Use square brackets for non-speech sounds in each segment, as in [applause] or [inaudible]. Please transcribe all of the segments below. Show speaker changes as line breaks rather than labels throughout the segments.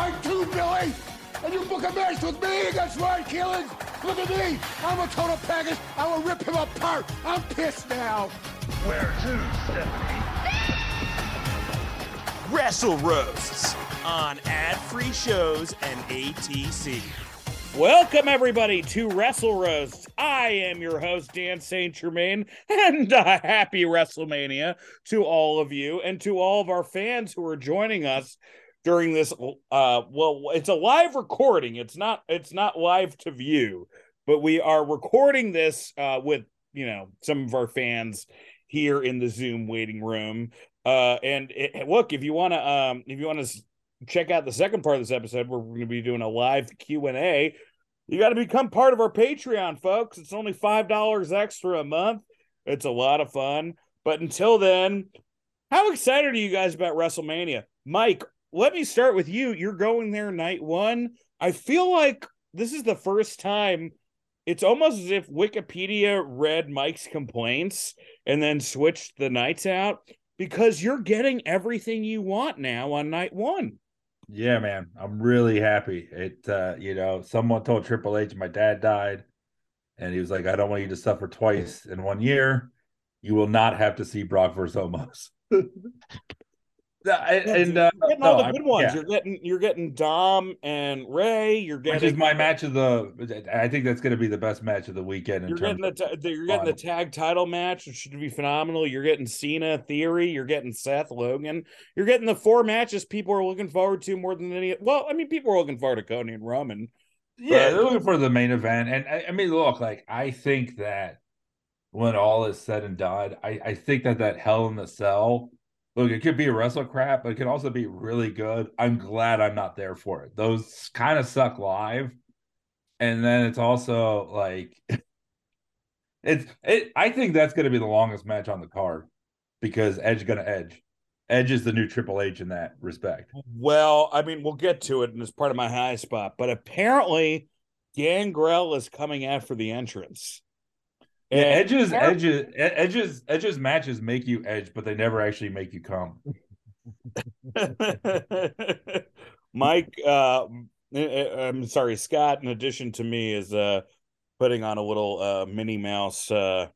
Are too tight too, Billy! And you book a match with me against Ryan Keelan! Look at me! I'm a total package! I will rip him apart! I'm pissed now!
Where to, Stephanie?
Wrestle Roasts on ad-free shows and ATC. Welcome everybody to Wrestle Roasts. I am your host Dan St. Germain, [laughs] and a happy WrestleMania to all of you and to all of our fans who are joining us during this. Uh, well, it's a live recording. It's not. It's not live to view, but we are recording this uh, with you know some of our fans here in the Zoom waiting room. Uh, and it, look, if you want to, um, if you want to check out the second part of this episode, we're going to be doing a live Q and A. You got to become part of our Patreon, folks. It's only five dollars extra a month. It's a lot of fun. But until then, how excited are you guys about WrestleMania? Mike, let me start with you. You're going there night one. I feel like this is the first time. It's almost as if Wikipedia read Mike's complaints and then switched the nights out because you're getting everything you want now on night one.
Yeah, man, I'm really happy. It, uh, you know, someone told Triple H my dad died, and he was like, "I don't want you to suffer twice in one year. You will not have to see Brock versus Omos." [laughs] and uh,
you're getting all no, the good ones. Yeah. You're getting you're getting Dom and Rey. You're getting
which is my match of the. I think that's going to be the best match of the weekend.
you're getting the, ta- you're getting the tag title match, which should be phenomenal. You're getting Cena Theory. You're getting Seth Logan. You're getting the four matches people are looking forward to more than any. Well, I mean, people are looking forward to Cody and Roman.
Yeah, they're looking for the main event, and I, I mean, look, like I think that when all is said and done, I, I think that that Hell in the Cell look, it could be a wrestle crap, but it could also be really good. I'm glad I'm not there for it. Those kind of suck live. And then it's also like [laughs] it's it I think that's gonna be the longest match on the card because Edge gonna edge. Edge is the new Triple H in that respect.
Well, I mean, we'll get to it and it's part of my high spot, but apparently Gangrel is coming after the entrance.
Yeah, edges, edges, edges, edges matches make you edge, but they never actually make you come. [laughs]
Mike, uh, I'm sorry, Scott. In addition to me, is uh putting on a little uh Minnie Mouse, uh,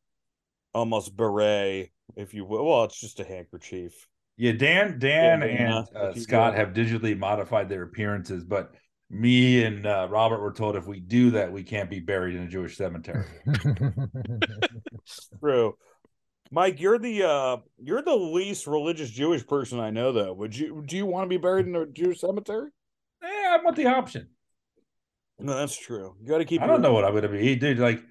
almost beret, if you will. Well, it's just a handkerchief.
Yeah, Dan, Dan, yeah, and uh, Scott have digitally modified their appearances, but me and uh, Robert were told if we do that, we can't be buried in a Jewish cemetery. [laughs]
True. Mike, you're the uh you're the least religious Jewish person I know though. Would you do you want to be buried in a Jewish cemetery?
Yeah, I want the option.
No, that's true. You got to keep.
I don't know what I'm going to be, dude. Like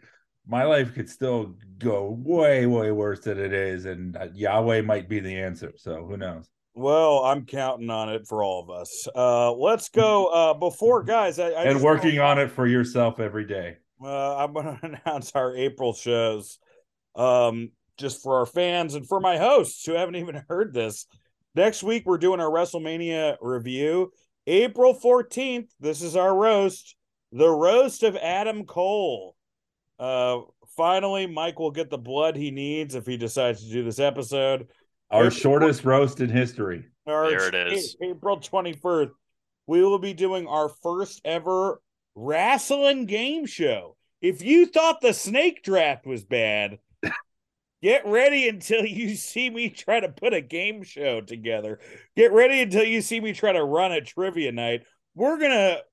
my life could still go way, way worse than it is, and uh, Yahweh might be the answer. So who knows?
Well, I'm counting on it for all of us. Uh, let's go. [laughs] Uh, before guys, I, I
and working on it for yourself every day.
Uh, I'm going [laughs] to announce our April shows, um, just for our fans and for my hosts who haven't even [laughs] heard this. Next week we're doing our WrestleMania review. April 14th. This is our roast, the roast of Adam Cole. Uh, finally, Mike will get the blood he needs if he decides to do this episode.
Our shortest roast in history.
there it is.
April 21st. We will be doing our first ever wrestling game show. If you thought the snake draft was bad, get ready until you see me try to put a game show together. Get ready until you see me try to run a trivia night. We're going to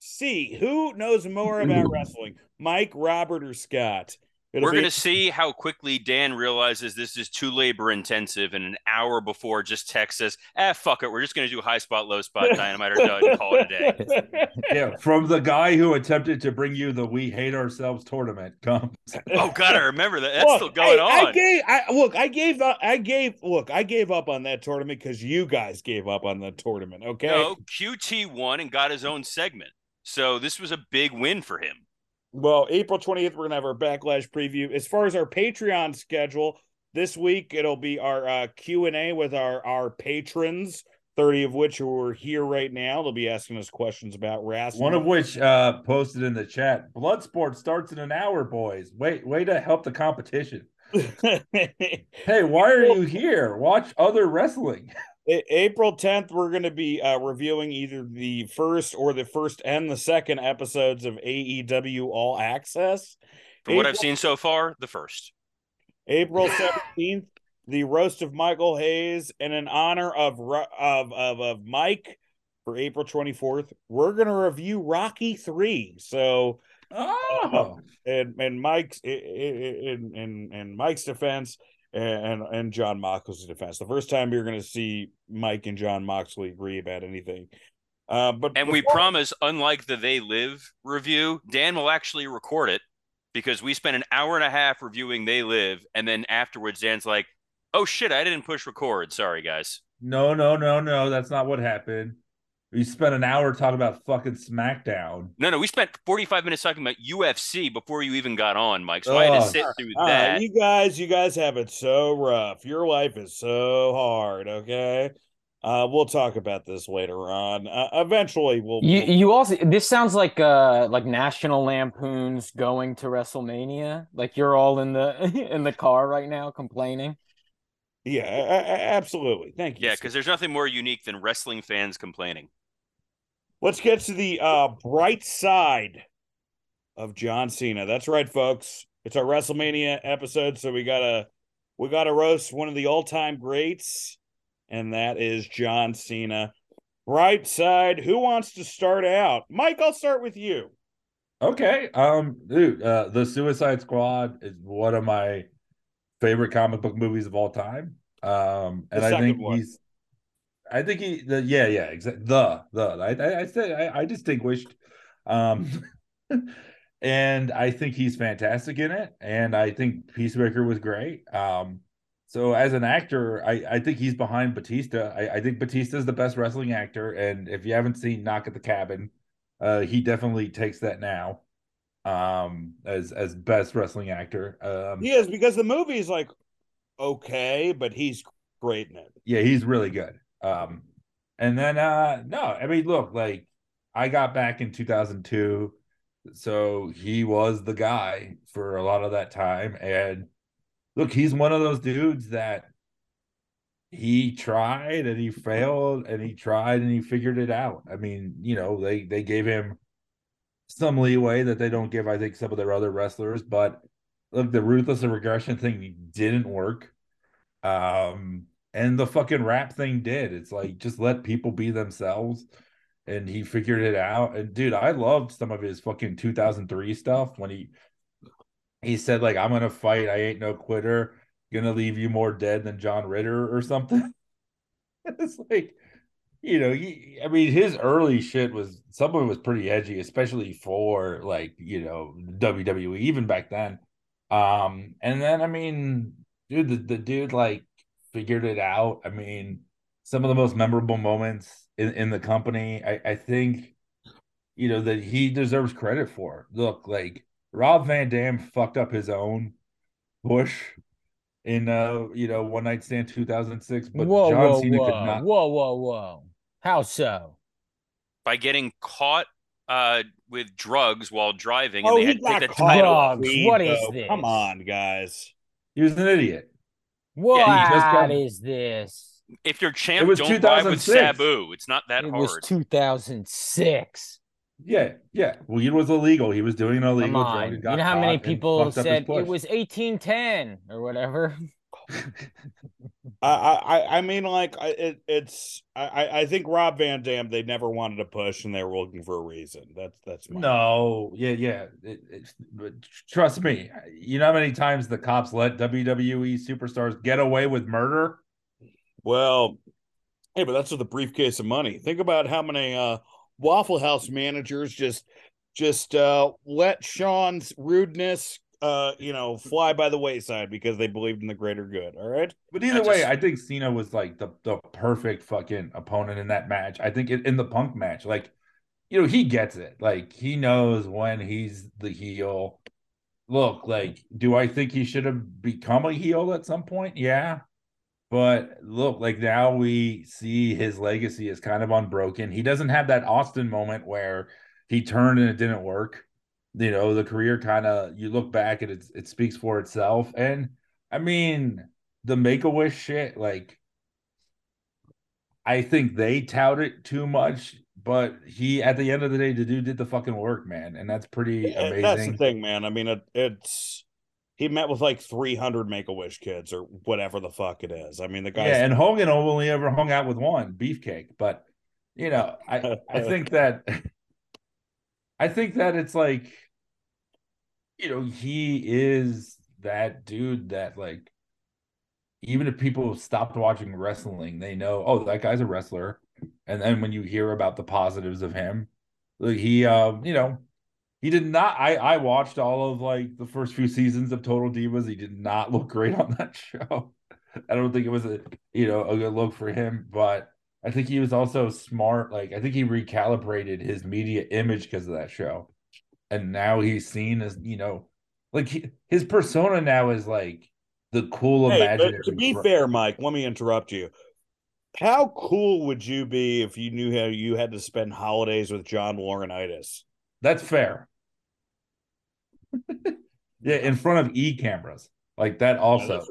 see who knows more about wrestling Mike, Robert, or Scott. It'll
We're
be-
going to see how quickly Dan realizes this is too labor intensive and an hour before just texts us, ah, fuck it. We're just going to do high spot, low spot, [laughs] dynamite, or dud and call it a day. [laughs]
Yeah, from the guy who attempted to bring you the "We Hate Ourselves" tournament comes.
Oh, God, I remember that. That's
Look,
still going
I,
on.
I gave. I look. I gave. up I gave. Look. I gave up on that tournament because you guys gave up on the tournament. Okay.
No, QT won and got his own segment. So this was a big win for him.
Well, April 20th, we're going to have our backlash preview. As far as our Patreon schedule, this week it'll be our uh, Q&A with our, our patrons, 30 of which are here right now. They'll be asking us questions about wrestling.
One of which uh posted in the chat. Bloodsport starts in an hour, boys. Wait, way to help the competition. [laughs] Hey, why are you here? Watch other wrestling. [laughs]
A- April 10th, we're going to be uh, reviewing either the first or the first and the second episodes of AEW All Access.
From what I've seen so far, the first.
April [laughs] 17th, the roast of Michael Hayes, and in honor of of of, of Mike for April 24th, we're going to review Rocky 3. So,
Oh,
and and Mike's in in in Mike's defense and and Jon Moxley's defense. The first time you're going to see Mike and Jon Moxley agree about anything. Uh, but
And we promise, unlike the They Live review, Dan will actually record it because we spent an hour and a half reviewing They Live. And then afterwards, Dan's like, oh shit, I didn't push record. Sorry, guys.
no, no, no, no. That's not what happened. We spent an hour talking about fucking SmackDown.
No, no, we spent 45 minutes talking about UFC before you even got on, Mike. So I had to sit through that.
you guys, you guys have it so rough. Your life is so hard. Okay. Uh, we'll talk about this later on. Uh, eventually, we'll.
You
we'll-
you also this sounds like uh like National Lampoon's going to WrestleMania. Like you're all in the [laughs] in the car right now complaining.
yeah, a- a- absolutely. Thank you.
yeah, because there's nothing more unique than wrestling fans complaining.
Let's get to the uh, bright side of John Cena. That's right, folks. It's our WrestleMania episode, so we gotta we gotta roast one of the all time greats, and that is John Cena. Bright side. Who wants to start out? Mike, I'll start with you.
Okay. Um, dude, uh, the Suicide Squad is one of my favorite comic book movies of all time. Um, and I think
one.
he's, I think he, the yeah, yeah, exactly. The the I I, I said I, I distinguished, um, [laughs] and I think he's fantastic in it, and I think Peacemaker was great. Um, so as an actor, I I think he's behind Batista. I I think Batista is the best wrestling actor, and if you haven't seen Knock at the Cabin, uh, he definitely takes that now um as as best wrestling actor um
He is because the movie is like okay, but he's great in it.
yeah he's really good um and then uh no i mean look like i got back in 2002 so he was the guy for a lot of that time. And look he's one of those dudes that he tried and he failed and he tried and he figured it out. I mean you know they they gave him some leeway that they don't give i think some of their other wrestlers but look the ruthless regression thing didn't work. Um and the fucking rap thing did. It's like just let people be themselves. And he figured it out. And dude i loved some of his fucking 2003 stuff when he he said like i'm gonna fight. I ain't no quitter. Gonna leave you more dead than john ritter or something. [laughs] It's like you know he, i mean his early shit was some of it was pretty edgy especially for like you know wwe even back then. Um and then i mean dude the, the dude like figured it out i mean some of the most memorable moments in, in the company i i think you know that he deserves credit for look like rob van dam fucked up his own push in uh you know one night stand 2006 but
whoa,
john
whoa,
cena
whoa,
could not
whoa, whoa, whoa. How so?
By getting caught uh, with drugs while driving,
Oh,
and they
he
had to
got
take the
caught
title
off
off.
Drugs. What is
though.
this?
Come on, guys.
he was an idiot
What
he just got-
is this?
If you're champ,
It was
don't ride with
2006.
Sabu. It's not that
It
hard.
It was 2006.
yeah yeah weed was illegal he was doing an illegal
Come
drug
on.
and
You know how many people
fucked up his
said it was 1810 or whatever? [laughs]
I, I, I mean, like it, it's. I, I think Rob Van Dam. They never wanted to push, and they were looking for a reason. That's that's my
no, yeah, yeah. It, it, but trust me, you know how many times the cops let WWE superstars get away with murder?
Well, hey, but that's with a briefcase of money. Think about how many uh, Waffle House managers just just uh, let Sean's rudeness uh, you know, fly by the wayside because they believed in the greater good. All right.
But either I way, just... I think Cena was like the, the perfect fucking opponent in that match. I think in, in the punk match, like, you know, he gets it. Like, he knows when he's the heel. Look, like, do I think he should have become a heel at some point? Yeah. But look, like now we see his legacy is kind of unbroken. He doesn't have that Austin moment where he turned and it didn't work you know the career kind of you look back and it it speaks for itself. And i mean the make-a-wish shit like i think they tout it too much but he at the end of the day the dude did the fucking work man and that's pretty amazing
that's the thing man. I mean it, it's he met with like 300 make-a-wish kids or whatever the fuck it is. I mean the guy
yeah and hogan only ever hung out with one beefcake but you know i i [laughs] think that I think that it's like, you know, he is that dude that like, even if people stopped watching wrestling, they know, oh, that guy's a wrestler. And then when you hear about the positives of him, like he, um, you know, he did not. I I watched all of like the first few seasons of Total Divas. He did not look great on that [laughs] show. I don't think it was a you know a good look for him, but I think he was also smart. Like I think he recalibrated his media image because of that show, and now he's seen as you know, like he, his persona now is like the cool hey,
to be fair, Mike, let me interrupt you. How cool would you be if you knew how you had to spend holidays with John Laurinaitis?
That's fair. [laughs] yeah, in front of e cameras like that. Also,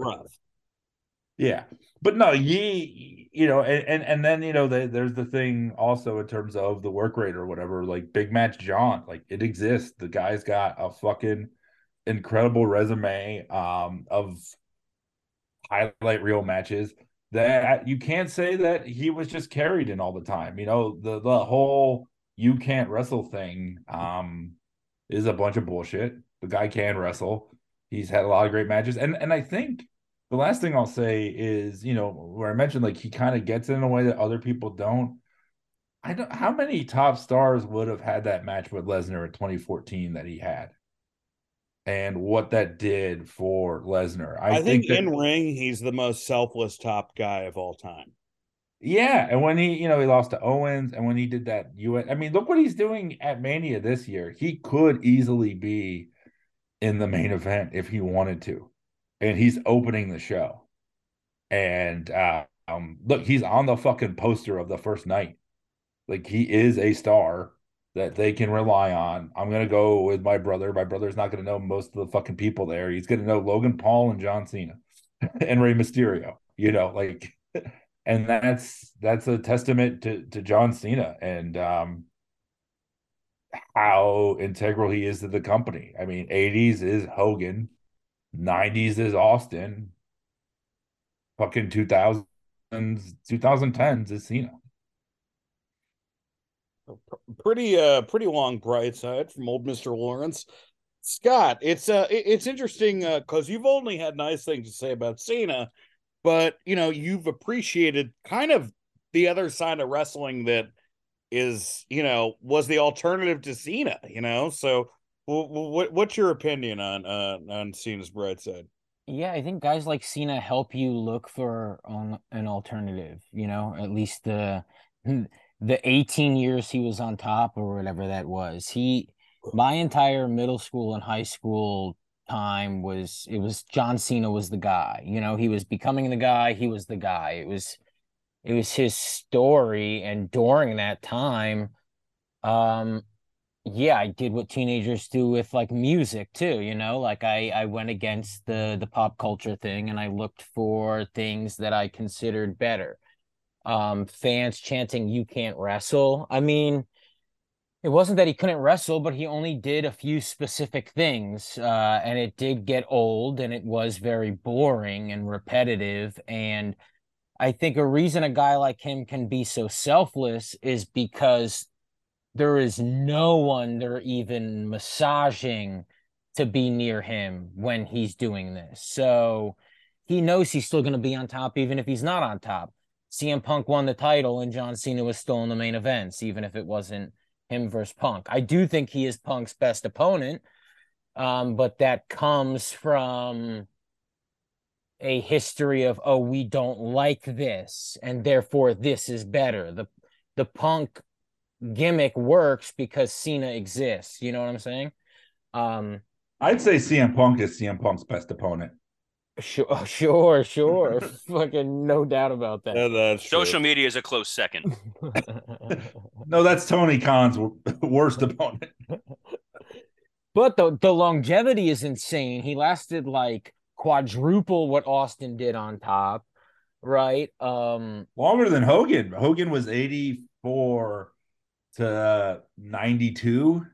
yeah, yeah, but no, ye, you know, and and, and then you know, the, there's the thing also in terms of the work rate or whatever. Like Big Match John, like it exists. The guy's got a fucking incredible resume um of highlight reel matches that you can't say that he was just carried in all the time. You know, the the whole you can't wrestle thing um is a bunch of bullshit. The guy can wrestle. He's had a lot of great matches, and and I think the last thing I'll say is, you know, where I mentioned like he kind of gets it in a way that other people don't. I don't how many top stars would have had that match with Lesnar in 2014 that he had, and what that did for Lesnar.
I, I, think, think that, in ring he's the most selfless top guy of all time.
Yeah, and when he, you know, he lost to Owens, and when he did that, you, I mean, look what he's doing at Mania this year. He could easily be in the main event if he wanted to and he's opening the show. And uh, um, look, he's on the fucking poster of the first night. Like he is a star that they can rely on. I'm gonna go with my brother. My brother's not gonna know most of the fucking people there. He's gonna know Logan Paul and John Cena [laughs] and Rey Mysterio. You know, like, [laughs] and that's that's a testament to to John Cena and um how integral he is to the company. I mean, 80s is Hogan, 90s is Austin. Fucking 2000s, 2010s is Cena.
Pretty uh pretty long bright side from old Mr. Lawrence. Scott, it's uh it's interesting uh because you've only had nice things to say about Cena, but you know, you've appreciated kind of the other side of wrestling that is, you know, was the alternative to Cena, you know. So well, what what's your opinion on uh, on Cena's bright side?
Yeah, I think guys like Cena help you look for on an alternative. You know, at least the [laughs] the 18 years he was on top or whatever that was. He my entire middle school and high school time was it was John Cena was the guy. You know, he was becoming the guy, he was the guy. It was it was his story and during that time um yeah, I did what teenagers do with like music too, you know, like I I went against the the pop culture thing and I looked for things that I considered better. Um fans chanting you can't wrestle. I mean, It wasn't that he couldn't wrestle, but he only did a few specific things, uh, and it did get old, and it was very boring and repetitive. And I think a reason a guy like him can be so selfless is because there is no one they're even massaging to be near him when he's doing this. So he knows he's still going to be on top, even if he's not on top. CM Punk won the title and John Cena was still in the main events, even if it wasn't him versus Punk. I do think he is Punk's best opponent, um, but that comes from a history of oh we don't like this and therefore this is better. The the Punk gimmick works because Cena exists. You know what I'm saying? Um,
I'd say CM Punk is CM Punk's best opponent.
Sure, [laughs] sure, sure. [laughs] Fucking no doubt about that.
Yeah, that's.
Social media is a close second. [laughs]
No, that's Tony Khan's worst opponent.
But the the longevity is insane. He lasted like quadruple what Austin did on top, right? Um
Longer than Hogan. Hogan was 84 to 92.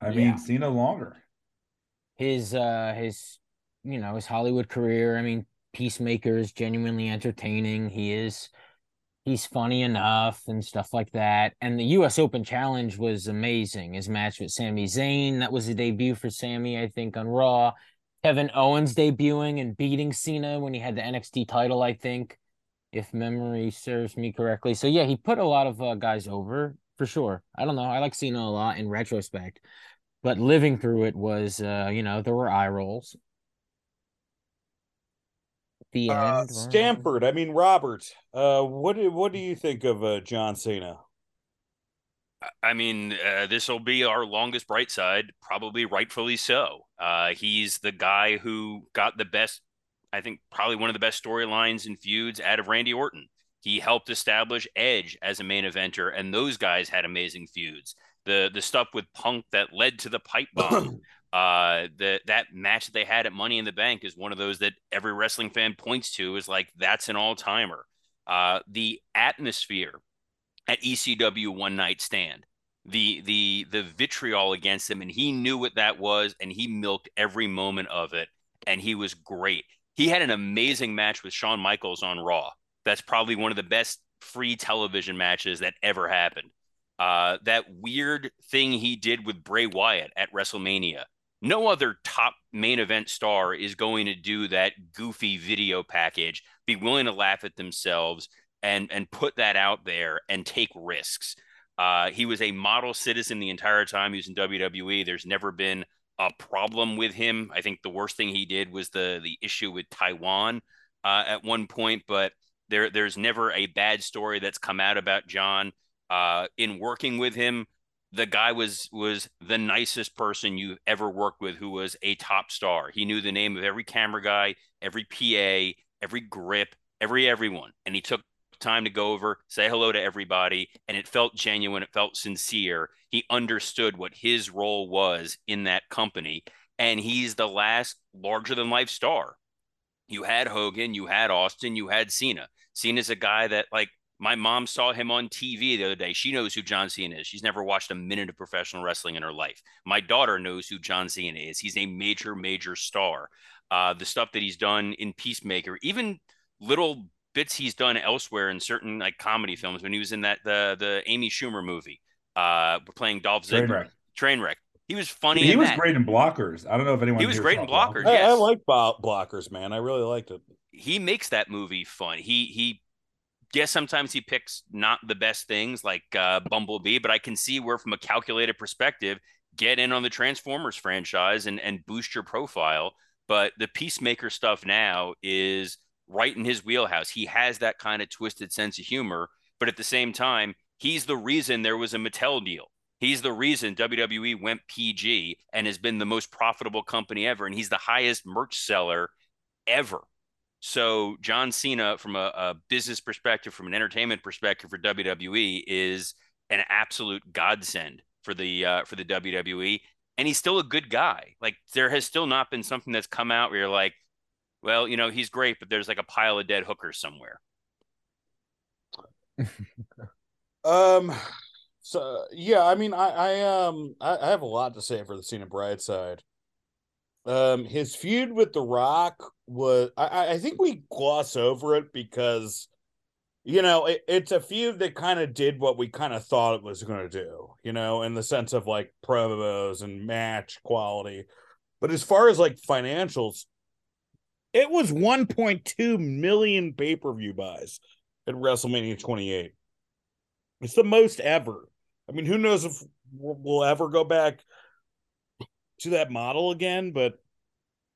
I
Yeah.
mean, Cena longer.
his uh his you know his Hollywood career. I mean, Peacemaker is genuinely entertaining. He is he's funny enough and stuff like that. And the US Open Challenge was amazing. His match with Sami Zayn, that was a debut for Sami, I think, on Raw. Kevin Owens debuting and beating Cena when he had the NXT title, I think, if memory serves me correctly. So yeah, he put a lot of uh, guys over for sure. I don't know. I like Cena a lot in retrospect, but living through it was, uh, you know, there were eye rolls. The
Uh,
end.
Stanford. I mean Robert. Uh, what do what do you think of uh, John Cena?
I mean, uh, this will be our longest bright side, probably rightfully so. Uh, he's the guy who got the best, I think, probably one of the best storylines and feuds out of Randy Orton. He helped establish Edge as a main eventer, and those guys had amazing feuds. The the stuff with Punk that led to the pipe [clears throat] bomb, uh, the that match that they had at Money in the Bank is one of those that every wrestling fan points to is like that's an all timer. Uh, the atmosphere at ECW One Night Stand, the the the vitriol against him, and he knew what that was, and he milked every moment of it, and he was great. He had an amazing match with Shawn Michaels on Raw. That's probably one of the best free television matches that ever happened. Uh, that weird thing he did with Bray Wyatt at WrestleMania. No other top main event star is going to do that goofy video package, be willing to laugh at themselves, and and put that out there and take risks. Uh, he was a model citizen the entire time he was in WWE. There's never been a problem with him. I think the worst thing he did was the the issue with Taiwan uh, at one point, but there there's never a bad story that's come out about John. Uh, in working with him, the guy was was the nicest person you've ever worked with who was a top star. He knew the name of every camera guy, every PA, every grip, every everyone, and he took time to go over, say hello to everybody, and it felt genuine, it felt sincere. He understood what his role was in that company, and he's the last larger than life star. You had Hogan, you had Austin, you had Cena. Cena's a guy that like my mom saw him on TV the other day. She knows who John Cena is. She's never watched a minute of professional wrestling in her life. My daughter knows who John Cena is. He's a major, major star. Uh, the stuff that he's done in Peacemaker, even little bits he's done elsewhere in certain like comedy films. When he was in that the the Amy Schumer movie, uh, playing Dolph Ziggler,
Trainwreck.
Trainwreck. He was funny.
He
in
was
that.
great in blockers. I don't know if anyone
He was great in blockers.
I, I like blockers, man. I really liked it.
He makes that movie fun. He he yes, sometimes he picks not the best things like uh, Bumblebee, but I can see where from a calculated perspective, get in on the Transformers franchise and and boost your profile. But the Peacemaker stuff now is right in his wheelhouse. He has that kind of twisted sense of humor, but at the same time, he's the reason there was a Mattel deal. He's the reason WWE went PG and has been the most profitable company ever, and he's the highest merch seller ever. So John Cena, from a, a business perspective, from an entertainment perspective for WWE, is an absolute godsend for the uh, for the WWE, and he's still a good guy. Like there has still not been something that's come out where you're like, well, you know, he's great, but there's like a pile of dead hookers somewhere.
Um, So yeah, I mean, I, I um, I, I have a lot to say for the Cena Brightside. Um, his feud with The Rock was, I, I think we gloss over it because, you know, it, it's a feud that kind of did what we kind of thought it was going to do, you know, in the sense of like promos and match quality. But as far as like financials, it was 1.2 million pay per view buys at WrestleMania 28. It's the most ever. I mean, who knows if we'll ever go back to that model again, but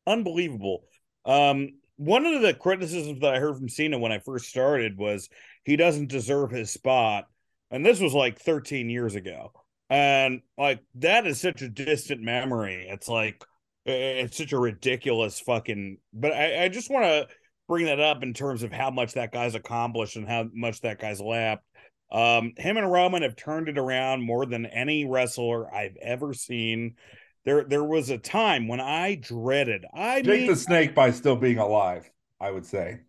unbelievable. Um, one of the criticisms that I heard from Cena when I first started was he doesn't deserve his spot. And this was like 13 years ago. And like that is such a distant memory. It's like it's such a ridiculous fucking but I, I just want to bring that up in terms of how much that guy's accomplished and how much that guy's lapped. Um, him and Roman have turned it around more than any wrestler I've ever seen. There, there was a time when I dreaded. I
Jake
mean,
the Snake by still being alive, I would say.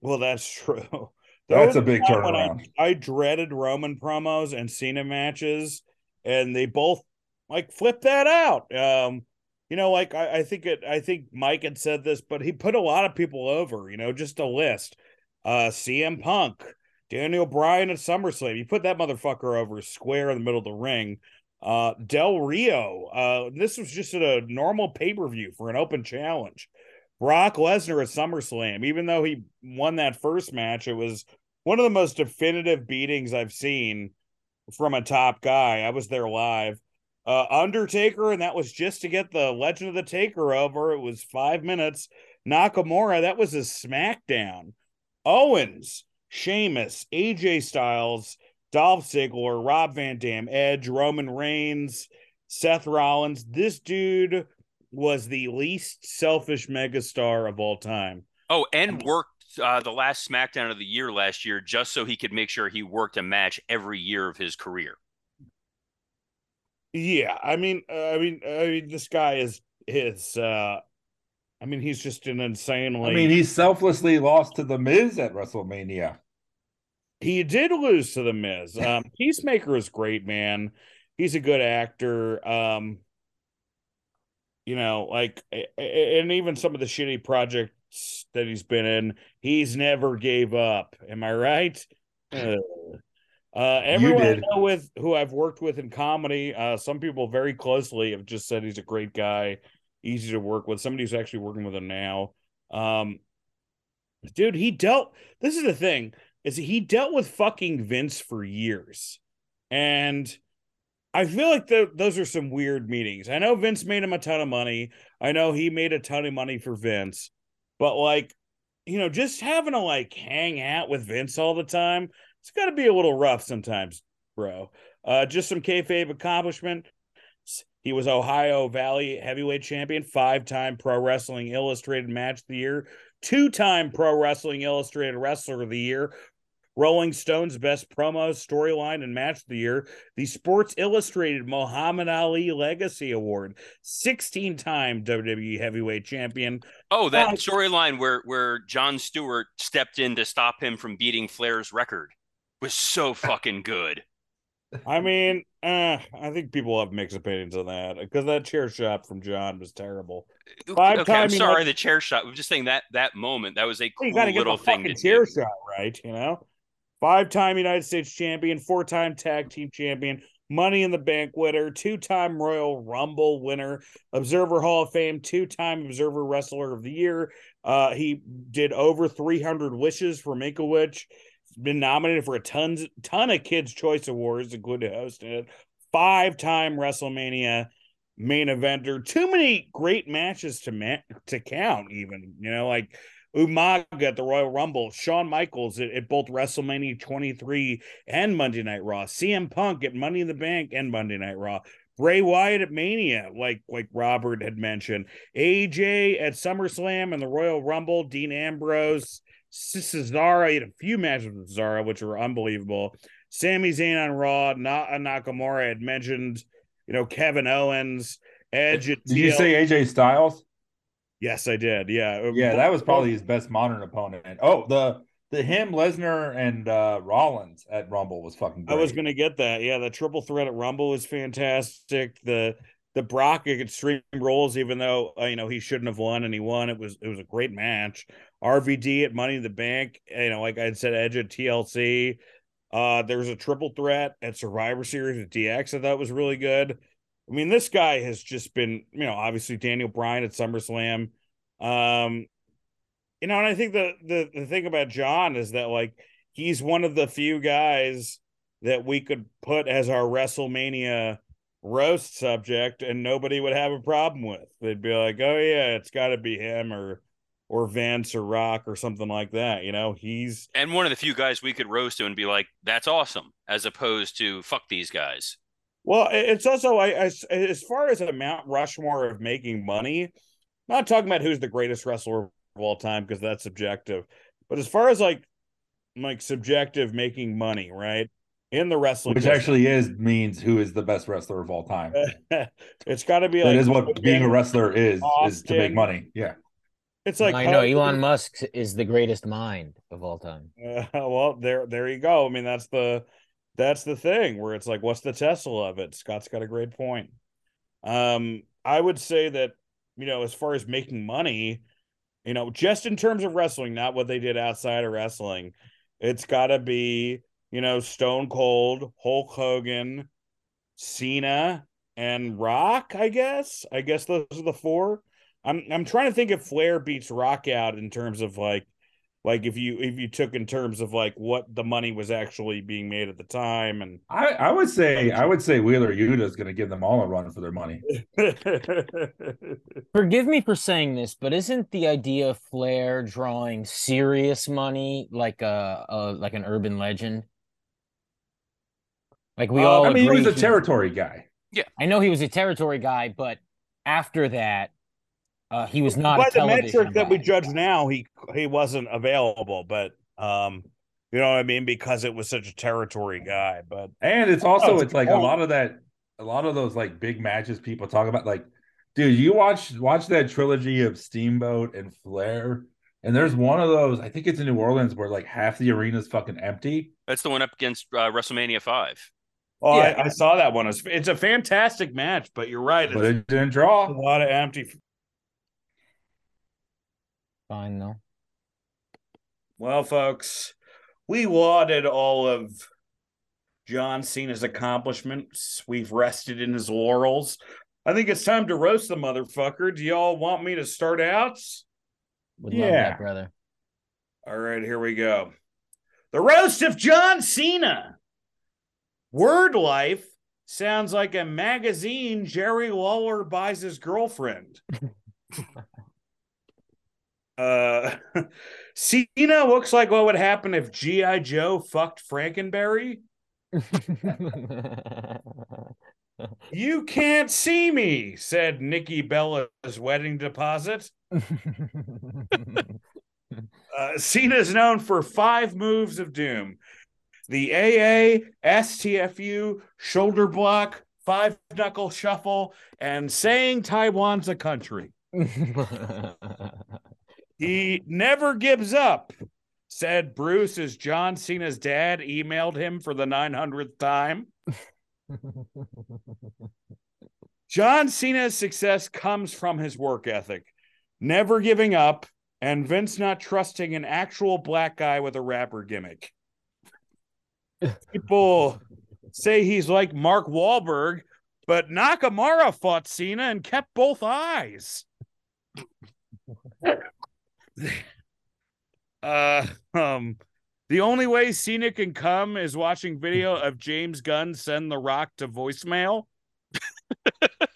Well, that's true. [laughs] There
That's a big
time when I,
turnaround.
I dreaded Roman promos and Cena matches, and they both like flipped that out. Um, you know, like I, I think it. I think Mike had said this, but he put a lot of people over. You know, just a list. Uh, CM Punk, Daniel Bryan at SummerSlam. You put that motherfucker over square in the middle of the ring. Uh, Del Rio. Uh, this was just a normal pay per view for an open challenge. Brock Lesnar at SummerSlam. Even though he won that first match, it was one of the most definitive beatings I've seen from a top guy. I was there live. Uh, Undertaker, and that was just to get the Legend of the Taker over. It was five minutes. Nakamura, that was a SmackDown. Owens, Sheamus, AJ Styles, Dolph Ziggler, Rob Van Dam, Edge, Roman Reigns, Seth Rollins. This dude was the least selfish megastar of all time.
Oh, and worked uh, the last SmackDown of the year last year just so he could make sure he worked a match every year of his career.
Yeah, I mean, uh, I mean, I mean, this guy is his. uh I mean, he's just an insanely.
I mean, he selflessly lost to the Miz at WrestleMania.
He did lose to the Miz. Um, [laughs] Peacemaker is great, man. He's a good actor. Um, you know, like, and even some of the shitty projects that he's been in, he's never gave up. Am I right? Uh, uh, everyone I know with who I've worked with in comedy, uh, some people very closely have just said he's a great guy, easy to work with. Somebody who's actually working with him now. Um, dude, he dealt. This is the thing is he dealt with fucking Vince for years, and I feel like the, those are some weird meetings. I know Vince made him a ton of money. I know he made a ton of money for Vince, but like, you know, just having to like hang out with Vince all the time, it's got to be a little rough sometimes, bro. Uh, just some kayfabe accomplishment. He was Ohio Valley heavyweight champion, five time Pro Wrestling Illustrated Match of the Year, two time Pro Wrestling Illustrated Wrestler of the Year, Rolling Stone's Best Promo, Storyline, and Match of the Year, the Sports Illustrated Muhammad Ali Legacy Award, 16 time WWE Heavyweight Champion.
Oh, that
Uh,
storyline where where Jon Stewart stepped in to stop him from beating Flair's record was so [laughs] fucking good.
I mean, uh, I think people have mixed opinions on that because that chair shot from John was terrible. Five
okay, I'm sorry, the chair shot. I'm just saying that that moment that was a cool
you got to get
little thing to
fucking chair
do.
shot right, you know. Five time United States champion, four time tag team champion, Money in the Bank winner, two time Royal Rumble winner, Observer Hall of Fame, two time Observer Wrestler of the Year. Uh, he did over 300 wishes for Witch. Been nominated for a tons ton of Kids Choice Awards, including hosting it. Five time WrestleMania main eventer. Too many great matches to ma- to count. Even you know, like Umaga at the Royal Rumble, Shawn Michaels at, at both WrestleMania 23 and Monday Night Raw, CM Punk at Money in the Bank and Monday Night Raw, Bray Wyatt at Mania, like like Robert had mentioned, AJ at SummerSlam and the Royal Rumble, Dean Ambrose, Cesaro. He had a few matches with Cesaro, which were unbelievable. Sami Zayn on Raw, Na- uh, Nakamura had mentioned, you know, Kevin Owens, Edge. at
Did you say AJ Styles?
Yes, I did. Yeah.
Yeah, that was probably his best modern opponent. Oh, the the him Lesnar and uh Rollins at Rumble was fucking.
I was gonna get that. Yeah, the triple threat at Rumble was fantastic. The the Brock Extreme Rules, even though uh, you know he shouldn't have won and he won, it was it was a great match. RVD at Money in the Bank, you know, like I said, Edge at TLC. Uh, there was a triple threat at Survivor Series at DX. I thought was really good. I mean, this guy has just been, you know, obviously Daniel Bryan at SummerSlam. Um, you know, and I think the the the thing about John is that like he's one of the few guys that we could put as our WrestleMania roast subject and nobody would have a problem with. They'd be like, "Oh yeah, it's got to be him or or Vince or Rock or something like that." You know, he's
and one of the few guys we could roast him and be like, "That's awesome," as opposed to "fuck these guys."
Well, it's also I, I as far as a Mount Rushmore of making money, not talking about who's the greatest wrestler of all time because that's subjective, but as far as like like subjective making money, right? In the wrestling,
which
business,
actually is means who is the best wrestler of all time. [laughs]
it's got to be
That
like
is what being a wrestler is is to make money. Yeah.
It's like
I know
Hogan-
Elon Musk is the greatest mind of all time.
Uh, [laughs] well, there, there you go. I mean, that's the, that's the thing where it's like, what's the Tesla of it? Scott's got a great point. Um, I would say that, you know, as far as making money, you know, just in terms of wrestling, not what they did outside of wrestling, it's got to be, you know, Stone Cold, Hulk Hogan, Cena, and Rock. I guess. I guess those are the four. I'm I'm trying to think if Flair beats Rock out in terms of like like if you if you took in terms of like what the money was actually being made at the time and
I, I would say I would say Wheeler Yuta is going to give them all a run for their money. [laughs]
Forgive me for saying this, but isn't the idea of Flair drawing serious money like a, a like an urban legend? Like we
Uh,
all
I mean, he was a territory guy. Yeah.
I know he was a territory guy, but after that, uh, he was not.
by
a
the
television
metric that we judge now he he wasn't available but um you know what I mean because it was such a territory guy but
And it's also
it's
it's like a lot of that a lot of those like big matches people talk about like dude you watch watch that trilogy of Steamboat and Flair and there's one of those I think it's in New Orleans where like half the arena's fucking empty.
That's the one up against uh, WrestleMania Five.
oh
Yeah.
I, I saw that one it's, it's a fantastic match but you're right
But it didn't draw.
a lot of empty
Fine though.
Well, folks, we lauded all of John Cena's accomplishments. We've rested in his laurels. I think it's time to roast the motherfucker. Do y'all want me to start out?
Would love
Yeah.
that, brother.
All right, here we go. The roast of John Cena. Word Life sounds like a magazine Jerry Lawler buys his girlfriend. [laughs] uh [laughs] Cena looks like what would happen if G.I. Joe fucked Franken Berry. [laughs] You can't see me, said Nikki Bella's wedding deposit. [laughs] Uh, Cena is known for five moves of doom the AA, STFU, shoulder block, five knuckle shuffle, and saying Taiwan's a country. He never gives up, said Bruce as John Cena's dad emailed him for the 900th time. [laughs] John Cena's success comes from his work ethic, never giving up, and Vince not trusting an actual black guy with a rapper gimmick. [laughs] People say he's like Mark Wahlberg, but Nakamura fought Cena and kept both eyes. [laughs] [laughs] uh, um, the only way Cena can come is watching video of James Gunn send The Rock to voicemail. [laughs]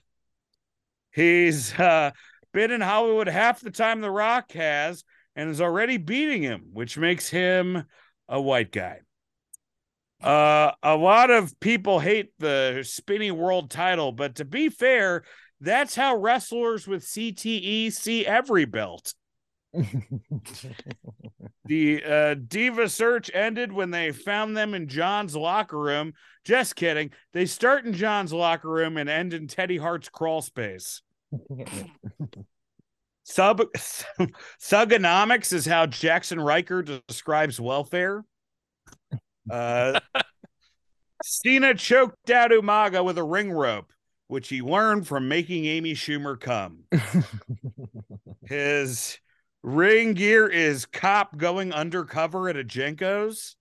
He's uh, been in Hollywood half the time The Rock has and is already beating him, which makes him a white guy. Uh, a lot of people hate the spinny world title, but to be fair, that's how wrestlers with CTE see every belt. The uh, Diva search ended when they found them in John's locker room. Just kidding. They start in John's locker room and end in Teddy Hart's crawl space. [laughs] Sub Sugonomics is how Jackson Ryker describes welfare. Uh, Cena choked out Umaga with a ring rope, which he learned from making Amy Schumer come. [laughs] His ring gear is cop going undercover at a Jenko's.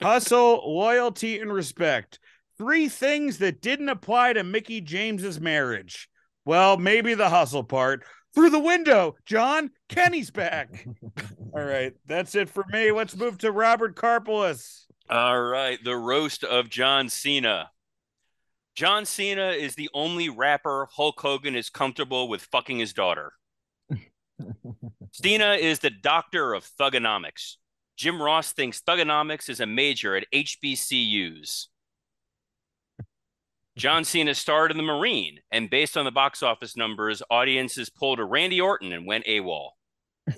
Hustle, loyalty, and respect. Three things that didn't apply to Mickie James's marriage. Well, maybe the hustle part. Through the window, John. Kenny's back. [laughs] All right, that's it for me. Let's move to Robert Karpolis.
All right, the roast of John Cena. John Cena is the only rapper Hulk Hogan is comfortable with fucking his daughter. Cena is the doctor of Thuganomics. Jim Ross thinks Thuganomics is a major at HBCUs. John Cena starred in The Marine, and based on the box office numbers, audiences pulled a Randy Orton and went AWOL. [laughs]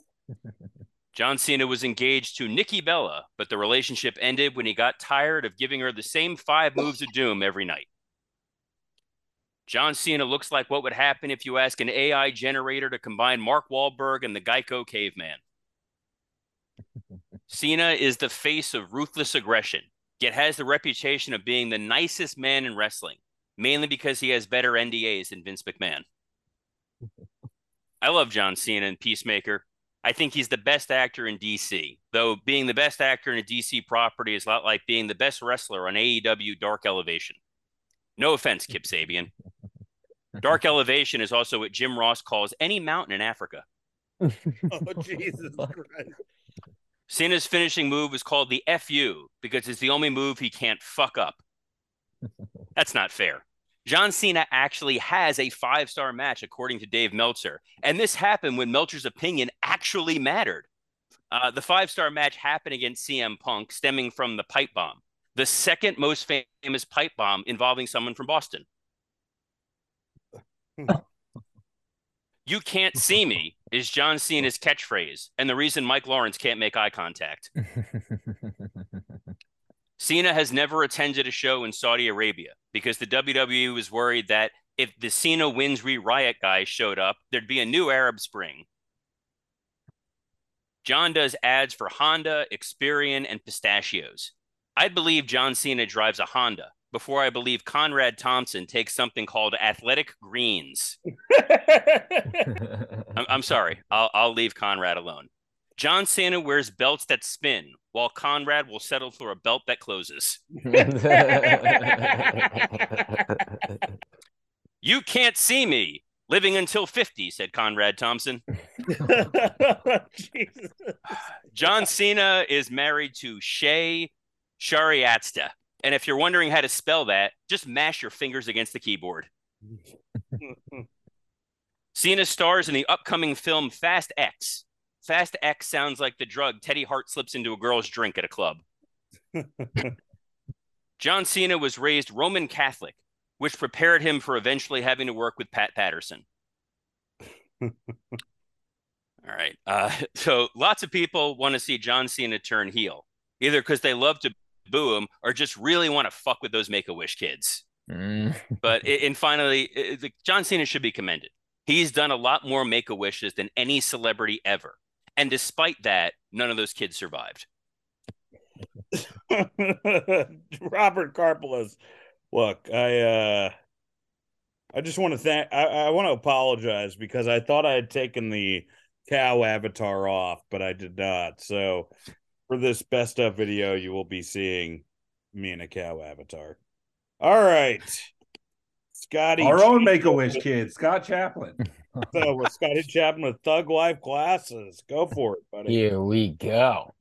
John Cena was engaged to Nikki Bella, but the relationship ended when he got tired of giving her the same five moves of doom every night. John Cena looks like what would happen if you ask an AI generator to combine Mark Wahlberg and the Geico caveman. [laughs] Cena is the face of ruthless aggression, yet has the reputation of being the nicest man in wrestling, mainly because he has better NDAs than Vince McMahon. [laughs] I love John Cena and Peacemaker. I think he's the best actor in DC, though being the best actor in a DC property is a lot like being the best wrestler on AEW Dark Elevation. No offense, Kip Sabian. [laughs] Dark [laughs] Elevation is also what Jim Ross calls any mountain in Africa.
oh, Jesus [laughs] Christ.
Cena's finishing move is called the FU because it's the only move he can't fuck up. [laughs] That's not fair. John Cena actually has a five star match, according to Dave Meltzer. And this happened when Meltzer's opinion actually mattered. Uh, the five star match happened against CM Punk, stemming from the pipe bomb, the second most famous pipe bomb involving someone from Boston. You can't see me is John Cena's catchphrase, and the reason Mike Lawrence can't make eye contact. [laughs] Cena has never attended a show in Saudi Arabia because the WWE was worried that if the Cena wins re riot guy showed up, there'd be a new Arab Spring. John does ads for Honda, Experian, and pistachios. I believe John Cena drives a Honda before I believe Conrad Thompson takes something called athletic greens. I'm, I'm, [laughs] sorry. I'll, I'll leave Conrad alone. John Cena wears belts that spin, while Conrad will settle for a belt that closes. [laughs] you can't see me living until 50, said Conrad Thompson. [laughs] John Cena is married to Shay Shariatzadeh. And if you're wondering how to spell that, just mash your fingers against the keyboard. [laughs] Cena stars in the upcoming film Fast X. Fast X sounds like the drug Teddy Hart slips into a girl's drink at a club. [laughs] John Cena was raised Roman Catholic, which prepared him for eventually having to work with Pat Patterson. [laughs] All right. Uh, so lots of people want to see John Cena turn heel, either because they love to boo him or just really want to fuck with those Make a Wish kids. Mm. but [laughs] and finally, it, John Cena should be commended. He's done a lot more Make a Wishes than any celebrity ever, and despite that, none of those kids survived. [laughs]
Robert Karpeles, look, I uh, I just want to thank. I, I want to apologize because I thought I had taken the cow avatar off, but I did not. So for this best of video, you will be seeing me in a cow avatar. All right. Scotty.
Our own Make a Wish kid, Scott Chaplin. [laughs]
so with Scotty Chaplin with Thug Life glasses. Go for it, buddy.
Here we go.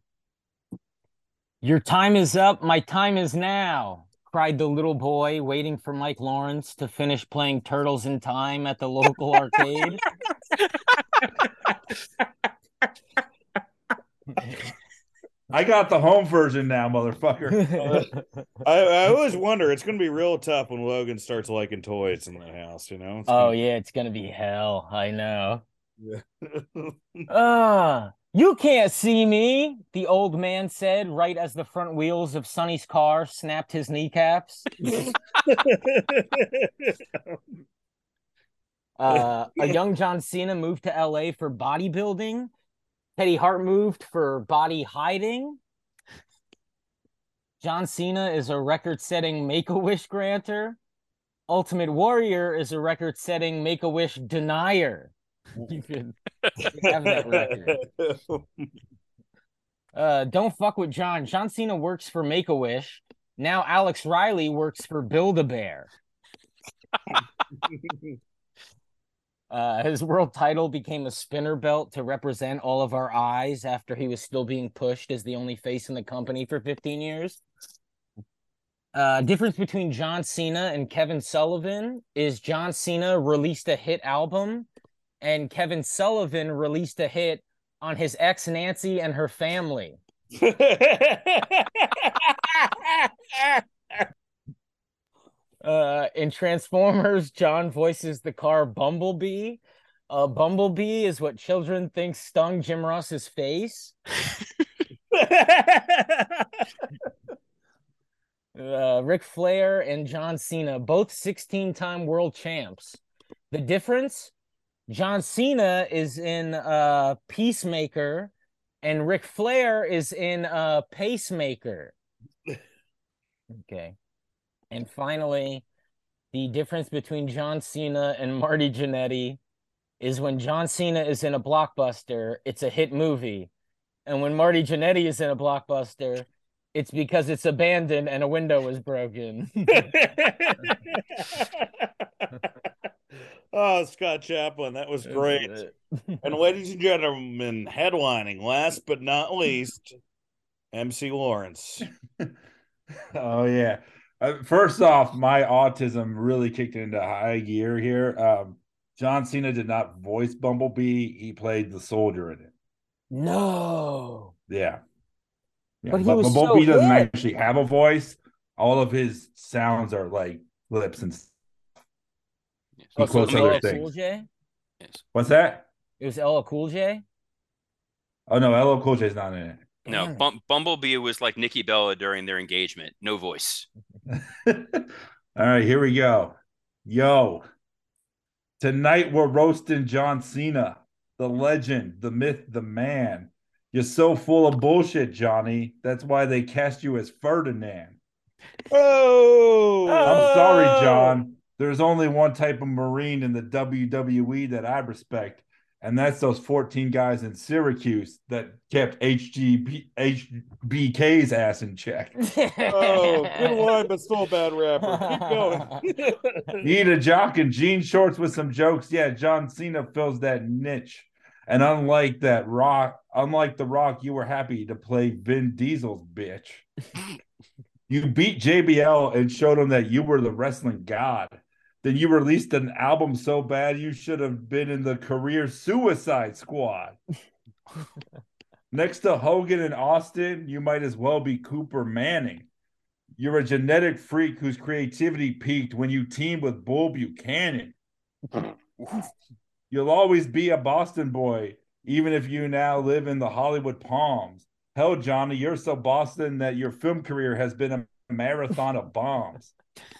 Your time is up. My time is now, cried the little boy, waiting for Mike Lawrence to finish playing Turtles in Time at the local arcade. [laughs] [laughs]
I got the home version now, motherfucker. [laughs]
I, I, always wonder. It's going to be real tough when Logan starts liking toys in the house. You know.
It's oh yeah, it's going to be hell. I know. [laughs] Ah, uh, you can't see me. The old man said, right as the front wheels of Sonny's car snapped his kneecaps. [laughs] Uh, a young John Cena moved to LA for bodybuilding. Teddy Hart moved for body hiding. John Cena is a record setting make a wish granter. Ultimate Warrior is a record setting make a wish denier. [laughs] You could have that record. [laughs] Uh, don't fuck with John. John Cena works for Make a Wish. Now Alex Riley works for Build a Bear. [laughs] uh, his world title became a spinner belt to represent all of our eyes after he was still being pushed as the only face in the company for 15 years. Uh, difference between John Cena and Kevin Sullivan is John Cena released a hit album and Kevin Sullivan released a hit on his ex Nancy and her family. [laughs] [laughs] uh, in Transformers, John voices the car Bumblebee. Uh, Bumblebee is what children think stung Jim Ross's face. uh, Ric Flair and John Cena, both 16 time world champs. The difference John Cena is in uh, Peacemaker, and Ric Flair is in uh, Pacemaker. [laughs] okay. And finally, the difference between John Cena and Marty Jannetty is when John Cena is in a blockbuster, it's a hit movie. And when Marty Jannetty is in a blockbuster, it's because it's abandoned and a window was broken. [laughs]
oh, Scott Chaplin, that was great. [laughs] and ladies and gentlemen, headlining, last but not least, MC Lawrence. [laughs]
oh yeah. Uh, first off, my autism really kicked into high gear here. Um, John Cena did not voice Bumblebee; he played the soldier in it.
No.
Yeah. yeah.
But he
but
was
Bumblebee
so
doesn't
good.
actually have a voice. All of his sounds are like lips and. s- He
Oh, so
quotes
it
other things.
Cool J?
Yes.
What's that?
It was LL Cool J?
Oh no, LL Cool J is not in it.
No, Bum- Bumblebee was like Nikki Bella during their engagement. No voice. [laughs]
All right, here we go. Yo, tonight we're roasting John Cena, the legend, the myth, the man. You're so full of bullshit, Johnny. That's why they cast you as Ferdinand.
Oh,
I'm sorry, oh! John. There's only one type of Marine in the WWE that I respect, and that's those 14 guys in Syracuse that kept HGB, HBK's ass in check. [laughs]
Oh, good line, but still a bad rapper. Keep going. [laughs]
Eat a jock in jean shorts with some jokes. Yeah, John Cena fills that niche. And unlike that rock, unlike the rock, you were happy to play Vin Diesel's bitch. [laughs] you beat JBL and showed him that you were the wrestling god. Then you released an album so bad you should have been in the career suicide squad. [laughs] Next to Hogan and Austin, you might as well be Cooper Manning. You're a genetic freak whose creativity peaked when you teamed with Bull Buchanan. [laughs] You'll always be a Boston boy, even if you now live in the Hollywood Palms. Hell, Johnny, you're so Boston that your film career has been a marathon of bombs. [laughs]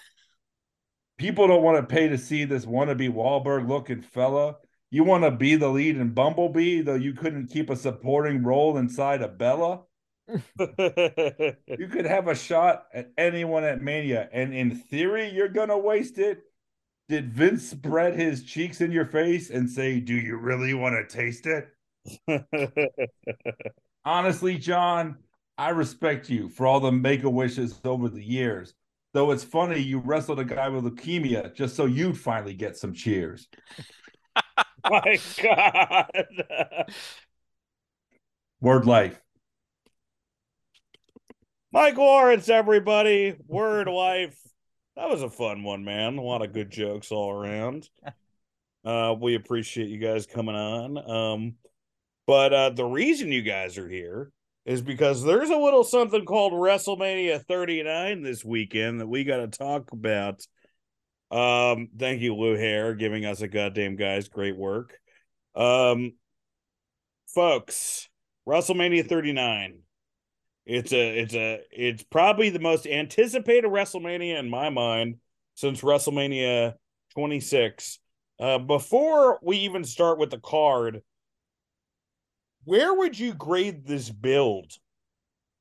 People don't want to pay to see this wannabe Wahlberg looking fella. You want to be the lead in Bumblebee, though you couldn't keep a supporting role inside of Bella. [laughs] You could have a shot at anyone at Mania, and in theory, you're gonna waste it. Did Vince spread his cheeks in your face and say, Do you really want to taste it? [laughs] Honestly, John, I respect you for all the make a wishes over the years. Though it's funny you wrestled a guy with leukemia just so you'd finally get some cheers. [laughs]
My God.
Word life.
Mike Lawrence, everybody. Word life. That was a fun one, man. A lot of good jokes all around. Uh, we appreciate you guys coming on. Um, but uh, the reason you guys are here is because there's a little something called WrestleMania 39 this weekend that we got to talk about. Um, thank you, Lou Hare, giving us a goddamn guys great work. Um, folks, WrestleMania 39. It's a it's a it's probably the most anticipated WrestleMania in my mind since WrestleMania 26. Uh, before we even start with the card, where would you grade this build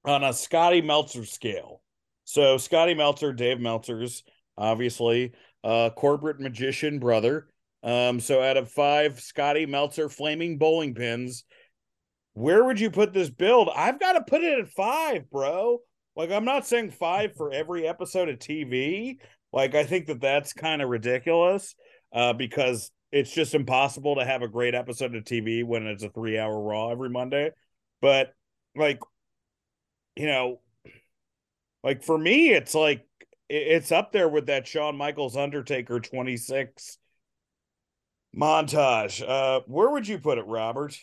on a Scotty Meltzer scale? So Scotty Meltzer, Dave Meltzer's obviously corporate magician brother. Um, so out of five Scotty Meltzer flaming bowling pins, where would you put this build? I've got to put it at five, bro. Like, I'm not saying five for every episode of TV. Like, I think that that's kind of ridiculous uh, because it's just impossible to have a great episode of TV when it's a three hour Raw every Monday. But, like, you know, like for me, it's like, it's up there with that Shawn Michaels Undertaker 26 montage. Uh, where would you put it, Robert?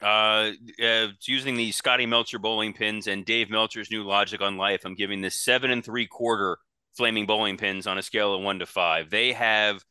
Uh, uh, using the Scotty Meltzer bowling pins and Dave Meltzer's new logic on life, I'm giving this seven and three quarter flaming bowling pins on a scale of one to five. They have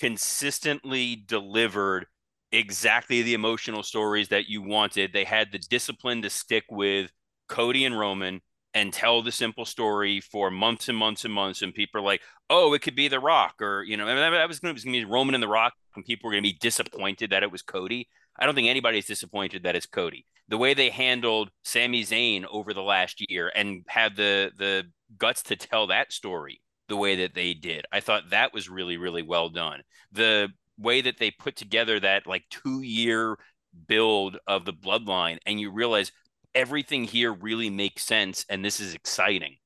consistently delivered exactly the emotional stories that you wanted. They had the discipline to stick with Cody and Roman and tell the simple story for months and months and months. And people are like, oh, it could be The Rock, or, you know, that was going to be Roman and The Rock, and people were going to be disappointed that it was Cody. I don't think anybody's disappointed that it's Cody. The way they handled Sami Zayn over the last year and had the the guts to tell that story the way that they did, I thought that was really really well done. The way that they put together that like two year build of the bloodline, and you realize everything here really makes sense, and this is exciting.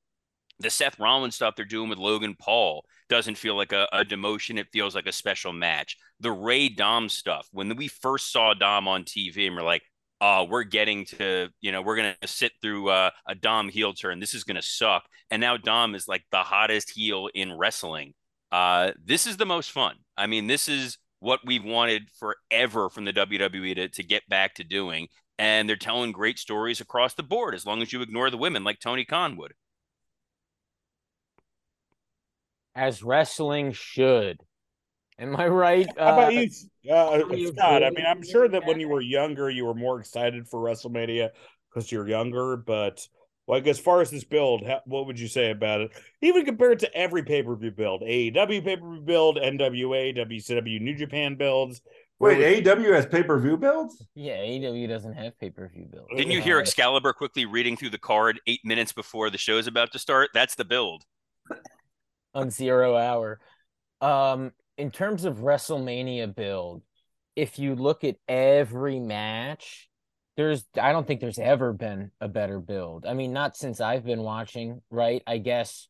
The Seth Rollins stuff they're doing with Logan Paul doesn't feel like a, a, demotion. It feels like a special match. The Rey Dom stuff, when we first saw Dom on TV and we're like, oh, we're getting to, you know, we're going to sit through uh, a Dom heel turn. This is going to suck. And now Dom is like the hottest heel in wrestling. Uh, this is the most fun. I mean, this is what we've wanted forever from the WWE to, to get back to doing. And they're telling great stories across the board as long as you ignore the women like Tony Khan would
as wrestling should. Am I right?
How about uh, you, uh, Scott? I mean, I'm sure that when you were younger, you were more excited for WrestleMania because you're younger. But like, as far as this build, what would you say about it? Even compared to every pay per view build, AEW pay per view build, NWA, WCW, New Japan builds.
Wait, AEW has pay per view builds?
Yeah, AEW doesn't have pay per view builds.
Didn't you hear Excalibur quickly reading through the card eight minutes before the show is about to start? That's the build [laughs]
on zero hour. Um, in terms of WrestleMania build, if you look at every match, there's I don't think there's ever been a better build. I mean, not since I've been watching, right? I guess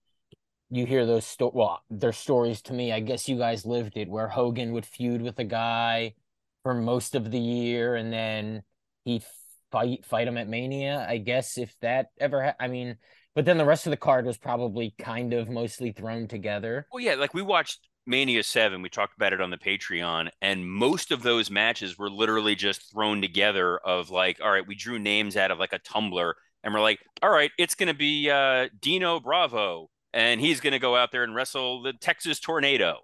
you hear those sto- well, their stories to me. I guess you guys lived it where Hogan would feud with a guy for most of the year and then he'd fight fight him at Mania. I guess if that ever ha- I mean, but then the rest of the card was probably kind of mostly thrown together.
Well, yeah, like we watched Mania 7, we talked about it on the Patreon, and most of those matches were literally just thrown together of like, all right, we drew names out of like a tumbler and we're like, all right, it's going to be uh, Dino Bravo and he's going to go out there and wrestle the Texas Tornado.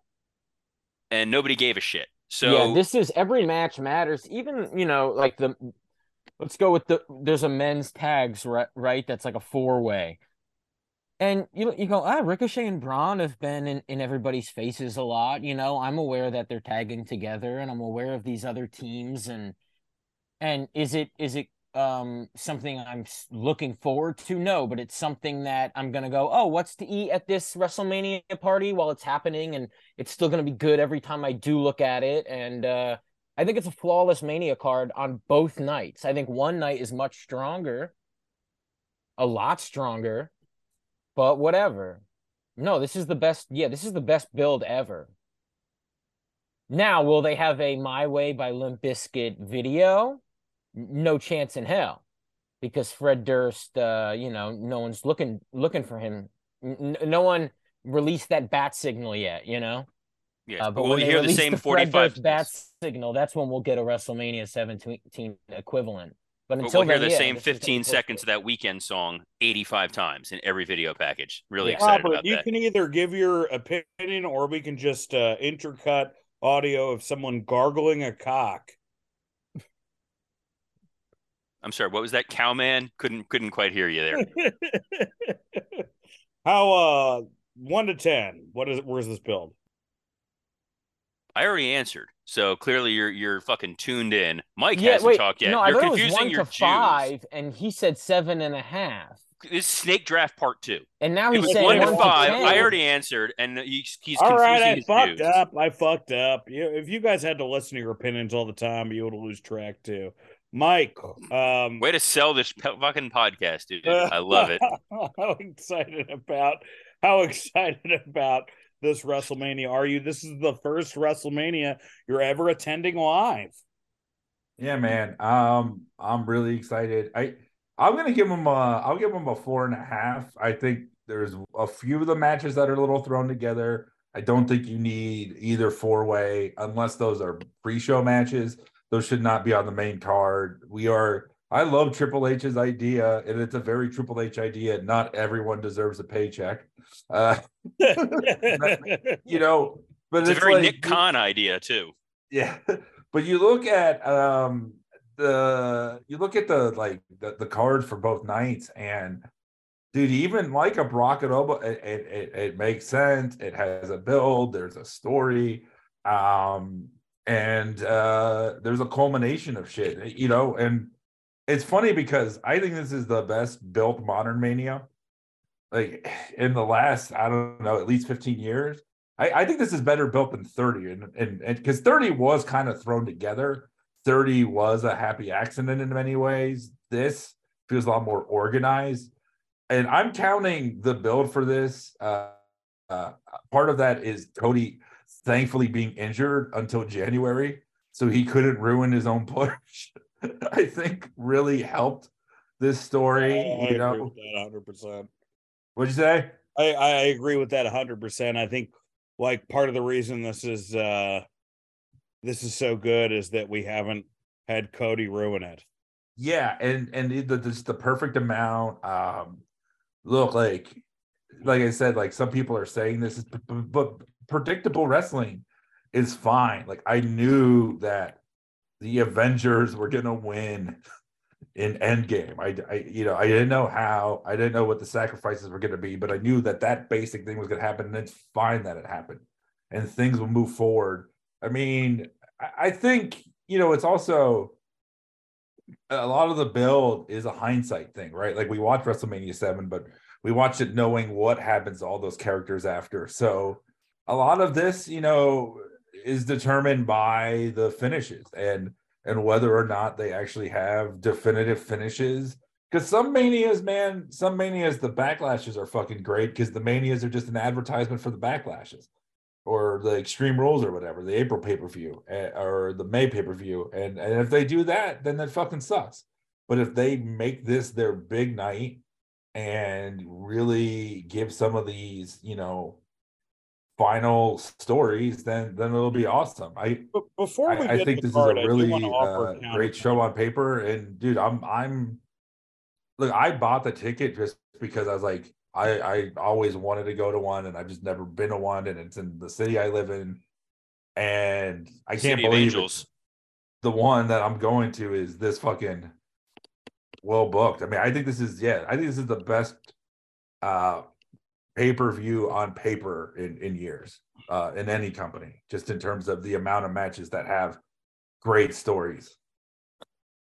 And nobody gave a shit. So
Yeah, this is every match matters. Even, you know, like the Let's go with the. There's a men's tags right, right? That's like a four way, and you you go ah Ricochet and Braun have been in in everybody's faces a lot. You know, I'm aware that they're tagging together, and I'm aware of these other teams, and and is it is it um something I'm looking forward to? No, but it's something that I'm gonna go. Oh, what's to eat at this WrestleMania party while it's happening, and it's still gonna be good every time I do look at it, and. uh I think it's a flawless Mania card on both nights. I think one night is much stronger, a lot stronger, but whatever. No, this is the best. Yeah, this is the best build ever. Now, will they have a My Way by Limp Bizkit video? No chance in hell, because Fred Durst, uh, you know, no one's looking looking for him. N- no one released that bat signal yet, you know.
Yeah, uh, but we'll hear the same
the
45
bat signal. That's when we'll get a WrestleMania 17 equivalent. But
until
but we'll
hear
then,
the
yeah,
same 15 seconds of that weekend song 85 times in every video package. Really
yeah,
excited
Robert,
about
you
that.
can either give your opinion or we can just uh, intercut audio of someone gargling a cock.
I'm sorry, what was that cowman? Couldn't couldn't quite hear you there. [laughs]
How uh 1 to 10. What is where's this build?
I already answered. So clearly you're you're fucking tuned in. Mike
Yeah,
hasn't
wait,
talked yet.
no,
you're
thought it was
confusing
one
your
to
Jews.
five, and he said seven and a half,
This snake draft part two.
and now
It
he's
was
saying
one
one
to
to
five.
10.
I already answered, and he's, he's
All
confusing
right, I
his
fucked
Jews.
up. I fucked up. You, if you guys had to listen to your opinions all the time, you would lose track too. Mike, um,
Way to sell this pe- fucking podcast, dude. I love it. [laughs]
how excited about how excited about this WrestleMania are you? This is the first WrestleMania you're ever attending live.
Yeah, man. Um, I'm really excited. I I'm gonna give him a I'll give him a four and a half. I think there's a few of the matches that are a little thrown together. I don't think you need either four way unless those are pre-show matches. Those should not be on the main card. We are I love Triple H's idea, and it's a very Triple H idea. Not everyone deserves a paycheck. Uh, [laughs] you know, but
It's a very
like-
Nick Khan idea too.
yeah, [laughs] but you look at um the you look at the like the, the cards for both nights, and dude, even like a Brock and Oba, it, it it it makes sense. It has a build. There's a story, um, and uh there's a culmination of shit, you know. And it's funny because I think this is the best built modern mania, like in the last I don't know at least 15 years. I, I think this is better built than 30 and and because 30 was kind of thrown together. 30 was a happy accident in many ways. This feels a lot more organized. And i'm counting the build for this uh, uh part of that is cody thankfully being injured until january so he couldn't ruin his own [laughs] push [laughs] i think really helped this story
I
you
agree
know
with that 100%.
what'd you say
I, I agree with that 100%. I think like part of the reason this is uh this is so good is that we haven't had Cody ruin it.
Yeah, and and it, the, just the perfect amount. Um, look, like like I said, like some people are saying this is, but predictable wrestling is fine. Like I knew that the Avengers were gonna win in Endgame. I, I you know I didn't know how. I didn't know what the sacrifices were gonna be, but I knew that that basic thing was gonna happen, and it's fine that it happened, and things will move forward. I mean, I, I think you know it's also a lot of the build is a hindsight thing, right? Like we watched WrestleMania 7, but we watched it knowing what happens to all those characters after. So a lot of this, you know, is determined by the finishes and and whether or not they actually have definitive finishes. Because some manias, man, some manias, the backlashes are fucking great because the manias are just an advertisement for the backlashes or the Extreme Rules or whatever, the April pay per view eh, or the May pay per view. And, and if they do that, then that fucking sucks. But if they make this their big night and really give some of these, you know, final stories, then then it'll be awesome. I
But before we
I, I
get
think
to
this
the card,
is
I
a
do
really
wanna
uh, great show on paper. And dude, I'm I'm look, I bought the ticket just because I was like, I I always wanted to go to one, and I've just never been to one, and it's in the city I live in, and I can't
City
believe
Angels.
the one that I'm going to is this fucking well booked. I mean, I think this is yeah, I think this is the best uh pay per view on paper in in years uh in any company, just in terms of the amount of matches that have great stories.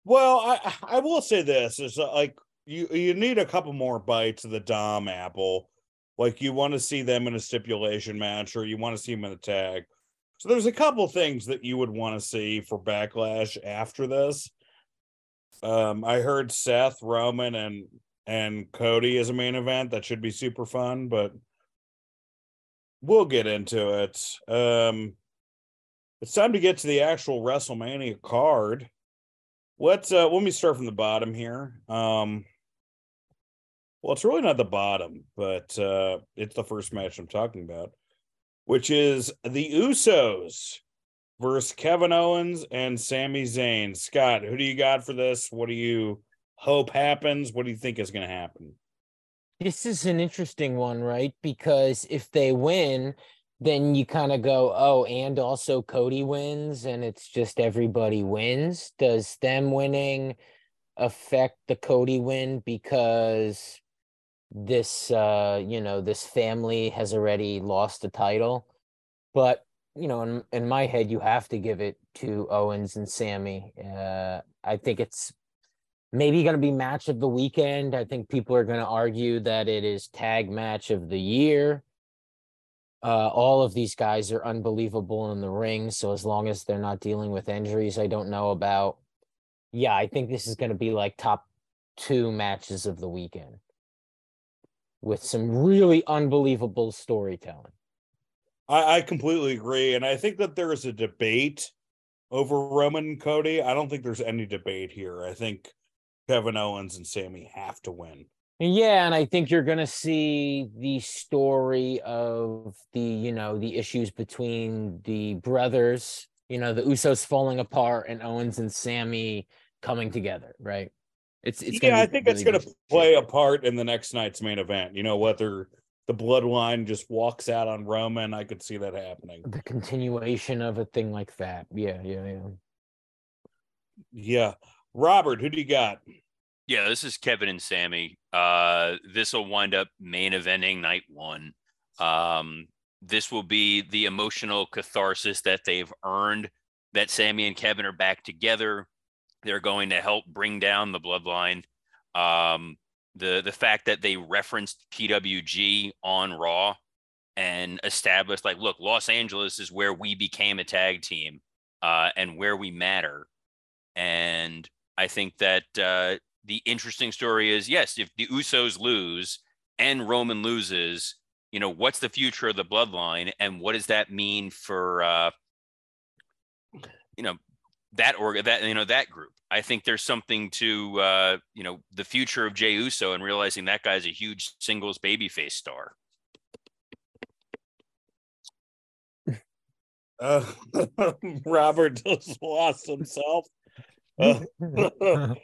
Well, I I will say this is like you you need a couple more bites of the Dom apple. Like you want to see them in a stipulation match, or you want to see them in a tag. So there's a couple things that you would want to see for backlash after this. Um, I heard Seth, Roman, and and Cody is a main event. That should be super fun, but we'll get into it. Um, it's time to get to the actual WrestleMania card. Let's uh let me start from the bottom here. Um well it's really not the bottom, but uh it's the first match I'm talking about, which is the Usos versus Kevin Owens and Sami Zayn. Scott, who do you got for this? What do you hope happens? What do you think is gonna happen?
This is an interesting one, right? Because if they win, then you kind of go, oh, and also Cody wins, and it's just everybody wins. Does them winning affect the Cody win because this, uh, you know, this family has already lost the title? But you know, in in my head, you have to give it to Owens and Sami. Uh, I think it's maybe going to be match of the weekend. I think people are going to argue that it is tag match of the year. Uh, all of these guys are unbelievable in the ring. So as long as they're not dealing with injuries, I don't know about. Yeah, I think this is going to be like top two matches of the weekend with some really unbelievable storytelling.
I, I completely agree. And I think that there is a debate over Roman and Cody. I don't think there's any debate here. I think Kevin Owens and Sami have to win.
Yeah, and I think you're going to see the story of the, you know, the issues between the brothers, you know, the Usos falling apart and Owens and Sami coming together, right? It's it's
yeah, I think really it's going to play a part in the next night's main event. You know, whether the bloodline just walks out on Roman, I could see that happening.
The continuation of a thing like that. Yeah, yeah, yeah.
Yeah. Robert, who do you got?
Yeah, this is Kevin and Sami. Uh, this will wind up main eventing night one. Um, this will be the emotional catharsis that they've earned. That Sami and Kevin are back together. They're going to help bring down the bloodline. Um, the the fact that they referenced PWG on Raw and established like, look, Los Angeles is where we became a tag team uh, and where we matter. And I think that uh, the interesting story is yes, if the Usos lose and Roman loses, you know, what's the future of the bloodline and what does that mean for, uh, you know, that org that you know that group. I think there's something to uh, you know the future of Jey Uso and realizing that guy's a huge singles babyface star. [laughs]
Uh, [laughs] Robert just lost himself. Uh, [laughs]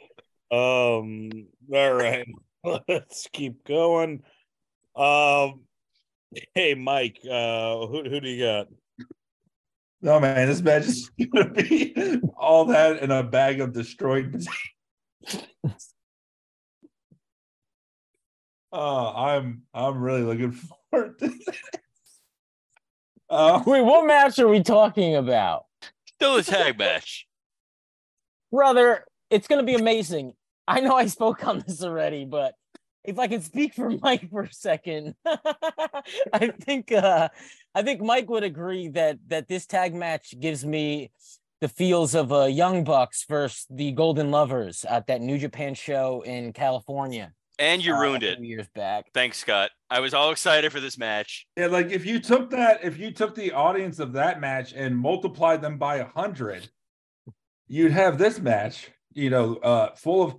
um, all right, [laughs] let's keep going. Um, hey, Mike, uh, who who do you got?
No man, this match is [laughs] gonna be all that in a bag of destroyed potatoes. oh, I'm I'm really looking forward to this.
Uh, Wait, what match are we talking about?
Still a tag match
brother, it's going to be amazing. I know I spoke on this already, but if I can speak for [laughs] Mike for a second, [laughs] I think uh, I think Mike would agree that that this tag match gives me the feels of uh, Young Bucks versus the Golden Lovers at that New Japan show in California.
And you uh, ruined it
years back.
Thanks, Scott. I was all excited for this match.
Yeah, like if you took that, if you took the audience of that match and multiplied them by a hundred, you'd have this match, you know, uh, full of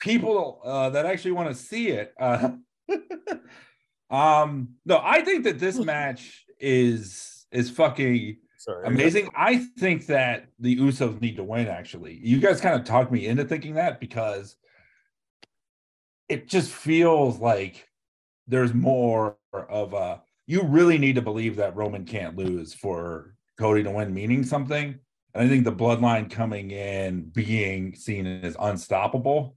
people uh, that actually want to see it. Uh, [laughs] um, no, I think that this [laughs] match is is fucking Sorry, amazing. I think that the Usos need to win. Actually, you guys kind of talked me into thinking that because it just feels like there's more of a. You really need to believe that Roman can't lose for Cody to win, meaning something. I think the bloodline coming in, being seen as unstoppable,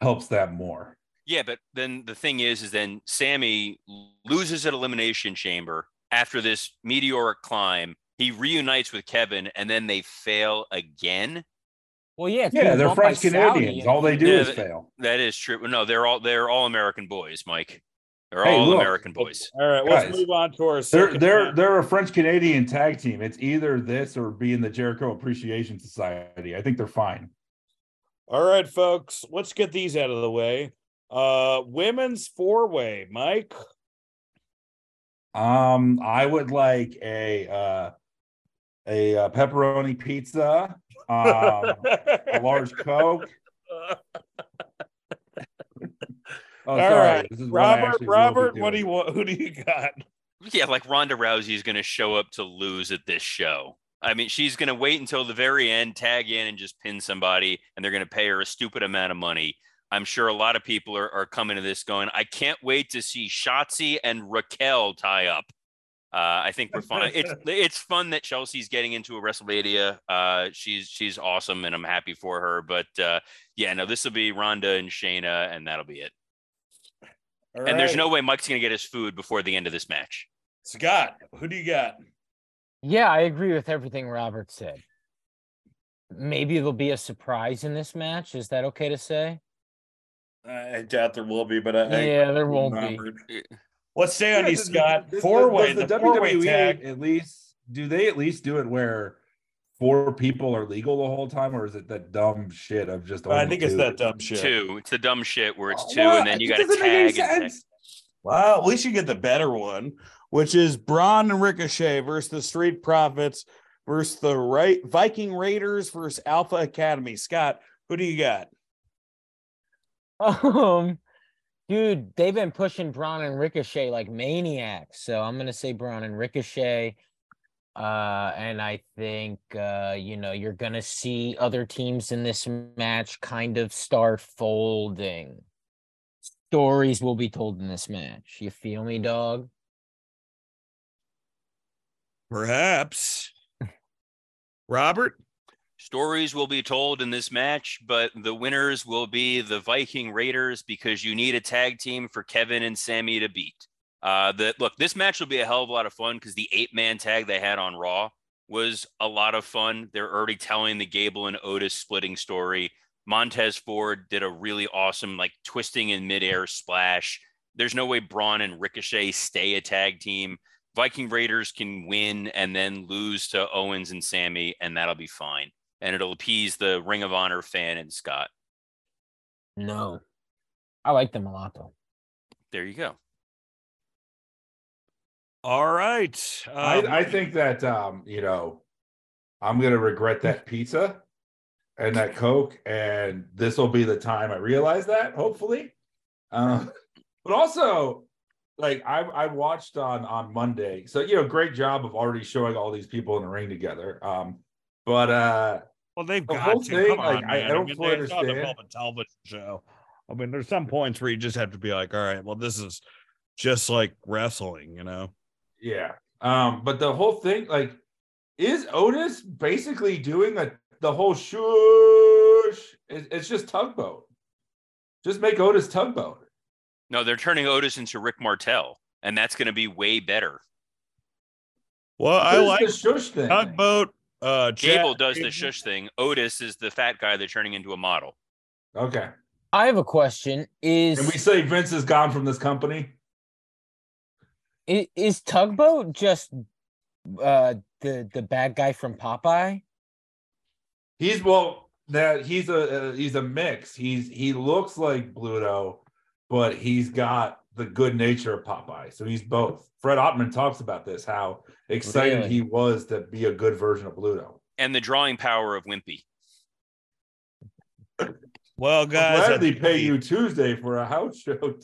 helps that more.
Yeah, but then the thing is, is then Sami loses at Elimination Chamber after this meteoric climb. He reunites with Kevin, and then they fail again.
Well, yeah,
yeah, they're French Canadians. All they do yeah, is
that,
fail.
That is true. No, they're all they're all American boys, Mike. They're hey, all look, American boys.
All right, let's move on to our.
They're they're match. they're a French Canadian tag team. It's either this or be in the Jericho Appreciation Society. I think they're fine.
All right, folks, let's get these out of the way. Uh, women's four way, Mike.
Um, I would like a uh, a, a uh, pepperoni pizza, [laughs] um, a large Coke. [laughs]
Oh, All sorry. right, Robert. Robert, what do you want? Who do you got?
Yeah, like Ronda Rousey is going to show up to lose at this show. I mean, she's going to wait until the very end, tag in, and just pin somebody, and they're going to pay her a stupid amount of money. I'm sure a lot of people are, are coming to this going, I can't wait to see Shotzi and Raquel tie up. Uh, I think we're fun. [laughs] it's it's fun that Chelsea's getting into a WrestleMania. Uh, she's she's awesome, and I'm happy for her. But uh, yeah, no, this will be Ronda and Shayna, and that'll be it and there's no way Mike's going to get his food before the end of this match.
Scott, who do you got?
Yeah, I agree with everything Robert said. Maybe there'll be a surprise in this match. Is that okay to say?
I doubt there will be, but I,
Yeah,
I,
there won't be.
Robert. Let's stay on you, Scott. Four way,
does
the, four way
WWE
tag.
at least do they at least do it where four people are legal the whole time, or is it that dumb shit of just?
I
only
think it's that dumb shit.
Two. It's the dumb shit where it's two,
what?
and then you got to
doesn't make any
tag. And
Well, at least you get the better one, which is Braun and Ricochet versus the Street Profits versus the right Viking Raiders versus Alpha Academy. Scott, who do you got? [laughs]
Um, dude, they've been pushing Braun and Ricochet like maniacs. So I'm gonna say Braun and Ricochet. Uh, and I think uh, you know, you're gonna see other teams in this match kind of start folding. Stories will be told in this match. You feel me, dog?
Perhaps. [laughs] Robert?
Stories will be told in this match, but the winners will be the Viking Raiders because you need a tag team for Kevin and Sami to beat. Uh, the look, this match will be a hell of a lot of fun because the eight man tag they had on Raw was a lot of fun. They're already telling the Gable and Otis splitting story. Montez Ford did a really awesome, like twisting in midair splash. There's no way Braun and Ricochet stay a tag team. Viking Raiders can win and then lose to Owens and Sami, and that'll be fine. And it'll appease the Ring of Honor fan and Scott.
No. I like them a lot though.
There you go.
All right. Um,
I, I think that um, you know, I'm gonna regret that pizza and that Coke, and this will be the time I realize that, hopefully. Um, but also, like I I watched on on Monday, so you know, great job of already showing all these people in the ring together. Um, but uh
well, they've
the
got to.
thing,
Come
like,
on,
I- I don't
mean,
fully
they- it's not
understand.
Velvet television show. I mean, there's some points where you just have to be like, all right, well, this is just like wrestling, you know?
Yeah. Um, but the whole thing, like, is Otis basically doing a the whole shush? It, it's just tugboat. Just make Otis tugboat.
No, they're turning Otis into Rick Martel, and that's going to be way better.
Well, I like
the shush thing.
tugboat. Uh,
Gable does the shush thing. Otis is the fat guy they're turning into a model.
Okay.
I have a question. Is
And we say Vince is gone from this company.
Is, is Tugboat just uh the the bad guy from Popeye?
He's well that he's a uh, he's a mix. He's he looks like Bluto, but he's got the good nature of Popeye. So he's both. Fred Ottman talks about this, how excited
Really?
he was to be a good version of Bluto.
And the drawing power of Wimpy.
Well, guys, I
gladly
think
pay you Tuesday for a house show.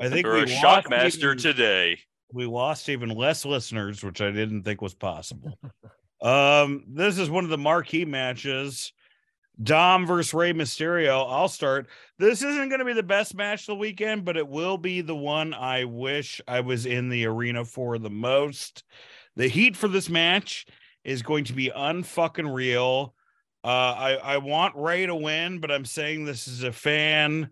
I think
Or
we
a
lost
Shockmaster today.
We lost even less listeners, which I didn't think was possible. um, this is one of the marquee matches. Dom versus Rey Mysterio. I'll start. This isn't going to be the best match of the weekend, but it will be the one I wish I was in the arena for the most. The heat for this match is going to be unfucking real. Uh, I I want Rey to win, but I'm saying this is a fan.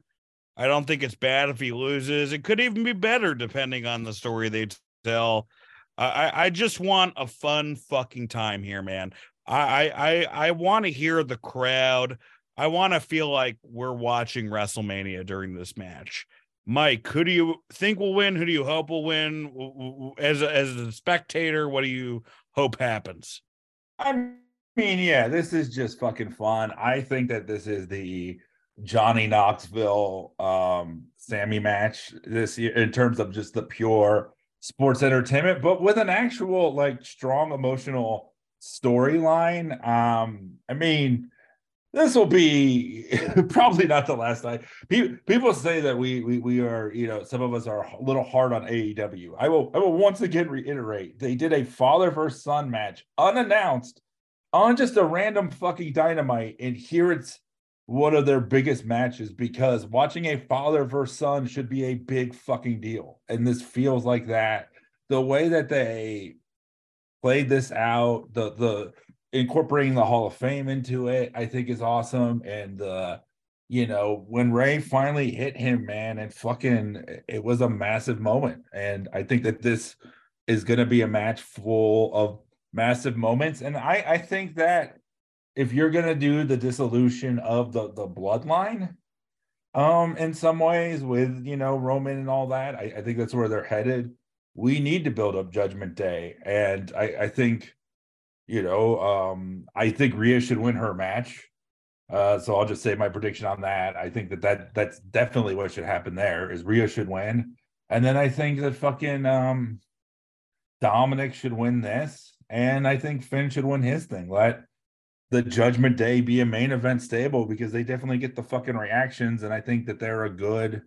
I don't think it's bad if he loses. It could even be better depending on the story they tell. I I- just want a fun fucking time here, man. I I I, want to hear the crowd. I want to feel like we're watching WrestleMania during this match. Mike, who do you think will win? Who do you hope will win? As a, as a spectator, what do you hope happens?
I mean, yeah, this is just fucking fun. I think that this is the Johnny Knoxville um Sami match this year in terms of just the pure sports entertainment, but with an actual like strong emotional storyline. Um, I mean, this will be [laughs] probably not the last night. People people say that we we we are, you know, some of us are a little hard on AEW. I will I will once again reiterate they did a father versus son match unannounced on just a random fucking dynamite, and here it's one of their biggest matches because watching a father versus son should be a big fucking deal. And this feels like that. The way that they played this out, the the incorporating the Hall of Fame into it, I think is awesome. And uh, you know, when Rey finally hit him, man, and fucking it was a massive moment. And I think that this is gonna be a match full of massive moments. And I, I think that if you're gonna do the dissolution of the the bloodline, um, in some ways with you know Roman and all that, I, I think that's where they're headed. We need to build up Judgment Day, and I, I think, you know, um, I think Rhea should win her match. Uh, so I'll just say my prediction on that. I think that, that that's definitely what should happen there is Rhea should win. And then I think that fucking um Dominic should win this. And I think Finn should win his thing. Let the Judgment Day be a main event stable because they definitely get the fucking reactions. And I think that they're a good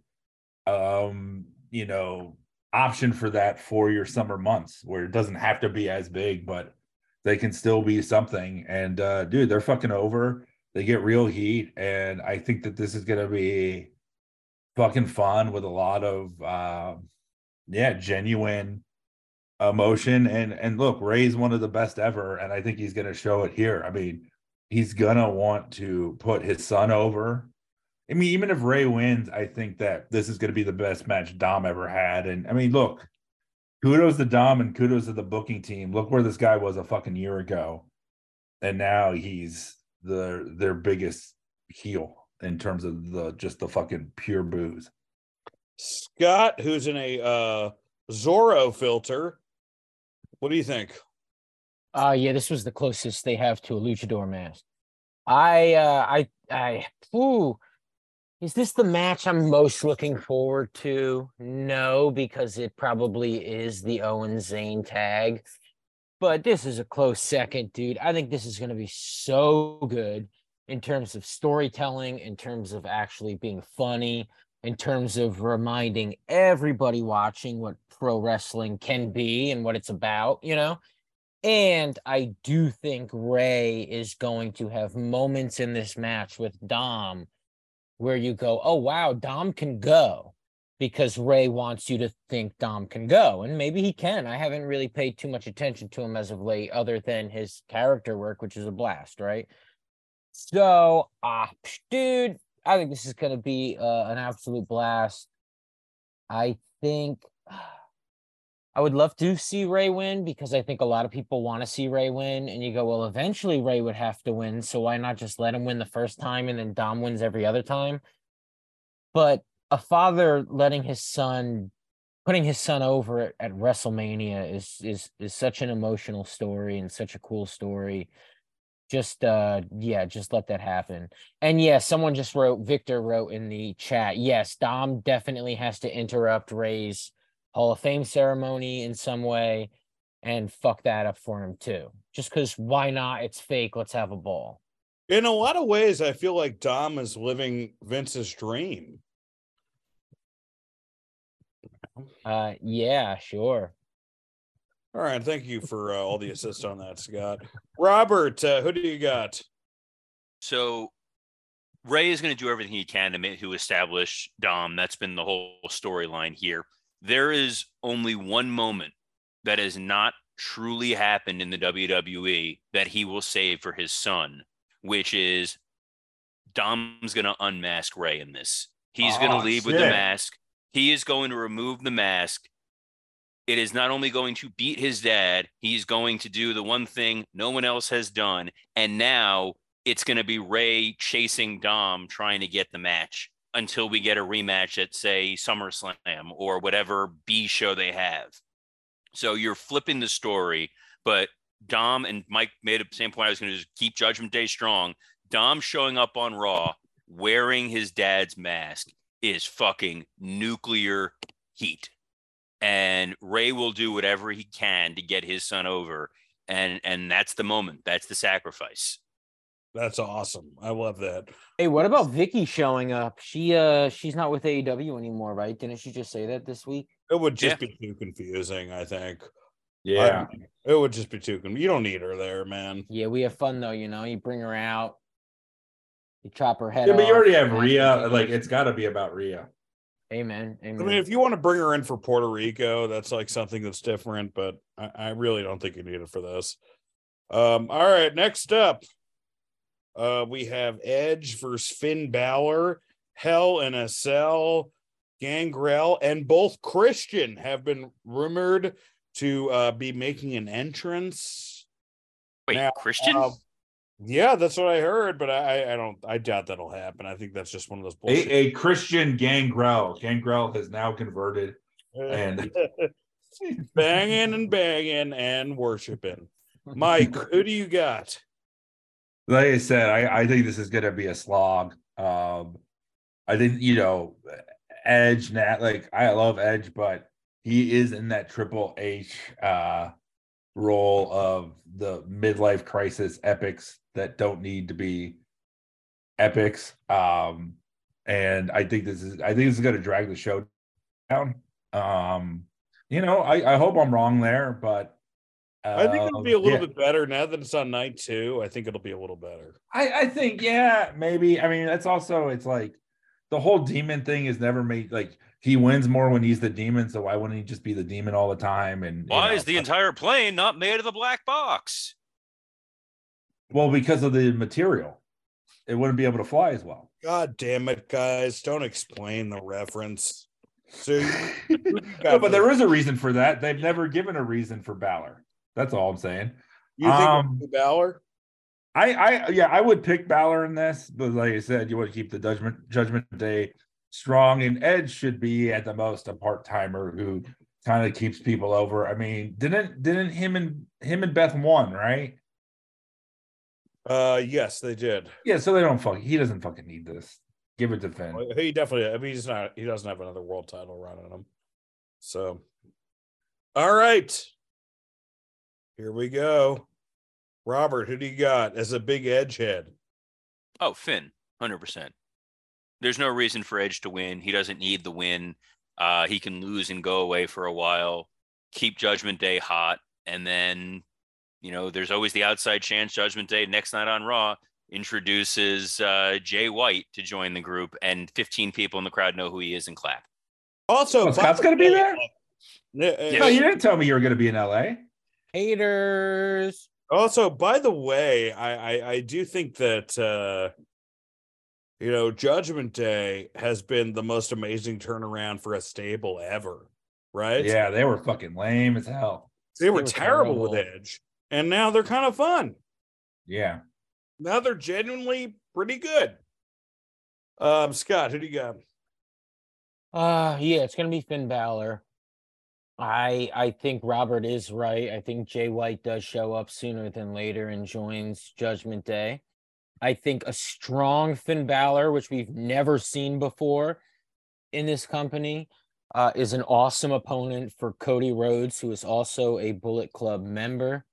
um, you know, option for that for your summer months where it doesn't have to be as big, but they can still be something. And uh dude, they're fucking over they get real heat, and I think that this is gonna be fucking fun with a lot of uh, yeah, genuine emotion. And and look, Rey's one of the best ever, and I think he's gonna show it here. I mean, he's gonna want to put his son over. I mean, even if Rey wins, I think that this is gonna be the best match Dom ever had. And I mean, look, kudos to Dom and kudos to the booking team. Look where this guy was a fucking year ago. And now he's the their biggest heel in terms of the just the fucking pure booze.
Scott, who's in a uh Zorro filter. What do you think?
Uh yeah, this was the closest they have to a luchador mask. I uh I I ooh is this the match I'm most looking forward to? No, because it probably is the Owens Zayn tag but this is a close second, dude. I think this is going to be so good in terms of storytelling, in terms of actually being funny, in terms of reminding everybody watching what pro wrestling can be and what it's about, you know? And I do think Rey is going to have moments in this match with Dom where you go, oh, wow, Dom can go because Rey wants you to think Dom can go. And maybe he can. I haven't really paid too much attention to him as of late, other than his character work, which is a blast, right? So, ah, uh, dude, I think this is going to be uh, an absolute blast. I think I would love to see Rey win because I think a lot of people want to see Rey win. And you go, well, eventually Rey would have to win. So why not just let him win the first time and then Dom wins every other time? But a father letting his son putting his son over at, at WrestleMania is is is such an emotional story and such a cool story. Just uh yeah, just let that happen. And yeah, someone just wrote Victor wrote in the chat. Yes, Dom definitely has to interrupt Rey's Hall of Fame ceremony in some way and fuck that up for him too. Just cuz why not? It's fake. Let's have a ball.
In a lot of ways, I feel like Dom is living Vince's dream.
Uh, yeah, sure.
All right, thank you for uh, all the assist on that, Scott. Robert, uh, who do you got?
So Rey is going to do everything he can to make, to establish Dom. That's been the whole storyline here. There is only one moment that has not truly happened in the WWE that he will save for his son, which is Dom's going to unmask Rey in this. He's oh, going to leave shit. with the mask. He is going to remove the mask. It is not only going to beat his dad, he's going to do the one thing no one else has done. And now it's going to be Rey chasing Dom trying to get the match until we get a rematch at, say, SummerSlam or whatever B show they have. So you're flipping the story, but Dom and Mike made the same point. I was going to just keep Judgment Day strong. Dom showing up on Raw wearing his dad's mask is fucking nuclear heat. And Rey will do whatever he can to get his son over. And and that's the moment. That's the sacrifice.
That's awesome. I love that.
Hey, what about Vickie showing up? She uh she's not with AEW anymore, right? Didn't she just say that this week?
It would just yeah. be too confusing, I think.
Yeah.
I, it would just be too confusing. You don't need her there, man.
Yeah, we have fun though, you know. You bring her out, you chop her head.
Yeah, but
off,
you already have Rhea. Like it's got to be about Rhea.
Amen. Amen.
I mean, if you want to bring her in for Puerto Rico, that's like something that's different. But I, I really don't think you need it for this. Um. All right. Next up, uh, we have Edge versus Finn Balor, Hell in a Cell, Gangrel, and both Christian have been rumored to uh, be making an entrance.
Wait,
Now,
Christian?
um, yeah, that's what I heard, but I, I don't, I doubt that'll happen. I think that's just one of those bullshit.
A, a Christian Gangrel. Gangrel has now converted. and- [laughs]
banging and banging and worshiping. Mike, who do you got?
Like I said, I, I think this is gonna be a slog. Um I think, you know, Edge Nat like I love Edge, but he is in that triple H uh role of the midlife crisis epics that don't need to be epics. Um and I think this is I think this is gonna drag the show down. Um, you know, I, I hope I'm wrong there, but
I think it'll
um,
be a little
yeah.
bit better now that it's on night two. I think it'll be a little better.
I, I think, yeah, maybe. I mean, that's also it's like the whole demon thing is never made like he wins more when he's the demon, so why wouldn't he just be the demon all the time? And you
Why
know,
is the entire plane not made of the black box?
well because of the material, it wouldn't be able to fly as well.
God damn it, guys! Don't explain the reference. So, [laughs] you- who do you got
No, but there is a reason for that. They've never given a reason for Balor. That's all I'm saying.
you think
um,
Balor?
I, I, yeah, I would pick Balor in this, but like I said, you want to keep the judgment Judgment Day strong, and Edge should be at the most a part timer who kind of keeps people over. I mean, didn't didn't him and him and Beth won right?
Uh, yes, they did.
Yeah, so they don't fuck. He doesn't fucking need this. Give it to Finn.
He definitely. I mean, he's not. He doesn't have another world title run on him. So, all right, here we go. Robert, who do you got as a big edge head?
Oh, Finn, hundred percent. There's no reason for Edge to win. He doesn't need the win. Uh, he can lose and go away for a while, keep Judgment Day hot, and then, you know, there's always the outside chance Judgment Day next night on Raw introduces uh, Jay White to join the group, and 15 people in the crowd know who he is and clap.
Also,
Oh, Scott's gonna be there?
uh,
Yeah.
No, you didn't tell me you were going to be in L.A.
Haters.
Also, by the way, I, I I do think that uh you know Judgment Day has been the most amazing turnaround for a stable ever, right?
Yeah, they were fucking lame as hell.
they were
were
terrible with. Edge, and now they're kind of fun.
Yeah.
Now they're genuinely pretty good. Um, Scott, who do you got?
Uh yeah, it's gonna be Finn Balor. I I think Robert is right. I think Jay White does show up sooner than later and joins Judgment Day. I think a strong Finn Balor, which we've never seen before in this company, uh, is an awesome opponent for Cody Rhodes, who is also a Bullet Club member.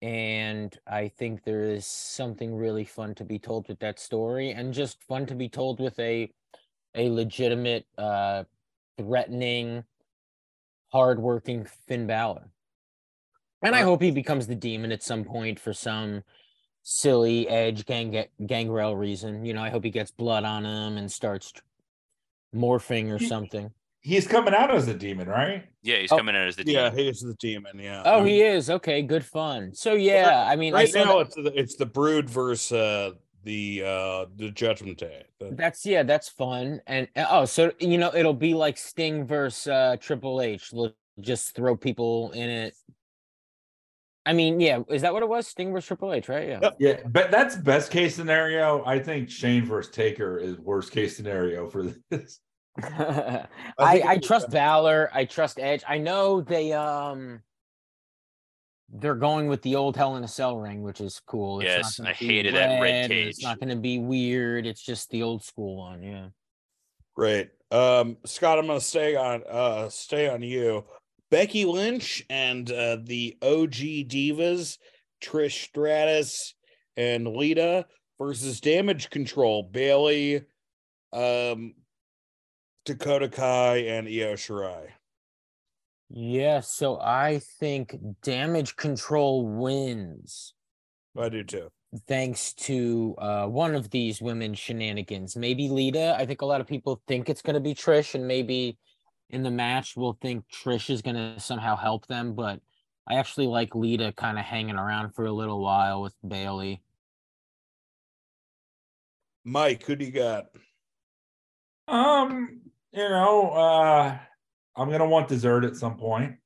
And I think there is something really fun to be told with that story, and just fun to be told with a a legitimate, uh, threatening, hardworking Finn Balor. And I hope he becomes the demon at some point for some silly edge gang gangrel reason. You know, I hope he gets blood on him and starts morphing or
He-
something.
He's coming out as a demon, right?
Yeah, he's
Oh,
coming out as the
Yeah,
demon.
he's the demon. Yeah.
Oh,
Um,
he is okay. Good fun. So yeah, I mean, I
right
saw
now
that-
it's the it's the Brood versus uh, the uh the Judgment Day. The-
That's yeah, that's fun. And uh, oh, so you know, it'll be like Sting versus uh, Triple H. They'll just throw people in it. I mean, yeah, is that what it was? Sting versus Triple H, right? Yeah.
Yeah, but that's best case scenario. I think Shane versus Taker is worst case scenario for this. [laughs]
I
think
I, trust
fun.
Balor. I trust Edge. I know they um they're going with the old Hell in a Cell ring, which is cool. It's
Yes,
gonna
I
be
hated that red
and It's not going to be weird. It's just the old school one. Yeah.
Great. Um, Scott, I'm gonna stay on uh stay on you. Becky Lynch and uh the OG divas, Trish Stratus and Lita versus Damage Control, Bayley, um, Dakota Kai and Io Shirai.
Yeah. So I think Damage Control wins.
I do too.
thanks to uh, one of these women's shenanigans. Maybe Lita. I think a lot of people think it's going to be Trish, and maybe in the match we'll think Trish is going to somehow help them. But I actually like Lita kind of hanging around for a little while with Bayley.
Mike, who do you got?
Um, you know, uh I'm gonna want dessert at some point.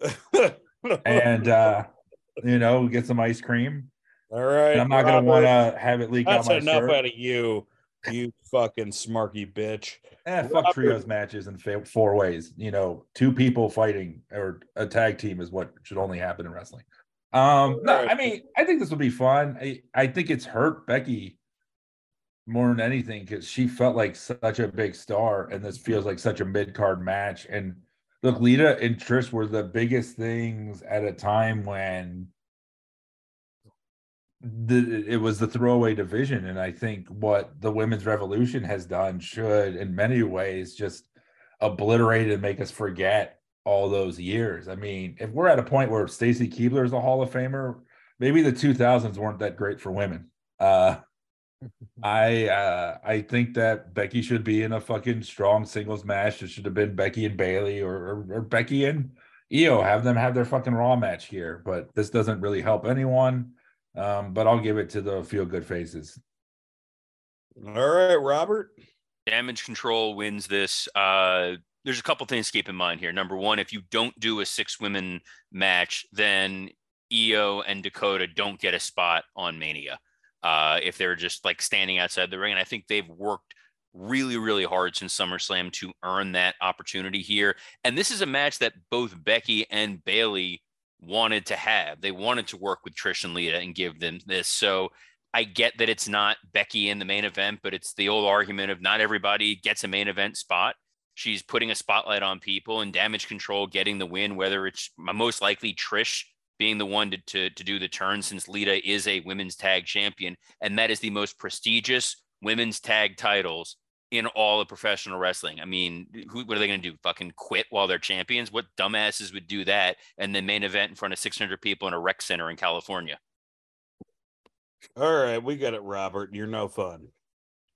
[laughs] And uh you know, get some ice cream.
All right.
And I'm not gonna want to have it leak
That's
out my
enough
shirt.
out of you, you fucking smarky bitch.
Eh, fuck
Robert-
trios matches in four ways. You know, two people fighting or a tag team is what should only happen in wrestling. Um, no, I mean, I think this will be fun. I, I think it's hurt Becky more than anything because she felt like such a big star, and this feels like such a mid card match. And look, Lita and Trish were the biggest things at a time when the it was the throwaway division. And i think what the women's revolution has done should in many ways just obliterate and make us forget all those years. I mean if we're at a point where stacy keibler is a hall of famer maybe the 2000s weren't that great for women. Uh [laughs] i uh i think that becky should be in a fucking strong singles match it should have been becky and bayley or, or, or becky and io have them have their fucking raw match here but this doesn't really help anyone um, but I'll give it to the feel good faces.
All right, Robert.
Damage control wins this. Uh, there's a couple things to keep in mind here. Number one, if you don't do a six women match, then Io and Dakota don't get a spot on Mania. Uh, if they're just like standing outside the ring, and I think they've worked really, really hard since SummerSlam to earn that opportunity here. And this is a match that both Becky and Bayley wanted to have. They wanted to work with Trish and Lita and give them this. So I get that it's not Becky in the main event, but it's the old argument of not everybody gets a main event spot. She's putting a spotlight on people and damage control getting the win, whether it's most likely Trish being the one to, to, to do the turn since Lita is a women's tag champion. And that is the most prestigious women's tag titles in all of professional wrestling. I mean, who, what are they going to do? Fucking quit while they're champions? What dumbasses would do that and then main event in front of 600 people in a rec center in California?
All right, we got it, Robert. You're no fun.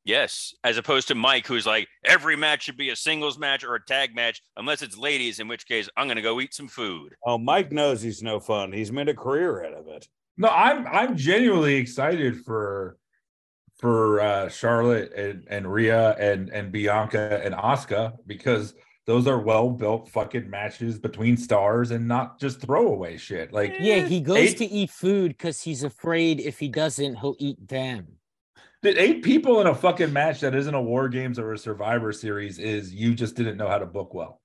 Yes, as opposed to Mike, who's like every match should be a singles match or a tag match, unless it's ladies, in which case I'm gonna go eat some food.
Oh, Mike knows he's no fun. He's made a career out of it.
No, I'm I'm genuinely excited for for uh Charlotte and, and Rhea and and Bianca and Asuka because those are well built fucking matches between stars and not just throwaway shit. Like
Yeah, he goes
eight-
to eat food because he's afraid if he doesn't, he'll eat them.
Did eight people in a fucking match that isn't a war games or a survivor series is you just didn't know how to book well.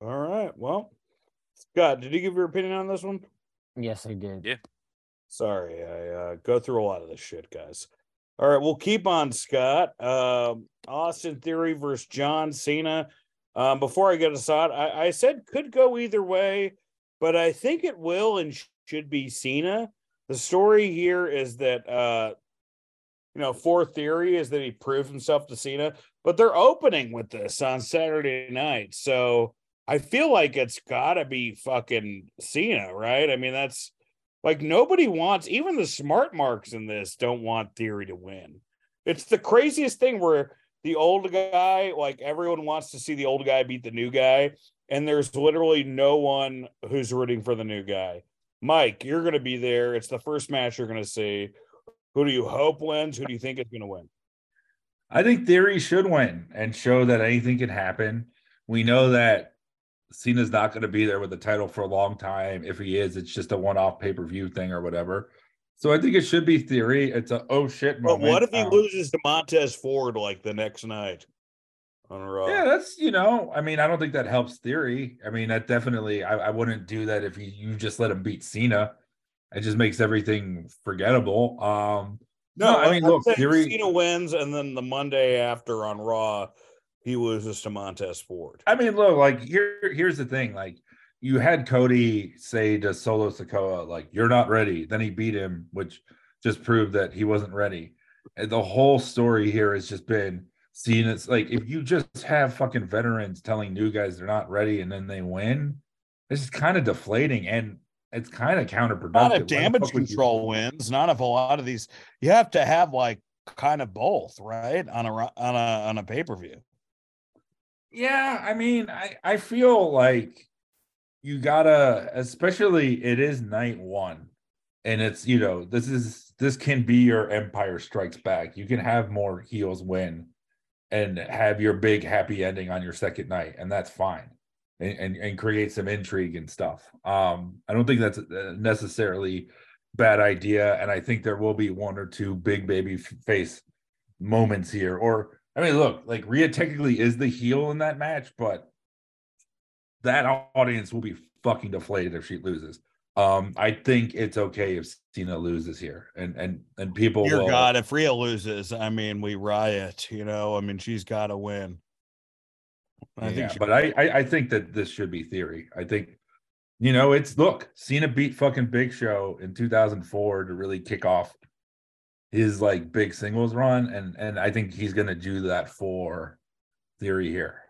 All right. Well, Scott, did you give your opinion on this one?
Yes, I did.
Yeah.
Sorry, I uh, go through a lot of this shit, guys. All right, we'll keep on Scott. Um, Austin Theory versus John Cena. Um, before I get aside, I, I said could go either way, but I think it will and sh- should be Cena. The story here is that uh, you know, for theory is that he proved himself to Cena, but they're opening with this on Saturday night. So I feel like it's gotta be fucking Cena, right? I mean, that's like nobody wants, even the smart marks in this don't want Theory to win. It's the craziest thing where the old guy, like everyone wants to see the old guy beat the new guy, and there's literally no one who's rooting for the new guy. Mike, you're going to be there. It's the first match you're going to see. Who do you hope wins? Who do you think is going to win?
I think Theory should win and show that anything can happen. We know that Cena's not going to be there with the title for a long time. If he is, it's just a one-off pay-per-view thing or whatever. So I think it should be Theory. It's a oh shit
But
moment.
what if he
Um,
loses to Montez Ford like the next night?
Yeah, that's you know. I mean, I don't think that helps Theory. I mean, that definitely. I, I wouldn't do that if you, you just let him beat Cena. It just makes everything forgettable. Um,
No,
I mean,
I'm
look, Theory.
Cena wins, and then the Monday after on Raw, he loses to Montez Ford.
I mean, look, like here, here's the thing. Like you had Cody say to Solo Sikoa, like, you're not ready. Then he beat him, which just proved that he wasn't ready. And the whole story here has just been seen it's like if you just have fucking veterans telling new guys they're not ready and then they win, this is kind of deflating and it's kind of counterproductive.
Not if damage control wins. Not if a lot of these. You have to have like kind of both, right? On a on a on a pay per view.
Yeah, I mean, I I feel like you gotta, especially it is night one, and it's you know this is this can be your Empire Strikes Back. You can have more heels win, and have your big happy ending on your second night, and that's fine. And, and, and create some intrigue and stuff. Um, I don't think that's necessarily bad idea, and I think there will be one or two big baby face moments here. Or I mean, look, like Rhea technically is the heel in that match, but that audience will be fucking deflated if she loses. Um, I think it's okay if Cena loses here, and and and people.
Dear
will,
God, if Rhea loses, I mean, we riot. You know, I mean, she's got to win.
I yeah, but I, I I think that this should be theory. I think, you know, it's look, Cena beat fucking Big Show in 2004 to really kick off his like big singles run, and and I think he's gonna do that for theory here.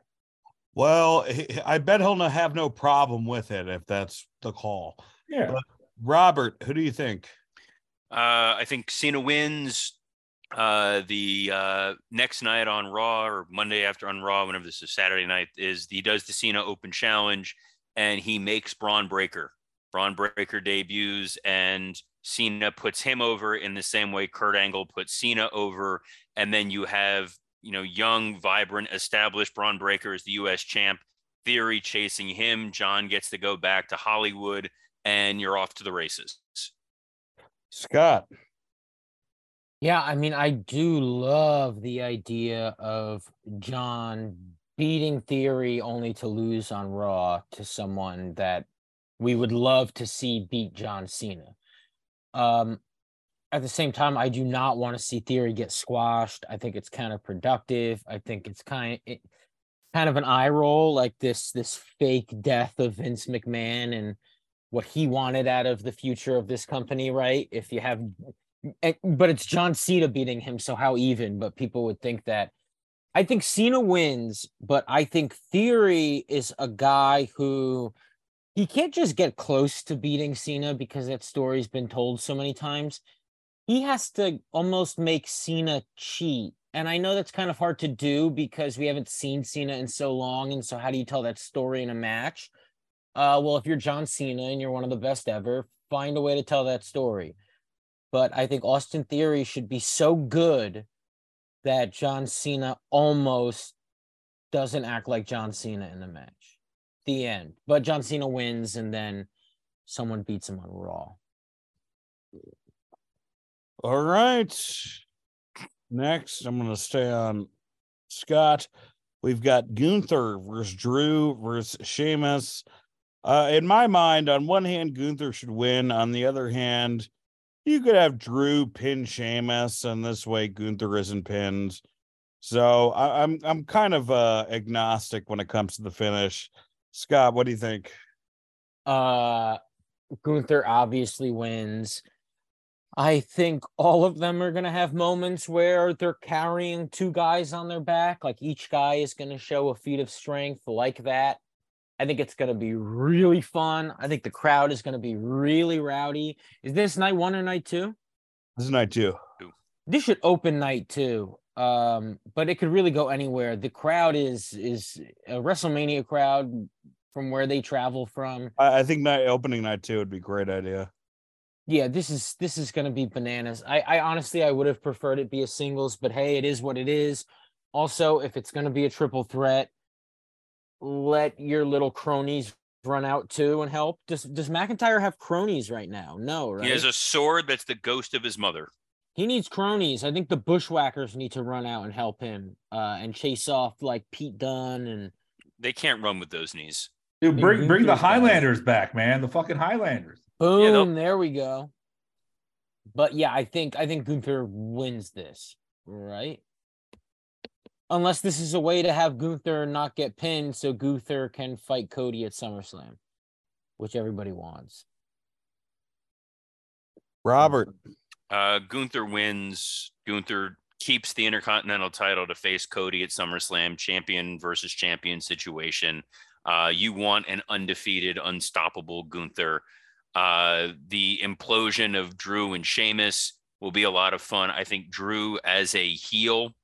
Well, I bet he'll have no problem with it if that's the call.
Yeah. But
Robert, who do you think?
Uh, I think Cena wins uh, the uh, next night on Raw or Monday after on Raw, whenever this is Saturday night, is he does the Cena Open Challenge and he makes Bron Breakker. Bron Breakker debuts and Cena puts him over in the same way Kurt Angle puts Cena over, and then you have you know young, vibrant, established Bron Breakker as the U.S. champ. Theory chasing him. John gets to go back to Hollywood and you're off to the races.
Scott.
Yeah, I mean, I do love the idea of John beating Theory only to lose on Raw to someone that we would love to see beat John Cena. Um, at the same time, I do not want to see Theory get squashed. I think it's counterproductive. I think it's kind it, kind of an eye roll, like this this fake death of Vince McMahon and what he wanted out of the future of this company, right? If you have, but it's John Cena beating him, so how even? But people would think that. I think Cena wins, but I think Theory is a guy who he can't just get close to beating Cena because that story's been told so many times. He has to almost make Cena cheat. And I know that's kind of hard to do because we haven't seen Cena in so long. And so, how do you tell that story in a match? uh, well, if you're John Cena and you're one of the best ever, find a way to tell that story. But I think Austin Theory should be so good that John Cena almost doesn't act like John Cena in the match. The end. But John Cena wins and then someone beats him on Raw.
All right. Next, I'm going to stay on Scott. We've got Gunther versus Drew versus Sheamus. Uh, in my mind, on one hand, Gunther should win. On the other hand, you could have Drew pin Sheamus, and this way Gunther isn't pinned. So I, am I'm, I'm kind of uh, agnostic when it comes to the finish. Scott, what do you think?
Uh, Gunther obviously wins. I think all of them are going to have moments where they're carrying two guys on their back. Like each guy is going to show a feat of strength like that. I think it's going to be really fun. I think the crowd is going to be really rowdy. Is this night one or night two?
This is night two.
This should open night two. Um, but it could really go anywhere. The crowd is is a WrestleMania crowd from where they travel from.
I, I think night opening night two would be a great idea.
Yeah, this is this is going to be bananas. I, I honestly I would have preferred it be a singles, but hey, it is what it is. Also, if it's going to be a triple threat, let your little cronies run out too and help? Does does McIntyre have cronies right now? No, right?
He has a sword that's the ghost of his mother.
He needs cronies. I think the bushwhackers need to run out and help him uh, and chase off like Pete Dunne and
they can't run with those knees.
Dude, bring bring the Highlanders back, man. The fucking Highlanders.
Boom, yeah, there we go. But yeah, I think I think Gunther wins this, right? Unless this is a way to have Gunther not get pinned so Gunther can fight Cody at SummerSlam, which everybody wants.
Robert.
Uh, Gunther wins. Gunther keeps the Intercontinental title to face Cody at SummerSlam, champion versus champion situation. Uh, you want an undefeated, unstoppable Gunther. Uh, the implosion of Drew and Sheamus will be a lot of fun. I think Drew as a heel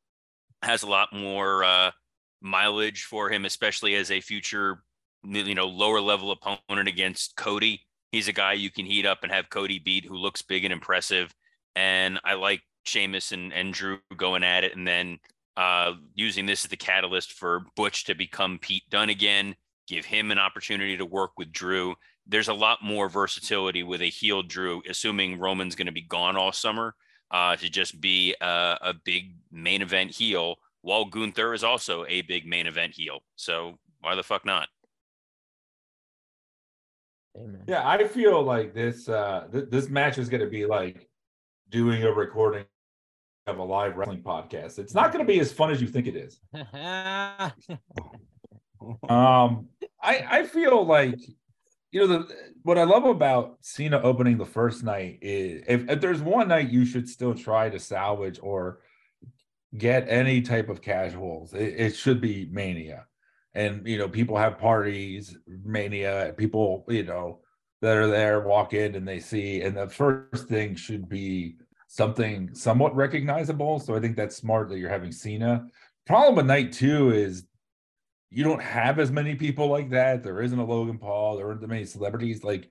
has a lot more uh, mileage for him, especially as a future, you know, lower level opponent against Cody. He's a guy you can heat up and have Cody beat, who looks big and impressive. And I like Sheamus and, and Drew going at it, and then uh, using this as the catalyst for Butch to become Pete Dunne again. give him an opportunity to work with Drew. There's a lot more versatility with a heel Drew, assuming Roman's going to be gone all summer, uh, to just be a, a big main event heel, while Gunther is also a big main event heel. So why the fuck not?
Amen.
Yeah, I feel like this uh th- this match is going to be like doing a recording of a live wrestling podcast. It's not going to be as fun as you think it is. [laughs] Um, I I feel like you know the what I love about Cena opening the first night is if, if there's one night you should still try to salvage or get any type of casuals, it, it should be Mania. And you know, people have parties, Mania, people, you know, that are there walk in and they see, and the first thing should be something somewhat recognizable. So I think that's smart that you're having Cena. Problem with night two is you don't have as many people like that. There isn't a Logan Paul. There aren't that many celebrities. Like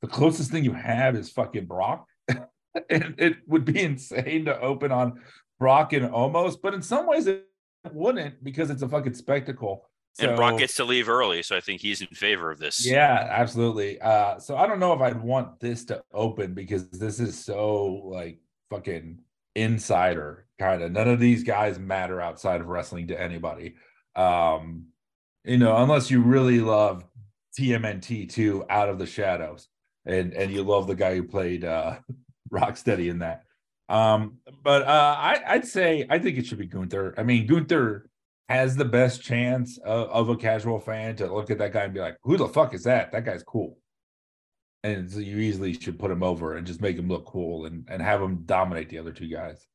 the closest thing you have is fucking Brock. [laughs] and it would be insane to open on Brock and almost, but in some ways it wouldn't because it's a fucking spectacle.
and Brock gets to leave early, so I think he's in favor of this.
yeah, absolutely. Uh, so I don't know if I'd want this to open because this is so like fucking insider kind of. None of these guys matter outside of wrestling to anybody. Um, you know, unless you really love TMNT too, out of the shadows, and and you love the guy who played uh [laughs] Rocksteady in that. Um, but uh I, I'd say I think it should be Gunther. I mean, Gunther has the best chance of, of a casual fan to look at that guy and be like, who the fuck is that? That guy's cool. And so you easily should put him over and just make him look cool and, and have him dominate the other two guys.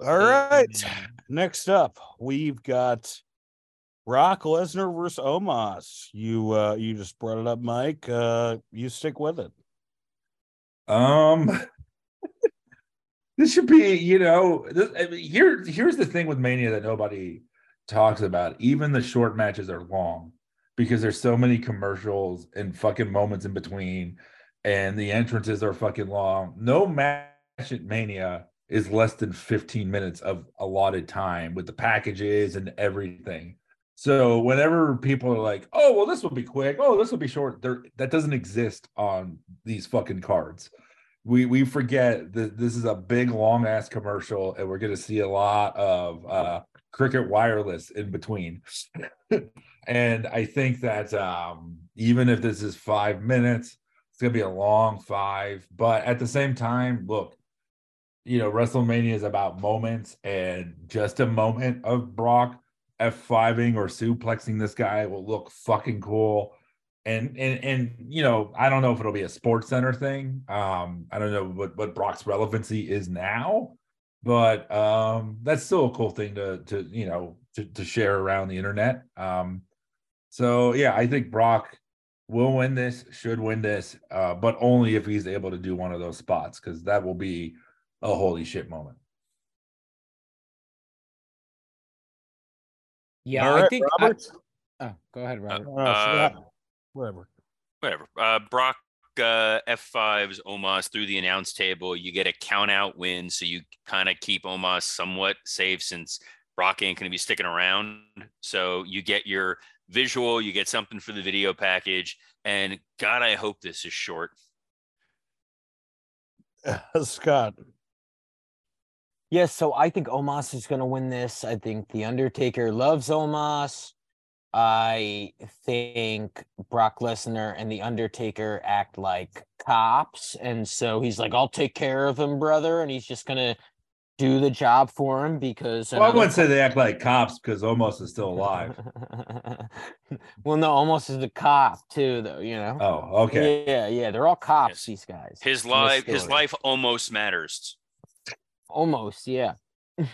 All right. Next up, we've got Brock Lesnar versus Omos. You uh you just brought it up, Mike. Uh you stick with it.
Um, [laughs] this should be, you know, this, I mean, here. Here's the thing with Mania that nobody talks about. Even the short matches are long because there's so many commercials and fucking moments in between, and the entrances are fucking long. No match at Mania is less than 15 minutes of allotted time with the packages and everything. So whenever people are like, "Oh, well, this will be quick. Oh, this will be short," there that doesn't exist on these fucking cards. We we forget that this is a big long ass commercial, and we're gonna see a lot of uh, Cricket Wireless in between. [laughs] and I think that um, even if this is five minutes, it's gonna be a long five. But at the same time, look, you know, WrestleMania is about moments, and just a moment of Brock F5ing or suplexing this guy will look fucking cool. And and and you know, I don't know if it'll be a sports center thing. Um, I don't know what, what Brock's relevancy is now, but um that's still a cool thing to to you know to, to share around the internet. Um so yeah, I think Brock will win this, should win this, uh, but only if he's able to do one of those spots, because that will be a holy shit moment.
Yeah,
All
I think. I- oh, go ahead, Robert.
Uh,
Uh,
whatever.
whatever. Uh, Brock uh, F5's Omos through the announce table. You get a count out win, so you kind of keep Omos somewhat safe since Brock ain't going to be sticking around. So you get your visual, you get something for the video package, and God, I hope this is short. [laughs]
Scott.
Yes, so I think Omos is going to win this. I think The Undertaker loves Omos. I think Brock Lesnar and The Undertaker act like cops. And so he's like, I'll take care of him, brother. And he's just going to do the job for him because.
Well, I wouldn't say they act like cops because Omos is still alive. [laughs]
well, no, Omos is a cop too, though, you know?
Oh, okay.
Yeah, yeah. They're all cops,
Yes.
these guys.
His life, his life almost matters.
Almost yeah. [laughs]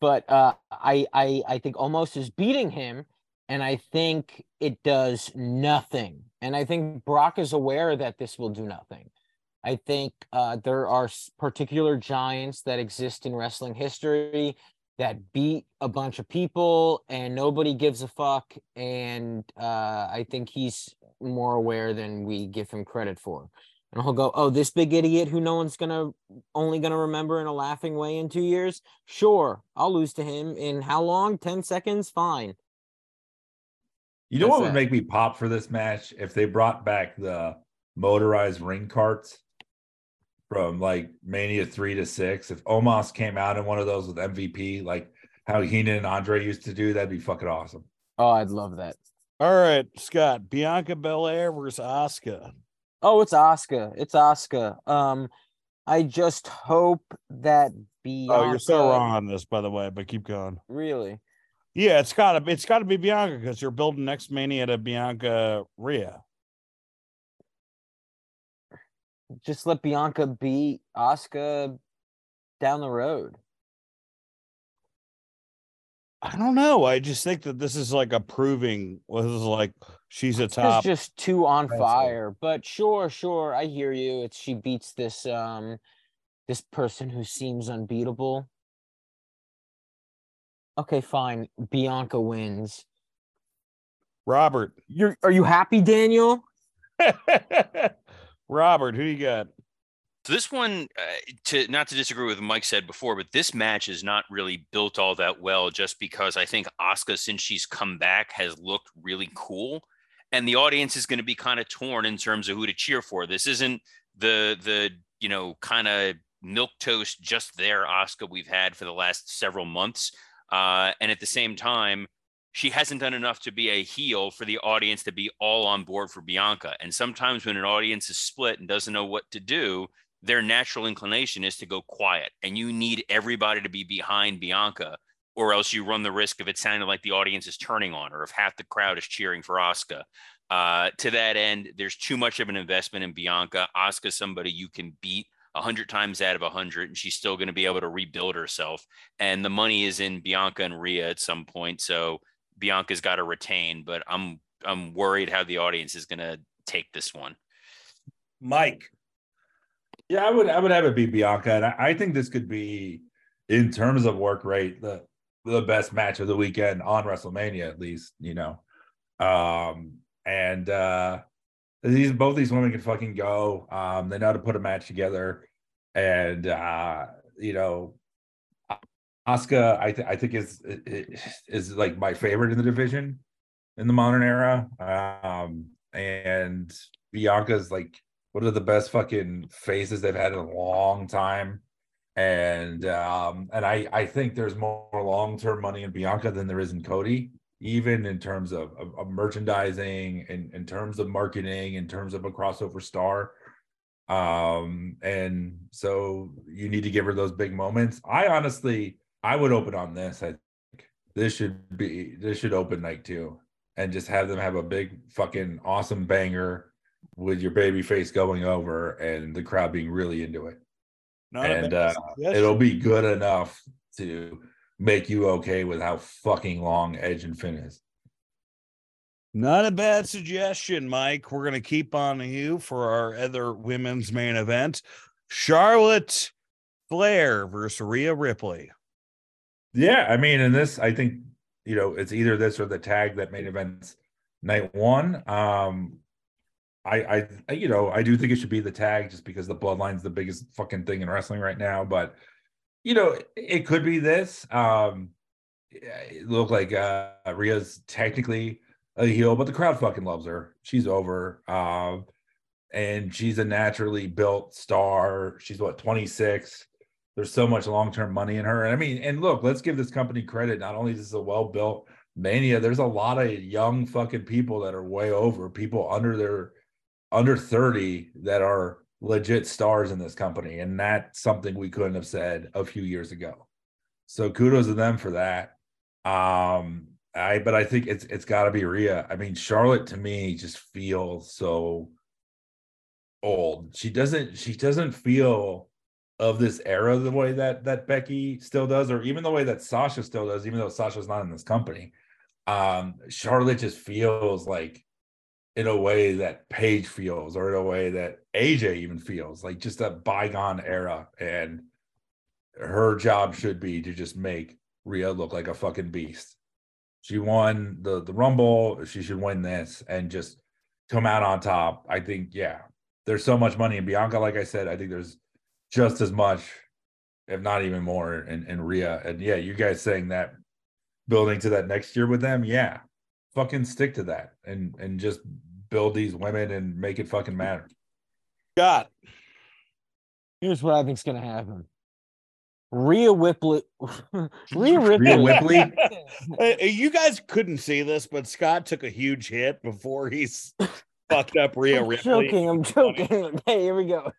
But uh i i i think Omos is beating him and i think it does nothing. And i think brock is aware that this will do nothing. I think uh there are particular giants that exist in wrestling history that beat a bunch of people and nobody gives a fuck and uh i think he's more aware than we give him credit for And he'll go, Oh, this big idiot who no one's gonna only gonna remember in a laughing way in two years? Sure, I'll lose to him in how long? 10 seconds? Fine.
You know
That's
what would
it.
make me pop for this match if they brought back the motorized ring carts from like Mania three to six. If Omos came out in one of those with MVP, like how Heenan and Andre used to do, that'd be fucking awesome.
Oh, I'd love that.
All right, Scott. Bianca Belair versus Asuka.
Oh, it's Asuka. It's Asuka. Um, I just hope that Bianca.
Oh, you're so wrong on this, by the way, but keep going.
Really?
Yeah, it's gotta it's gotta be Bianca because you're building next mania to Bianca Rhea.
Just let Bianca beat Asuka down the road.
I don't know. I just think that this is like a proving. This is like she's a top.
It's
top.
just too on
wrestler.
fire. But sure, sure, I hear you. It's she beats this um this person who seems unbeatable. Okay, fine. Bianca wins.
Robert.
You're are you happy, Daniel? [laughs]
Robert, who you got?
So this one, uh, to not to disagree with what Mike said before, but this match is not really built all that well. Just because I think Asuka, since she's come back, has looked really cool, and the audience is going to be kind of torn in terms of who to cheer for. This isn't the the you know kind of milk toast just there Asuka we've had for the last several months, uh, and at the same time. She hasn't done enough to be a heel for the audience to be all on board for Bianca. And sometimes when an audience is split and doesn't know what to do, their natural inclination is to go quiet and you need everybody to be behind Bianca or else you run the risk of it sounding like the audience is turning on her if half the crowd is cheering for Asuka. Uh, to that end, there's too much of an investment in Bianca. Asuka's somebody you can beat a hundred times out of a hundred, and she's still going to be able to rebuild herself. And the money is in Bianca and Rhea at some point, so Bianca's got to retain. But I'm I'm worried how the audience is going to take this one.
Mike. Yeah, I would I would have it be Bianca. And I, I think this could be, in terms of work rate, the the best match of the weekend on WrestleMania, at least, you know. Um, and uh these both these women can fucking go. Um, they know how to put a match together. And uh, you know, Asuka, I, th- I think is is like my favorite in the division in the modern era. Um, and Bianca's like one of the best fucking faces they've had in a long time. And um, and I I think there's more long term money in Bianca than there is in Cody, even in terms of, of, of merchandising, in, in terms of marketing, in terms of a crossover star. Um, and so you need to give her those big moments. I honestly I would open on this. I think this should be this should open night two and just have them have a big fucking awesome banger with your baby face going over and the crowd being really into it.
Not
and uh, it'll be good enough to make you okay with how fucking long Edge and Finn is.
Not a bad suggestion, Mike. We're gonna keep on you for our other women's main event. Charlotte Flair versus Rhea Ripley.
Yeah, I mean, in this, I think you know it's either this or the tag that main events night one. Um, I, I, you know, I do think it should be the tag just because the bloodline's the biggest fucking thing in wrestling right now. But you know, it, it could be this. Um, it looked like uh, Rhea's technically a heel, but the crowd fucking loves her. She's over. Um, and she's a naturally built star. She's what 26 there's so much long-term money in her. And I mean, and look, let's give this company credit. Not only is this a well-built mania, there's a lot of young fucking people that are way over, people under their under 30 that are legit stars in this company. And that's something we couldn't have said a few years ago. So kudos to them for that. Um, I but I think it's it's gotta be Rhea. I mean, Charlotte to me just feels so old. She doesn't she doesn't feel of this era the way that that Becky still does, or even the way that Sasha still does, even though Sasha's not in this company. Um, Charlotte just feels like in a way that Paige feels, or in a way that AJ even feels, like just a bygone era. And her job should be to just make Rhea look like a fucking beast. She won the the Rumble. She should win this and just come out on top. I think, yeah, there's so much money in Bianca. Like I said, I think there's just as much, if not even more, in, in Rhea. And yeah, you guys saying that building to that next year with them, yeah. Fucking stick to that and and just build these women and make it fucking matter.
Scott.
Here's what I think's gonna happen. Rhea Whipley, [laughs] Rhea Ripley.
Rhea Whipley. [laughs] [laughs]
You guys couldn't see this, but Scott took a huge hit before he's fucked up Rhea
I'm
Ripley.
joking. I'm joking. Okay, here we go.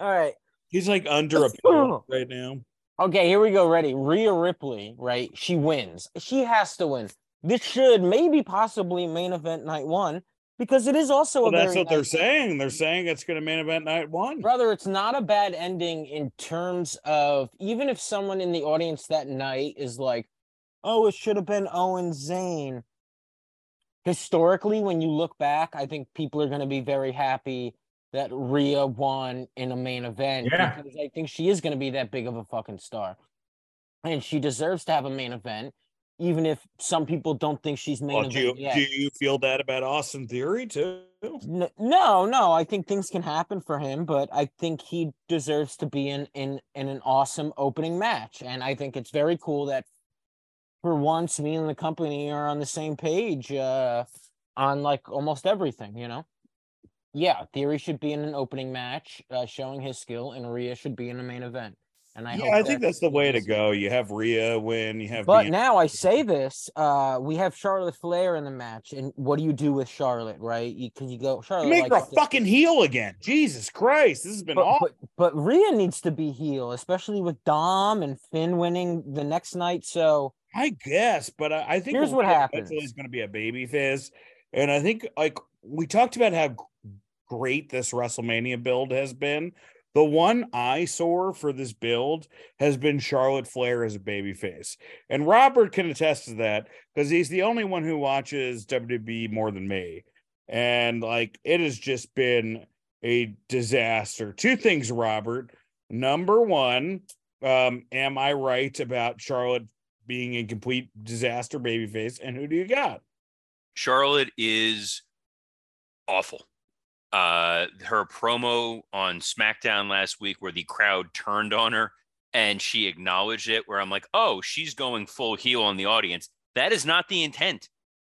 All right.
He's like under a pillow right now.
Okay, here we go. Ready? Rhea Ripley, right? She wins. She has to win. This should maybe possibly main event night one because it is also
Well,
a
that's
very
what they're
nice-
saying. They're saying it's going to main event night one.
Brother, it's not a bad ending in terms of even if someone in the audience that night is like, oh, it should have been Owens Zayn. Historically, when you look back, I think people are going to be very happy that Rhea won in a main event
Yeah.
because I think she is going to be that big of a fucking star. And she deserves to have a main event, even if some people don't think she's main
Well, do, you,
yet.
do you feel that about Austin Theory too?
No, no, I think things can happen for him, but I think he deserves to be in in in an awesome opening match, and I think it's very cool that for once me and the company are on the same page uh on like almost everything, you know. Yeah, Theory should be in an opening match, uh, showing his skill, and Rhea should be in a main event. And I
yeah,
hope
I think that's the way to go. You have Rhea win. You have
But
Bian-
now I say this, uh, we have Charlotte Flair in the match, and what do you do with Charlotte, right? Because you, go Charlotte
You make her a fucking heel again. Jesus Christ, this has been
but,
awful.
but but Rhea needs to be heel, especially with Dom and Finn winning the next night. So
I guess, but I, I think
Here's what happens.
is going to be a baby face, and I think like we talked about how great this WrestleMania build has been. The one eyesore for this build has been Charlotte Flair as a babyface, and Robert can attest to that because he's the only one who watches WWE more than me, and like it has just been a disaster. Two things, Robert. Number one, um, am I right about Charlotte being a complete disaster babyface? And who do you got?
Charlotte is awful. Uh, her promo on SmackDown last week, where the crowd turned on her and she acknowledged it, where I'm like, oh, she's going full heel on the audience. That is not the intent.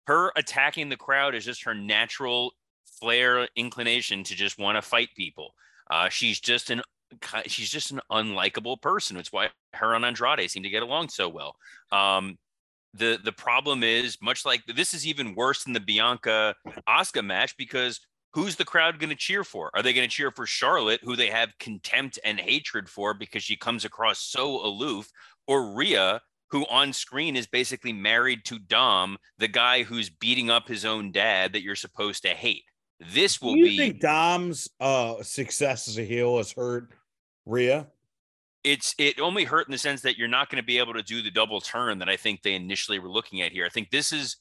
Her attacking the crowd is just her natural flair inclination to just want to fight people. Uh, she's just an she's just an unlikable person. It's why her and Andrade seem to get along so well. Um, the the problem is much like this is even worse than the Bianca Asuka match because who's the crowd going to cheer for? Are they going to cheer for Charlotte, who they have contempt and hatred for because she comes across so aloof, or Rhea, who on screen is basically married to Dom, the guy who's beating up his own dad that you're supposed to hate? This will
do you
be
think Dom's uh success as a heel has hurt Rhea?
it's it only hurt in the sense that you're not going to be able to do the double turn that I think they initially were looking at here. I think this is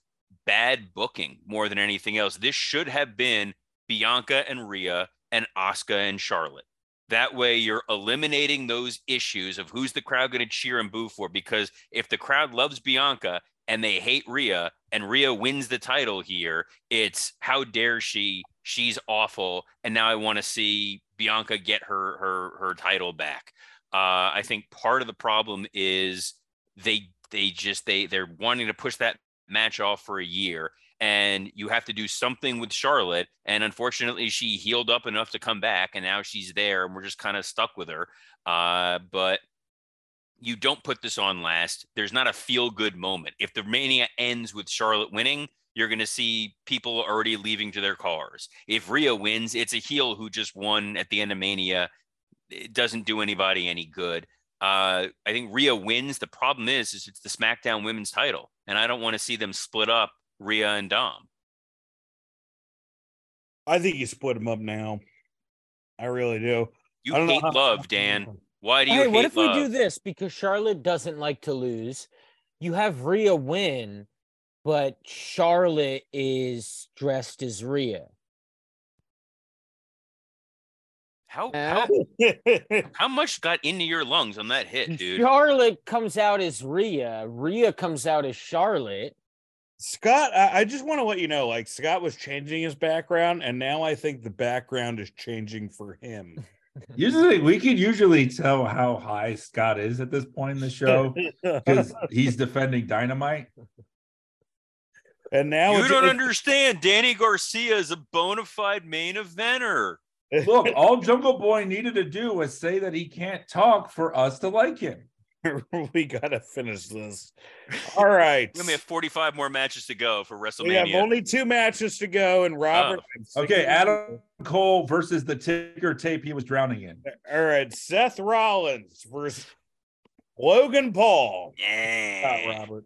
bad booking more than anything else. This should have been Bianca and Rhea and Asuka and Charlotte. That way you're eliminating those issues of who's the crowd going to cheer and boo for because if the crowd loves Bianca and they hate Rhea and Rhea wins the title here, it's how dare she? She's awful and now I want to see Bianca get her her her title back. Uh, I think part of the problem is they they just they they're wanting to push that match off for a year, and you have to do something with Charlotte. And unfortunately, she healed up enough to come back, and now she's there, and we're just kind of stuck with her. Uh, but you don't put this on last. There's not a feel good moment. If the Mania ends with Charlotte winning, you're going to see people already leaving to their cars. If Rhea wins, it's a heel who just won at the end of Mania it doesn't do anybody any good. Uh, I think Rhea wins. The problem is, is it's the SmackDown Women's Title, and I don't want to see them split up Rhea and Dom.
I think you split them up now. I really do.
You
I don't know
hate
how-
love, Dan. Why do you
hey,
hate
what if
love?
we do this? Because Charlotte doesn't like to lose. You have Rhea win, but Charlotte is dressed as Rhea.
How how [laughs] how much got into your lungs on that hit, dude?
Charlotte comes out as Rhea. Rhea comes out as Charlotte.
Scott, I, I just want to let you know, like Scott was changing his background, and now I think the background is changing for him. [laughs]
Usually, we can usually tell how high Scott is at this point in the show [laughs] because he's defending Dynamite.
and now
you
it's-
don't
it's-
understand. Danny Garcia is a bona fide main eventer.
Look, all Jungle Boy needed to do was say that he can't talk for us to like him. [laughs]
we gotta finish this. All right.
We only have 45 more matches to go for WrestleMania.
We have only two matches to go, and Robert. I'm
Okay, Adam Cole versus the ticker tape he was drowning in. [laughs]
All right, Seth Rollins versus Logan Paul.
Yeah.
Scott Robert.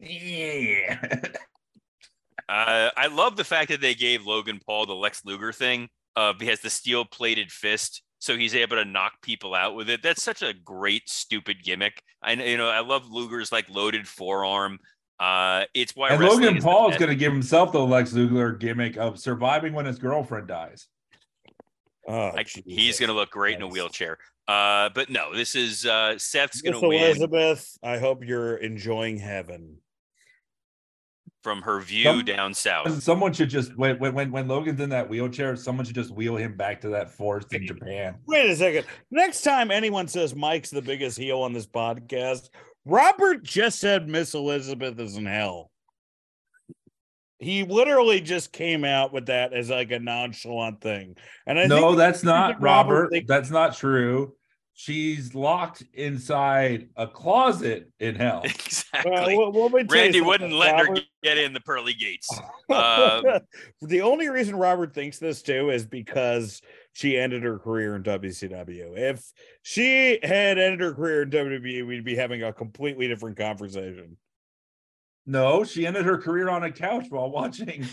Yeah. [laughs]
Uh, I love the fact that they gave Logan Paul the Lex Luger thing. Uh, he has the steel plated fist, so he's able to knock people out with it. That's such a great, stupid gimmick. I know, you know, I love Luger's like loaded forearm. Uh, it's why
and Logan
is
Paul is
best.
going to give himself the Lex Luger gimmick of surviving when his girlfriend dies.
Oh,
Like, he's going to look great in a wheelchair. Uh, but no, this is uh, Seth's going to win
Elizabeth, I hope you're enjoying heaven.
From her view
Some-
down south.
Someone should just when when when Logan's in that wheelchair, someone should just wheel him back to that forest in Japan.
Wait a second. Next time anyone says Mike's the biggest heel on this podcast, Robert just said Miss Elizabeth is in hell. He literally just came out with that as like a nonchalant thing. And I
no,
think
that's not
Robert
Robert.
think-
That's not true. She's locked inside a closet in hell. [laughs]
exactly.
Well, well, let me tell
Randy wouldn't let her get in the pearly gates. [laughs] Um, [laughs]
the only reason Robert thinks this too is because she ended her career in WCW. If she had ended her career in WWE, we'd be having a completely different conversation.
No, she ended her career on a couch while watching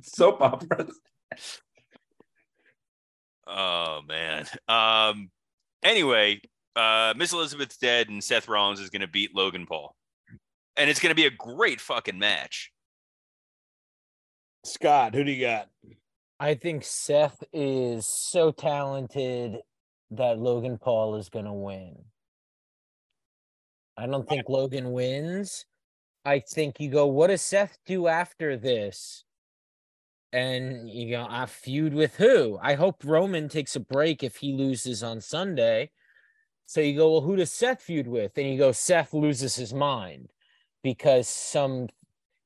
soap operas.
Oh man. Um. Anyway, uh, Miss Elizabeth's dead, and Seth Rollins is going to beat Logan Paul, and it's going to be a great fucking match.
Scott, who do you got?
I think Seth is so talented that Logan Paul is going to win. I don't think Logan wins. I think you go, what does Seth do after this? And you go, I feud with who? I hope Roman takes a break if he loses on Sunday. So you go, well, who does Seth feud with? And you go, Seth loses his mind because some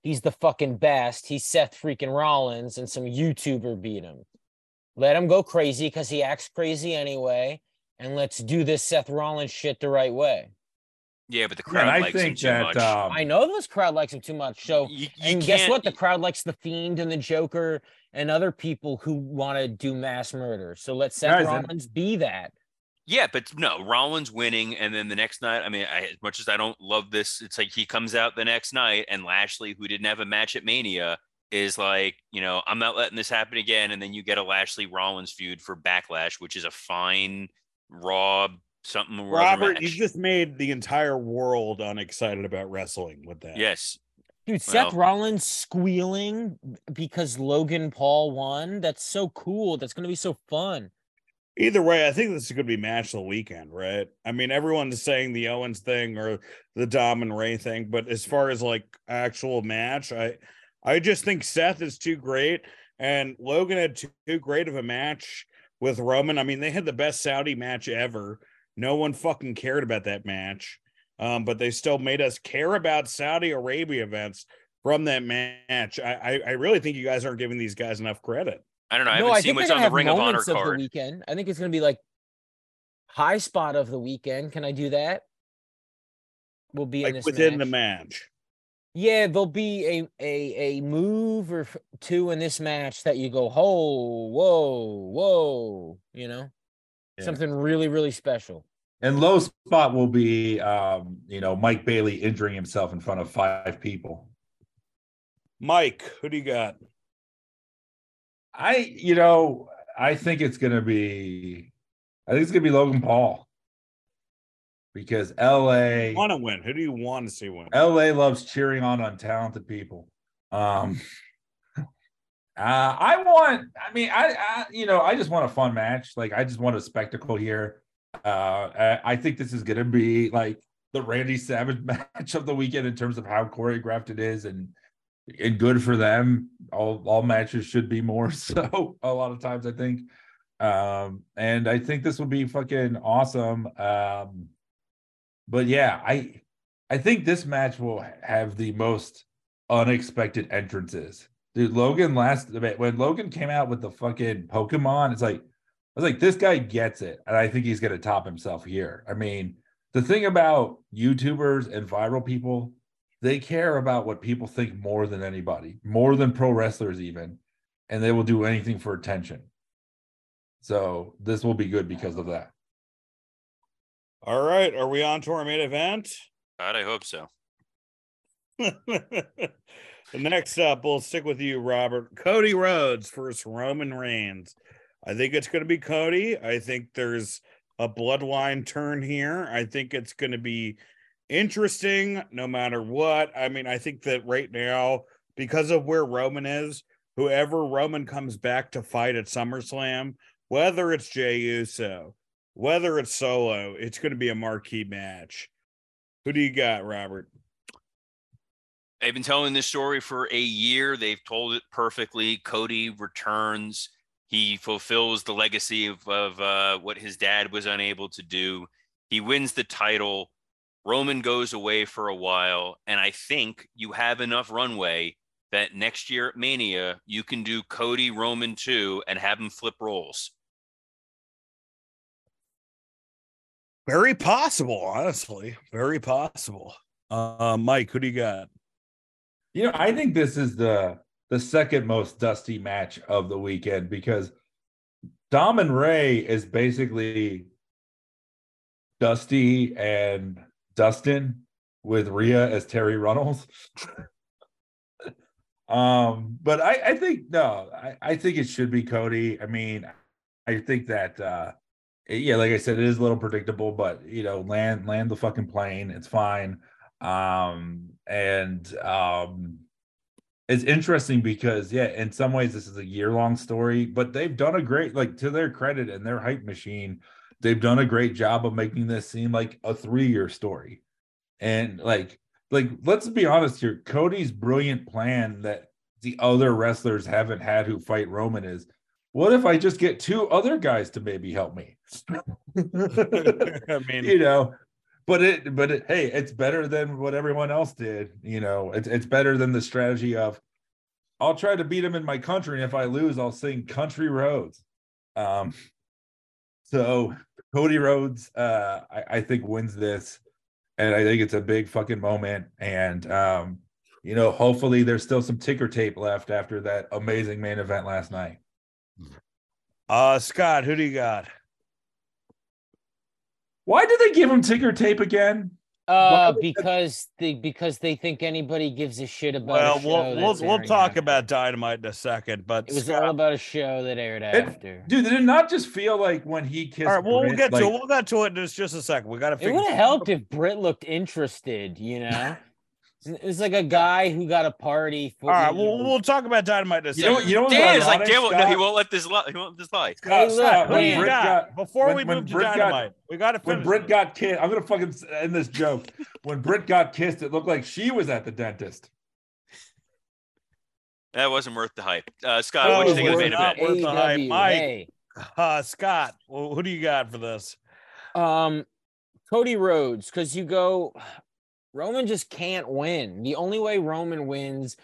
he's the fucking best. He's Seth freaking Rollins, and some YouTuber beat him. Let him go crazy because he acts crazy anyway. And let's do this Seth Rollins shit the right way.
Yeah, but the
Yeah,
crowd
and I
likes him
think
too
that
much.
um,
I know this crowd likes him too much. So,
you, you
and guess what? The crowd likes the Fiend and the Joker and other people who want to do mass murder. So let Seth
Guys, and-
Rollins be that.
Yeah, but no, Rollins winning, and then the next night. I mean, I, as much as I don't love this, it's like he comes out the next night, and Lashley, who didn't have a match at Mania, is like, you know, I'm not letting this happen again. And then you get a Lashley Rollins feud for Backlash, which is a fine Raw something. or
Robert, you just made the entire world unexcited about wrestling with that.
yes,
Dude, Seth Rollins squealing because Logan Paul won. That's so cool. That's going to be so fun.
Either way, I think this is going to be match of the weekend, right? I mean, everyone's saying the Owens thing or the Dom and Rey thing, but as far as like actual match, I I just think Seth is too great, and Logan had too, too great of a match with Roman. I mean, they had the best Saudi match ever. No one fucking cared about that match, um, but they still made us care about Saudi Arabia events from that match. I, I I really think you guys aren't giving these guys enough credit.
I don't know. I
no,
haven't
I
seen
think they're
what's on the Ring of Honor
moments of the weekend. I think it's going to be like high spot of the weekend. Can I do that? Will be in
Like
this
within
match.
the match.
Yeah, there'll be a a a move or two in this match that you go, oh, whoa, whoa, you know,
Yeah.
something really really special.
And low spot will be, um, you know, Mike Bailey injuring himself in front of five people.
Mike, who do you got?
I, you know, I think it's gonna be, I think it's gonna be Logan Paul because LA,
Want to win? Who do you want to see win?
LA loves cheering on untalented people. Um, I want, I mean, I, I, you know, I just want a fun match. Like, I just want a spectacle here. Uh, I, I think this is gonna be like the Randy Savage [laughs] match of the weekend in terms of how choreographed it is and and good for them. All all matches should be more [laughs] so a lot of times, I think. Um, and I think this will be fucking awesome. Um, but yeah, I I think this match will have the most unexpected entrances. Dude, Logan last when Logan came out with the fucking Pokemon, it's like I was like, this guy gets it, and I think he's gonna top himself here. I mean, the thing about YouTubers and viral people, they care about what people think more than anybody, more than pro wrestlers even, and they will do anything for attention. So this will be good because of that.
All right, are we on to our main event?
God, I hope so. [laughs]
Next up, we'll stick with you, Robert. Cody Rhodes versus Roman Reigns. I think it's going to be Cody. I think there's a bloodline turn here. I think it's going to be interesting no matter what. I mean, I think that right now, because of where Roman is, whoever Roman comes back to fight at SummerSlam, whether it's Jey Uso, whether it's solo, it's going to be a marquee match. Who do you got, Robert?
They've been telling this story for a year. They've told it perfectly. Cody returns. He fulfills the legacy of, of uh, what his dad was unable to do. He wins the title. Roman goes away for a while. And I think you have enough runway that next year at Mania, you can do Cody Roman 2 and have him flip roles.
Very possible, honestly. Very possible. Uh, Mike, who do you got?
You know, I think this is the the second most dusty match of the weekend because Dom and Rey is basically Dusty and Dustin with Rhea as Terri Runnels. [laughs] um, but I, I think no, I, I think it should be Cody. I mean, I think that uh yeah, like I said, it is a little predictable, but you know, land land the fucking plane. It's fine. Um, and um, it's interesting because yeah, in some ways this is a year long story, but they've done a great like to their credit and their hype machine. They've done a great job of making this seem like a three year story, and like like let's be honest here, Cody's brilliant plan that the other wrestlers haven't had who fight Roman is what if I just get two other guys to maybe help me? [laughs]
I mean, [laughs]
you know, but it, but it, hey, it's better than what everyone else did. You know, it's it's better than the strategy of I'll try to beat him in my country, and if I lose, I'll sing "Country Roads." Um, so Cody Rhodes, uh, I, I think wins this, and I think it's a big fucking moment. And um, you know, hopefully, there's still some ticker tape left after that amazing main event last night.
Uh, Scott, who do you got?
Why did they give him ticker tape again?
Uh, because they because they think anybody gives a shit about.
Well,
a show
we'll we'll, we'll talk
after.
about
Dynamite in a second, but
It was
Scott-
all about a show that aired
It-
after.
dude, did it not just feel like when he kissed?
all right, well, we'll get
like,
to it. We'll get to it in just, just a second. We got to
It would have helped if Britt looked interested, you know. [laughs] It's like a guy who got a party. For,
All right,
you
we'll
know,
we'll talk about Dynamite in a
You know, you know what's
Dan is like, Dan won't, no, he won't let this lie. He won't let this lie.
Scott,
Hey,
Scott,
Who
when
do you
Britt
got?
got
Before
when-
we
when
move to
Britt got-
Dynamite, we got to
when. Britt
this.
got kissed, I'm gonna fucking end this joke. When Britt got kissed, it looked like she was at the dentist.
That wasn't worth the hype. Uh, Scott,
No,
what do you think of the
was
main
not
event?
worth the hype. Mike.
hey.
uh, Scott, well, who do you got for this?
Um, Cody Rhodes, because you go, Roman just can't win. The only way Roman wins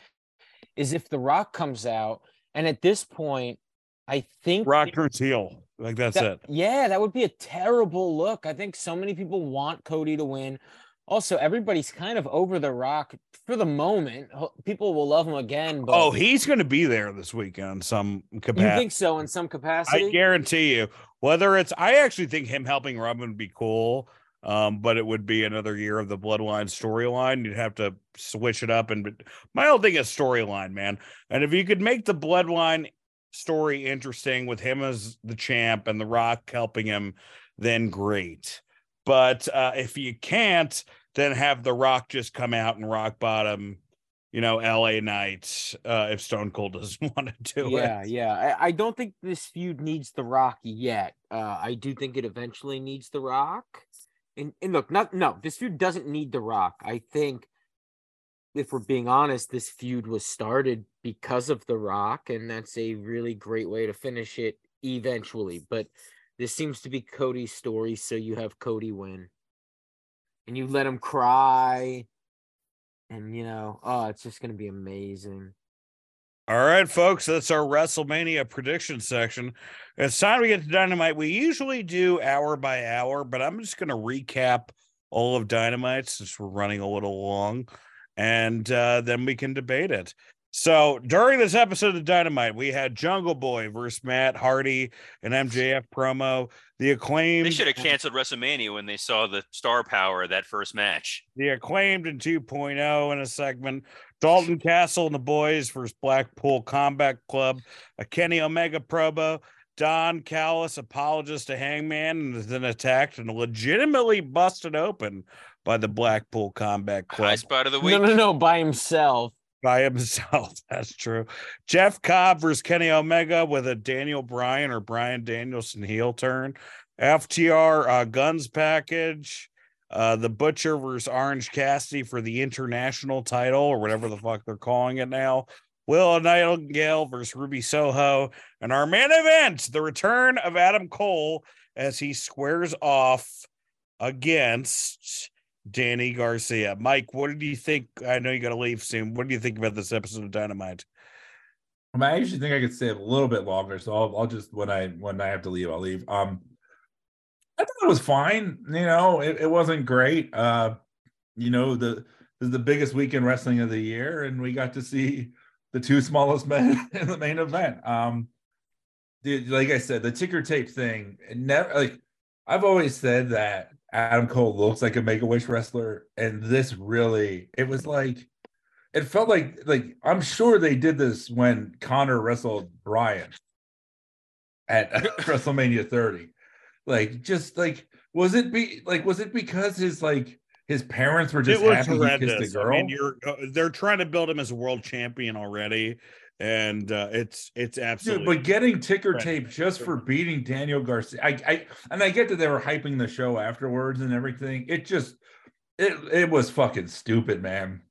is if The Rock comes out, and at this point, I think
Rock turns heel. Like that's
that-
it.
Yeah, that would be a terrible look. I think so many people want Cody to win. Also, everybody's kind of over The Rock for the moment. People will love him again, but
Oh, he's going to be there this weekend. Some capacity.
you think so in some capacity?
I guarantee you. Whether it's, I actually think him helping Roman would be cool. Um, but it would be another year of the Bloodline storyline. You'd have to switch it up. And my whole thing is storyline, man. And if you could make the Bloodline story interesting with him as the champ and The Rock helping him, then great. But uh, if you can't, then have The Rock just come out and rock bottom, you know, LA Knights uh, if Stone Cold [laughs] doesn't want to do it.
yeah, yeah. I, I don't think this feud needs The Rock yet. Uh, I do think it eventually needs The Rock. And, and look, not no, this feud doesn't need The Rock. I think if we're being honest, this feud was started because of The Rock, and that's a really great way to finish it eventually. But this seems to be Cody's story, so you have Cody win. And you let him cry. And you know, oh, it's just gonna be amazing.
All right, folks, that's our WrestleMania prediction section. It's time to get to Dynamite. We usually do hour by hour, but I'm just going to recap all of Dynamite since we're running a little long, and uh, then we can debate it. So during this episode of Dynamite, we had Jungle Boy versus Matt Hardy, an MJF promo. The acclaimed.
They should have canceled WrestleMania when they saw the star power of that first match.
The acclaimed in 2.0 in a segment. Dalton Castle and the boys versus Blackpool Combat Club. A Kenny Omega promo. Don Callis apologist to Hangman and is then attacked and legitimately busted open by the Blackpool Combat Club.
High spot of the week.
No, no, no, by himself.
By himself. [laughs] That's true. Jeff Cobb versus Kenny Omega with a Daniel Bryan or Brian Danielson heel turn. FTR uh, guns package. Uh, the Butcher versus Orange Cassidy for the international title or whatever the fuck they're calling it now. Willow Nightingale versus Ruby Soho. And our main event, the return of Adam Cole as he squares off against Danny Garcia. Mike, what did you think? I know you got to leave soon. What do you think about this episode of Dynamite?
Um, I actually think I could stay a little bit longer, so I'll, I'll just when I when I have to leave, I'll leave. Um, I thought it was fine. You know, it, it wasn't great. Uh, you know, the this is the biggest weekend wrestling of the year, and we got to see the two smallest [laughs] men in the main event. Um, dude, like I said, the ticker tape thing, never like I've always said that Adam Cole looks like a Make a Wish wrestler, and this really, it was like, it felt like like I'm sure they did this when Connor wrestled Brian at [laughs] WrestleMania 30. Like, just like, was it be like, was it because his like his parents were just happy he kissed a
I
girl?
mean, you're uh, they're trying to build him as a world champion already, and uh, it's it's
Dude,
absolutely.
but getting ticker tape just for beating Daniel Garcia, I, I and I get that they were hyping the show afterwards and everything. It just it it was fucking stupid, man.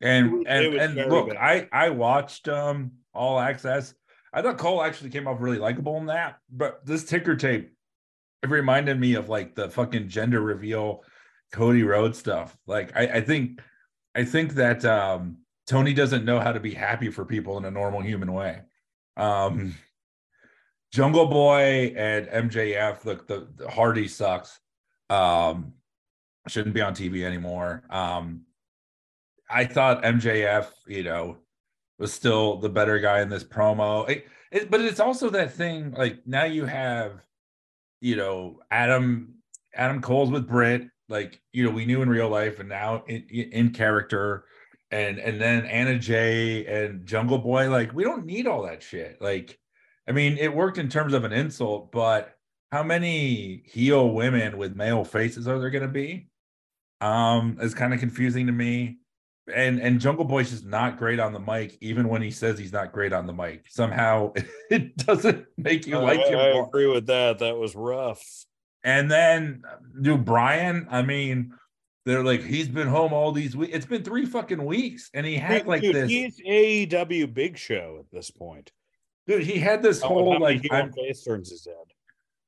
And
It was- it
and and look,
bad.
I I watched um All Access. I thought Cole actually came off really likable in that, but this ticker tape it reminded me of like the fucking gender reveal Cody Rhodes stuff. Like I, I think I think that um Tony doesn't know how to be happy for people in a normal human way. Um Jungle Boy and MJF, look, the, the Hardy sucks. Um shouldn't be on TV anymore. Um I thought MJF, you know, was still the better guy in this promo. It, it, but it's also that thing like now you have you know Adam Adam Cole's with Britt like you know we knew in real life and now in, in character. And and then Anna Jay and Jungle Boy like we don't need all that shit. Like I mean it worked in terms of an insult but how many heel women with male faces are there going to be? Um it's kind of confusing to me and and Jungle Boy's just not great on the mic even when he says he's not great on the mic somehow [laughs] it doesn't make you like
I,
him
I
more.
agree with that. That was rough.
And then do Brian, I mean, they're like, he's been home all these weeks. It's been three fucking weeks. And he had like
Dude,
this,
He's AEW Big Show at this point.
dude, he had this
Oh,
whole like,
face turns his head.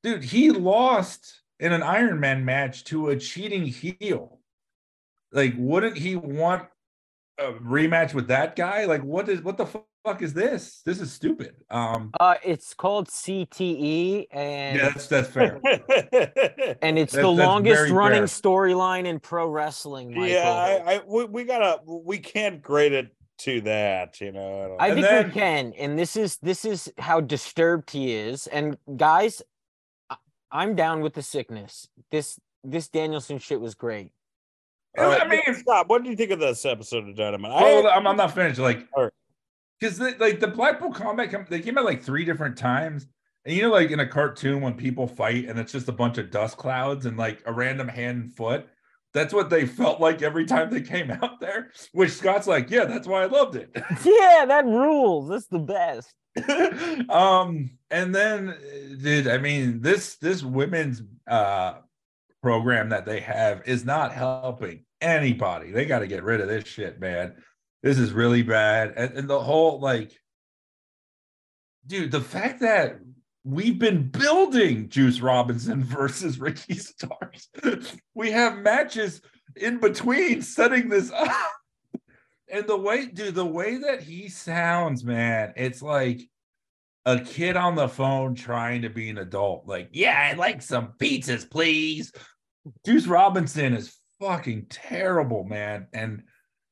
dude, he lost in an Iron Man match to a cheating heel. Like, wouldn't he want a rematch with that guy? Like, what is what the fuck is this? This is stupid. Um,
Uh, it's called CTE, and
yeah, that's that's fair. [laughs]
and it's
That-
the
that's
longest running storyline in pro wrestling. Michael.
yeah, I, I we, we gotta we can't grade it to that. You know, I don't
I think
then-
we can, and this is this is how disturbed he is. And guys, I- I'm down with the sickness. This this Danielson shit was great.
All right,
I mean,
stop. What do you think of this episode of Dynamite?
Well,
I,
I'm, I'm not finished. Like,
All right.
because like the Blackpool Combat, they came out like three different times, and you know, like in a cartoon when people fight and it's just a bunch of dust clouds and like a random hand and foot. That's what they felt like every time they came [laughs] out there. Which Scott's like, yeah, that's why I loved it. [laughs]
yeah, that rules. That's the best. [laughs]
um, and then, dude, I mean, this this women's uh program that they have is not helping anybody. They got to get rid of this shit, man. this is really bad. And, and the whole like, dude, the fact that we've been building Juice Robinson [laughs] versus Ricky Starks. we have matches in between setting this [laughs] up. And the way, dude, the way that he sounds, man, it's like a kid on the phone trying to be an adult. Like, yeah, I'd like some pizzas, please. Juice Robinson is fucking terrible, man. And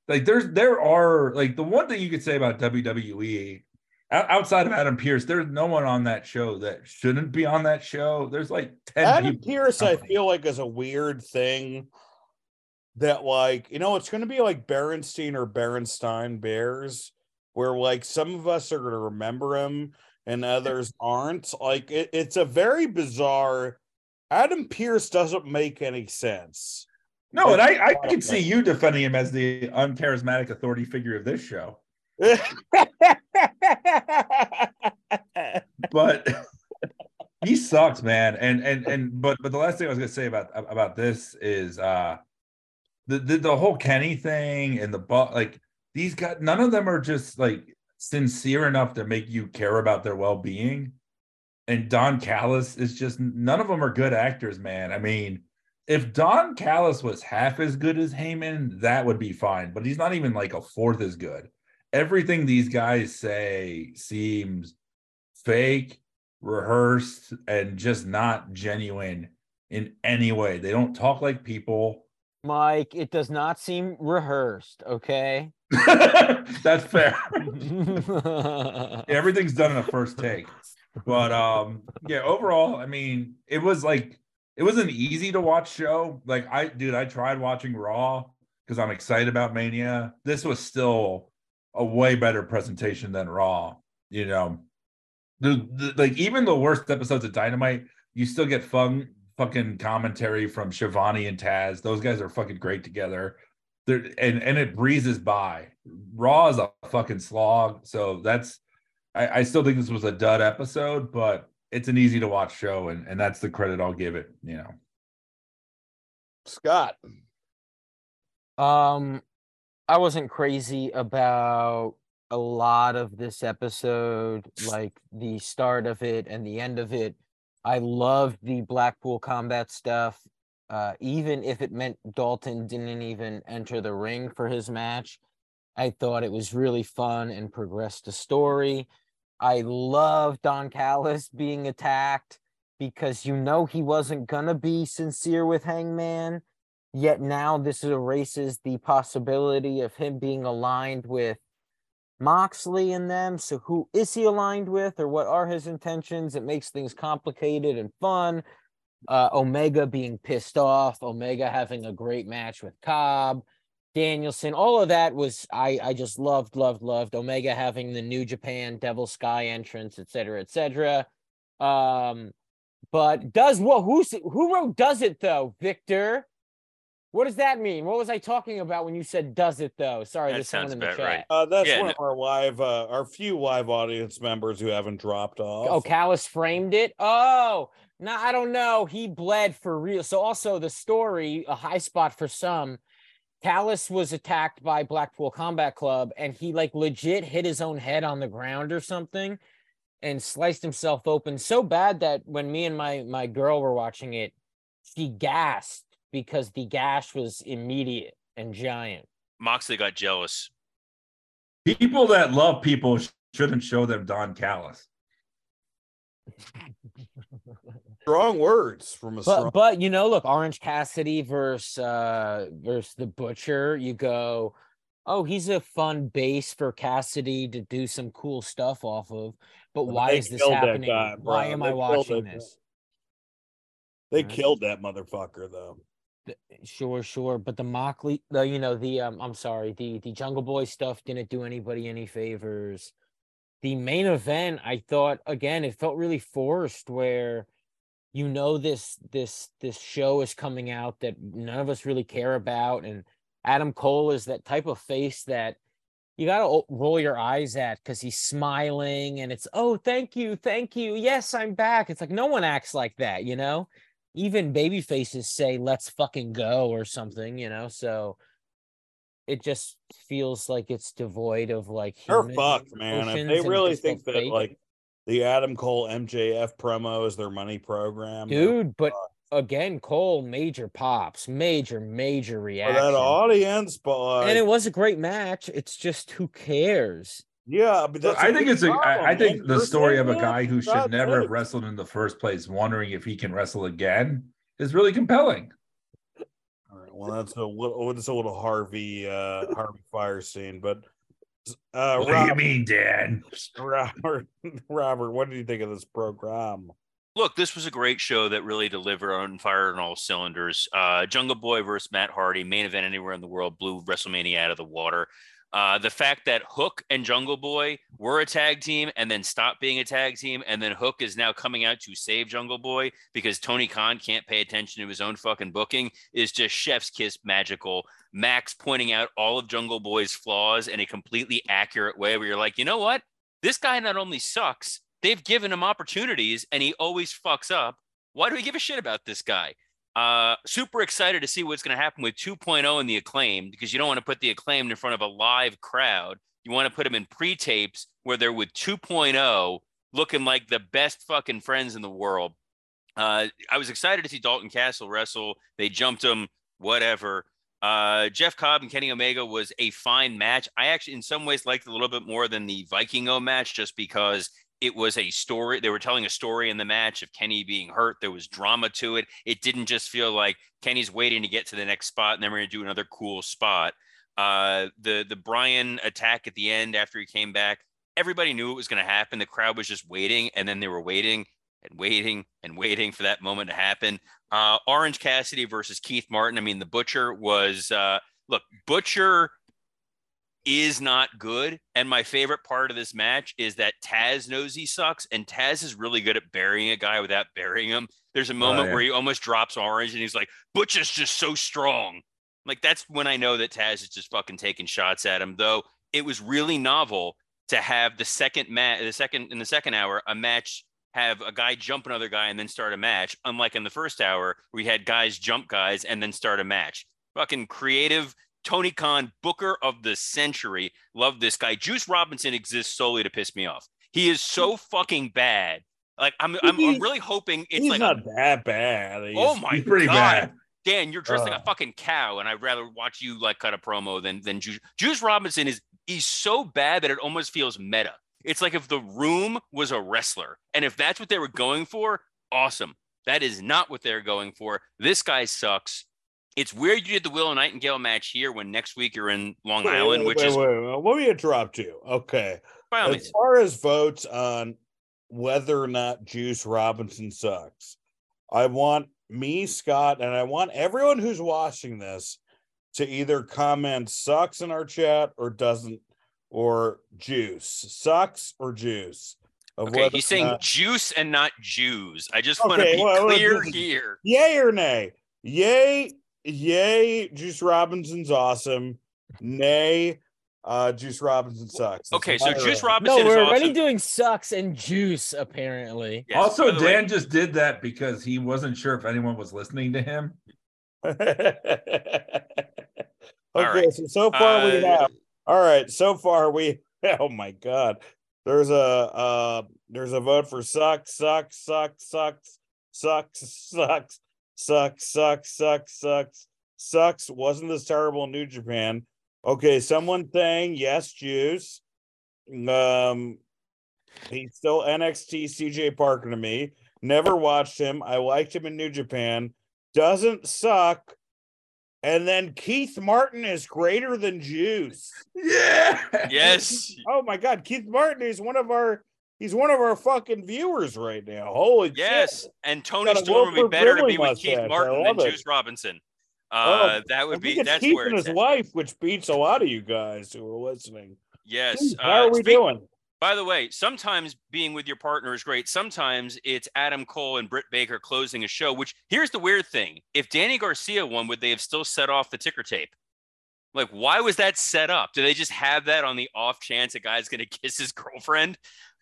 like there's there are like the one thing you could say about WWE outside of Adam Pearce, there's no one on that show that shouldn't be on that show. There's like 10
Adam. Pearce, I feel like is a weird thing that like, you know, it's gonna be like Berenstein or Berenstein Bears, where like some of us are gonna remember him and others aren't. Like it, it's a very bizarre Adam Pearce doesn't make any sense.
No, and I, I can see you defending him as the uncharismatic authority figure of this show. [laughs] but he sucks, man. And and and but but the last thing I was gonna say about about this is uh the the, the whole Kenny thing and the but like these guys none of them are just like sincere enough to make you care about their well-being. And Don Callis is just none of them are good actors, man. I mean, if Don Callis was half as good as Heyman, that would be fine, but he's not even like a fourth as good everything these guys say seems fake, rehearsed, and just not genuine in any way. They don't talk like people.
Mike, it does not seem rehearsed, okay? [laughs]
That's fair. [laughs] Everything's done in a first take. But um yeah, overall, I mean, it was like it was an easy to watch show. Like I dude, I tried watching Raw because I'm excited about Mania. This was still a way better presentation than Raw. You know, the, the, like even the worst episodes of Dynamite, you still get fun fucking commentary from Schiavone and Taz. Those guys are fucking great together. They're, and and it breezes by. Raw is a fucking slog. So that's I, I still think this was a dud episode, but it's an easy to watch show, and and that's the credit I'll give it. You know,
Scott.
Um, I wasn't crazy about a lot of this episode, like the start of it and the end of it. I loved the Blackpool combat stuff. Uh, even if it meant Dalton didn't even enter the ring for his match, I thought it was really fun and progressed the story. I love Don Callis being attacked because you know he wasn't gonna be sincere with Hangman Yet now this erases the possibility of him being aligned with Moxley and them. So who is he aligned with or what are his intentions? It makes things complicated and fun. Uh, Omega being pissed off, Omega having a great match with Cobb, Danielson, all of that was I I just loved, loved, loved. Omega having the New Japan Devil Sky entrance, etc., etc. Um, but does what who's who wrote does it though, Victor? What does that mean? What was I talking about when you said "does it" though? Sorry,
That
there's someone
sounds
in the
about
chat.
right.
Uh, that's
Yeah,
one
no-
of our live, uh, our few live audience members who haven't dropped off.
Oh, Callis framed it. Oh, no, I don't know. He bled for real. So also the story, a high spot for some. Callis was attacked by Blackpool Combat Club, and he like legit hit his own head on the ground or something, and sliced himself open so bad that when me and my my girl were watching it, she gasped because the gash was immediate and giant.
Moxley got jealous.
people that love people shouldn't show them Don Callis. [laughs]
strong words from a
but
strong.
but you know look orange cassidy versus uh versus the butcher you go oh he's a fun base for cassidy to do some cool stuff off of but why is this happening
guy,
why am
They
i watching
that guy.
this
they
Right.
killed that motherfucker though.
sure sure but the Moxley the you know the um i'm sorry the the jungle boy stuff didn't do anybody any favors the main event i thought again it felt really forced where you know this this this show is coming out that none of us really care about and adam cole is that type of face that you got to roll your eyes at because he's smiling and it's oh thank you thank you yes i'm back it's like no one acts like that you know even baby faces say let's fucking go or something you know so it just feels like it's devoid of like
They're fucked, man. If they really think that
fake.
like the Adam Cole MJF promo is their money program,
dude, but again, Cole major pops, major major
for
reaction.
that audience, but like,
and it was a great match. It's just who cares?
yeah, but that's
I think
big
it's a. I, I think the story of a guy who should never
it.
have wrestled in the first place, wondering if he can wrestle again, is really compelling.
All right, well, that's a little, that's a little Harvey, uh, Harvey Fierstein, but uh,
what do you mean, Dan?
Robert, [laughs] Robert, what did you think of this program?
Look, this was a great show that really delivered on fire on all cylinders. Uh, Jungle Boy versus Matt Hardy, main event anywhere in the world, blew WrestleMania out of the water. Uh, the fact that Hook and Jungle Boy were a tag team and then stopped being a tag team, and then Hook is now coming out to save Jungle Boy because Tony Khan can't pay attention to his own fucking booking is just chef's kiss magical. Max pointing out all of Jungle Boy's flaws in a completely accurate way where you're like, you know what? This guy not only sucks, they've given him opportunities and he always fucks up. Why do we give a shit about this guy? Uh, super excited to see what's going to happen with 2.0 and the acclaimed because you don't want to put the acclaimed in front of a live crowd. You want to put them in pre tapes where they're with 2.0 looking like the best fucking friends in the world. Uh, I was excited to see Dalton Castle wrestle. They jumped him, whatever. Uh, Jeff Cobb and Kenny Omega was a fine match. I actually, in some ways, liked it a little bit more than the Vikingo match just because it was a story. They were telling a story in the match of Kenny being hurt. There was drama to it. It didn't just feel like Kenny's waiting to get to the next spot and then we're going to do another cool spot. Uh, the the Brian attack at the end after he came back, everybody knew it was going to happen. The crowd was just waiting, and then they were waiting and waiting and waiting for that moment to happen. Uh, Orange Cassidy versus Keith Martin. I mean, the Butcher was uh, look Butcher is not good. And my favorite part of this match is that Taz knows he sucks, and Taz is really good at burying a guy without burying him. There's a oh, moment
yeah.
where he almost drops Orange, and he's like, "Butcher's just so strong." Like that's when I know that Taz is just fucking taking shots at him. Though it was really novel to have the second match, the second in the second hour, a match have a guy jump another guy and then start a match. Unlike in the first hour, we had guys jump guys and then start a match. Fucking creative. Tony Khan, Booker of the century. Love this guy. Juice Robinson exists solely to piss me off. He is so fucking bad. Like I'm, I'm, I'm really hoping it's
He's
like
not
a,
that bad. He's,
oh my god.
bad.
Dan, you're dressed like
Uh.
a fucking cow, and I'd rather watch you like cut a promo than than Juice. Juice Robinson is he's so bad that it almost feels meta. It's like if the room was a wrestler, and if that's what they were going for, awesome. That is not what they're going for. This guy sucks. It's weird you did the Willow Nightingale match here when next week you're in Long
Wait,
Island,
wait,
which
wait,
is
let me interrupt you. Okay. As
means.
far as votes on whether or not Juice Robinson sucks, I want me, Scott, and I want everyone who's watching this to either comment sucks in our chat or doesn't, or juice sucks or juice. of
Okay, he's saying
not-
juice and not Jews. I just want to be
well,
clear here.
yay or nay? Yay, yay, Juice Robinson's awesome. Nay, uh, Juice Robinson sucks. It's
Okay, so Juice
right.
Robinson
No, we're already
awesome.
doing sucks and juice apparently.
Yes,
also,
by the way-
Dan just did that because he wasn't sure if anyone was listening to him. [laughs]
okay,
right.
so so far we
Uh,
have all right. So far we [laughs] oh my god, there's a uh there's a vote for sucks, sucks, sucks, sucks, sucks, sucks, sucks, sucks, sucks, sucks, sucks. Wasn't this terrible in New Japan? Okay, someone saying yes, juice. Um, he's still NXT CJ Parker to me. Never watched him. I liked him in New Japan. Doesn't suck. And then Keith Martin is greater than Juice. [laughs]
Yeah.
Yes.
Oh my God, Keith Martin is one of our. He's one of our fucking viewers right now. Holy shit.
Yes,
shit!
and
Toni
Storm would be better to be with Keith Martin than
it.
Juice Robinson. Uh, that would be that's
Keith
where
and his
at.
wife, which beats a lot of you guys who are listening.
Yes.
Keith,
Uh,
How are we
speak-
doing?
By the way, sometimes being with your partner is great. Sometimes it's Adam Cole and Britt Baker closing a show. Which here's the weird thing: if Danny Garcia won, would they have still set off the ticker tape? Like, why was that set up? Do they just have that on the off chance a guy's going [laughs] to kiss his girlfriend?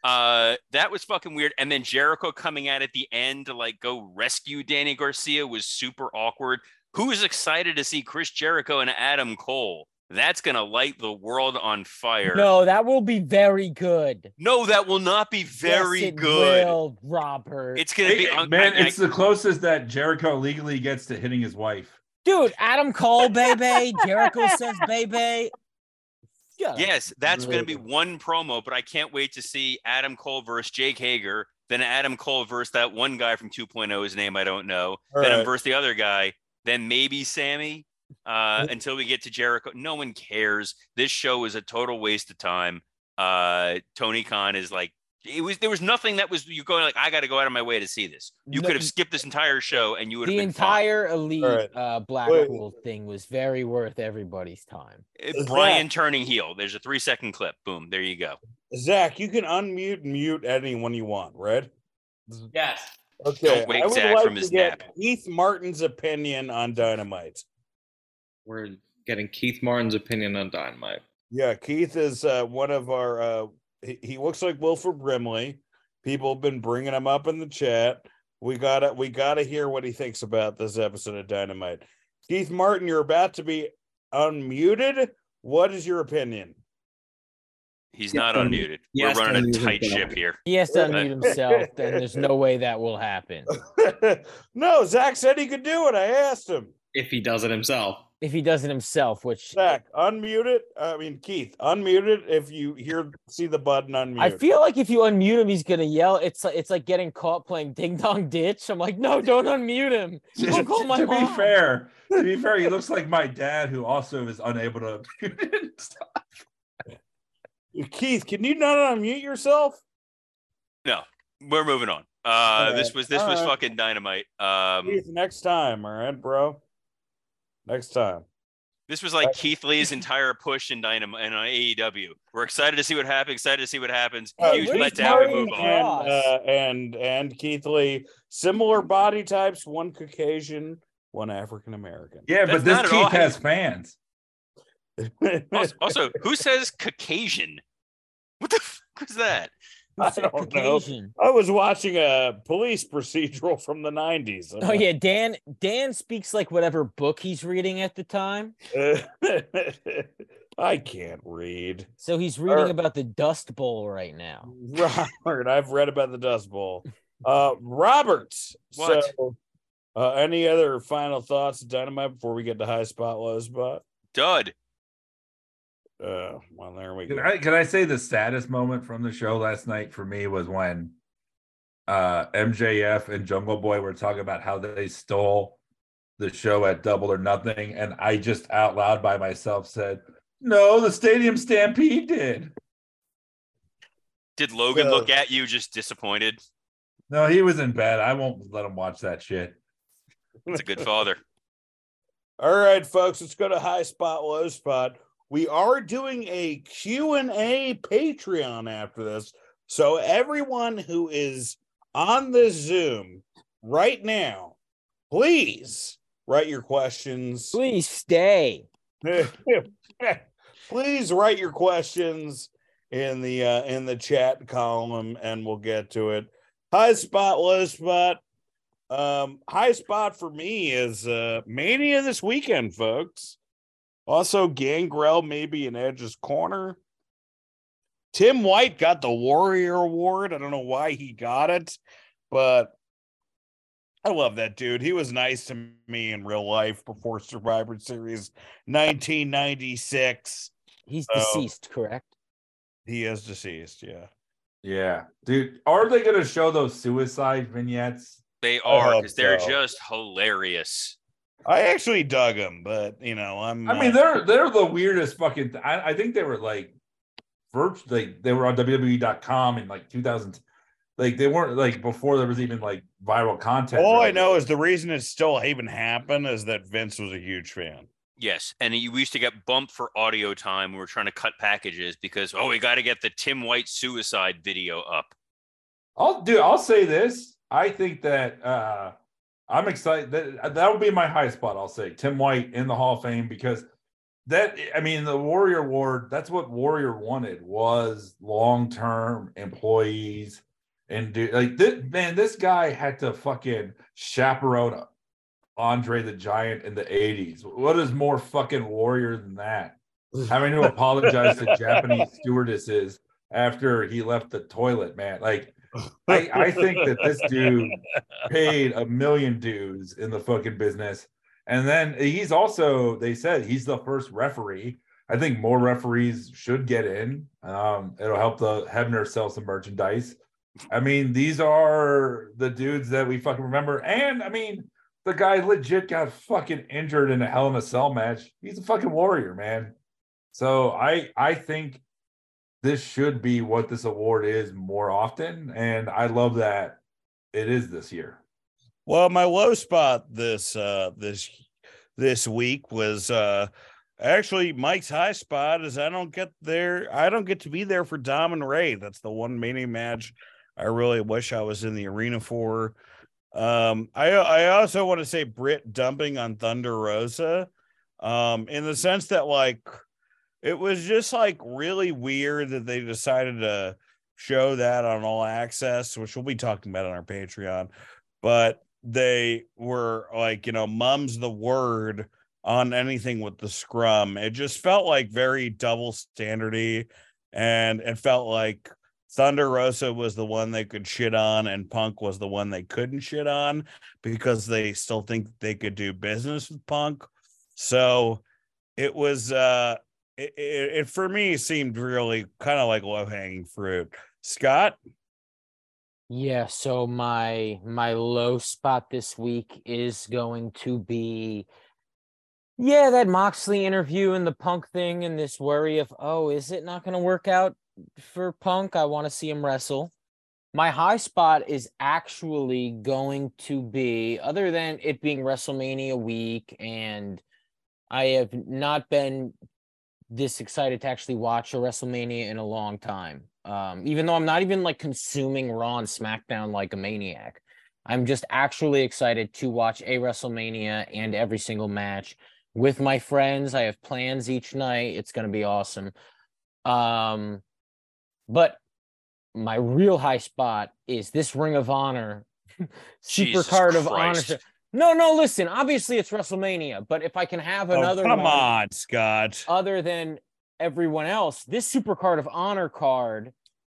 Uh, that was fucking weird. And then Jericho coming out at the end to like go rescue Danny Garcia was super awkward. Who is excited to see Chris Jericho and Adam Cole? That's gonna light the world on fire.
No, that will be very good.
No, that will not be very
yes, it
good.
Will, Robert.
It's gonna be un-
man,
I- I-
it's the closest that Jericho legally gets to hitting his wife.
Dude, Adam Cole, baby. Jericho says, baby. Up.
Yes, that's going to be one promo, but I can't wait to see Adam Cole versus Jake Hager, then Adam Cole versus that one guy from 2.0, his name I don't know,
All
then him
right.
versus the other guy, then maybe Sammy uh, until we get to Jericho. No one cares. This show is a total waste of time. Uh, Tony Khan is like, it was there was nothing that was you going like I got to go out of my way to see this. You
No-
could have skipped this entire show and you would have
The
been fine.
entire elite
All right.
uh, Blackpool thing was very worth everybody's time.
Uh, Brian
that-
turning heel. There's a three second clip. Boom. There you go.
Zach, you can unmute and mute anyone you want, right?
Yes.
Okay.
Don't wake
I would
Zach
like
from his
get
nap.
Keith Martin's opinion on Dynamite.
We're getting Keith Martin's opinion on Dynamite.
Yeah, Keith is uh, one of our. Uh, he, he looks like Wilford Brimley. People have been bringing him up in the chat. We gotta we gotta hear what he thinks about this episode of Dynamite. Keith Martin, you're about to be unmuted. What is your opinion?
He's
Yeah,
not unmuted.
yes,
We're running a tight
himself.
ship here.
He has to unmute himself, then there's [laughs] no way that will happen. [laughs]
no, Zach said he could do it. I asked him.
If he does it himself.
If he does it himself, which
Zach, unmute it. I mean, Keith, unmute it if you hear see the button unmute.
I feel like if you unmute him, he's gonna yell. It's like it's like getting caught playing ding dong ditch. I'm like, no, don't unmute him. [laughs] Don't call my
to
mom.
be fair, to be fair, he looks like my dad, who also is unable to. Unmute.
Keith, can you not unmute yourself?
No, we're moving on. Uh, this was this was
alright.
fucking dynamite. Um,
Keith, next time, all right, bro. Next time.
this was like Keith Lee's entire push in Dynamite and on AEW. We're excited to see what happens. Excited to see what happens.
Uh,
he was
where's
let down. We move on.
And, uh, and and Keith Lee, similar body types, one Caucasian, one African American.
Yeah,
That's
but this
not
Keith has fans.
Also, also, who says Caucasian? What the fuck was that?
Who [laughs]
I don't know.
Caucasian?
I was watching a police procedural from the nineties.
Oh yeah, Dan. Dan speaks like whatever book he's reading at the time. [laughs]
I can't read.
So he's reading
Or-
about the Dust Bowl right now. [laughs]
Robert, I've read about the Dust Bowl. Uh, Robert,
What?
So, uh, any other final thoughts, Dynamite, before we get to high spot, low spot?
Dud.
Uh, well, there we
Can
go.
I, can I say the saddest moment from the show last night for me was when uh, MJF and Jungle Boy were talking about how they stole the show at Double or Nothing, and I just out loud by myself said, "No, the Stadium Stampede did."
Did Logan
So-
look at you just disappointed?
No, he was in bed. I won't let him watch that shit.
It's a good father. [laughs]
All right, folks, let's go to high spot, low spot. We are doing a Q&A Patreon after this. So everyone who is on the Zoom right now, please write your questions.
Please stay. [laughs]
please write your questions in the uh, in the chat column and we'll get to it. High spot, low spot. Um, high spot for me is uh Mania this weekend, folks. Also, Gangrel maybe in Edge's corner. Tim White got the Warrior Award. I don't know why he got it, but I love that dude. He was nice to me in real life before Survivor Series 1996.
He's
Oh.
deceased, correct?
He is deceased. Yeah.
Yeah, dude. Are they going to show those suicide vignettes?
They are because they're
so.
just hilarious.
I actually dug him, but you know, I'm.
I mean, they're they're the weirdest fucking. I, I think they were like, virtually they were on WWE.com in like 2000. Like they weren't like before there was even like viral content.
all I know is the reason it still even happened is that Vince was a huge fan.
Yes, and you- we used to get bumped for audio time. We were trying to cut packages because oh, we got to get the Tim White suicide video up.
I'll do. I'll say this. I think that uh I'm excited. That uh, that would be my high spot. I'll say Tim White in the Hall of Fame because that. I mean, the Warrior Award. That's what Warrior wanted was long term employees and do like this. Man, this guy had to fucking chaperone Andre the Giant in the '80s. What is more fucking warrior than that? [laughs] having to apologize to Japanese stewardesses after he left the toilet, man. Like, I, I think that this dude paid a million dues in the fucking business. And then he's also, they said he's the first referee. I think more referees should get in. Um, it'll help the Hebner sell some merchandise. I mean, these are the dudes that we fucking remember. And I mean, the guy legit got fucking injured in a Hell in a Cell match. He's a fucking warrior, man. So I I think this should be what this award is more often, and I love that it is this year.
Well, my low spot this uh this this week was uh actually Mike's high spot is I don't get there I don't get to be there for Dom and Rey. That's the one mini match I really wish I was in the arena for. Um I I also want to say Britt dumping on Thunder Rosa um in the sense that like it was just like really weird that they decided to show that on all access, which we'll be talking about on our Patreon. But they were like, you know, mum's the word on anything with the scrum. It just felt like very double standardy, and it felt like Thunder Rosa was the one they could shit on, and Punk was the one they couldn't shit on because they still think they could do business with Punk. So it was uh it, it, for me seemed really kind of like low hanging fruit. Scott,
Yeah, so my my low spot this week is going to be yeah, that Moxley interview and the Punk thing and this worry of oh, is it not going to work out for Punk? I want to see him wrestle. My high spot is actually going to be other than it being WrestleMania week and I have not been this excited to actually watch a WrestleMania in a long time. Um, even though I'm not even like consuming Raw and SmackDown like a maniac, I'm just actually excited to watch a WrestleMania and every single match with my friends. I have plans each night. It's going to be awesome. Um, but my real high spot is this Ring of Honor [laughs] Super
Jesus
Card of Honor.
Christ.
No, no, listen. Obviously, it's WrestleMania, but if I can have
oh,
another
come
one
on, Scott.
other than everyone else, this Super Card of Honor card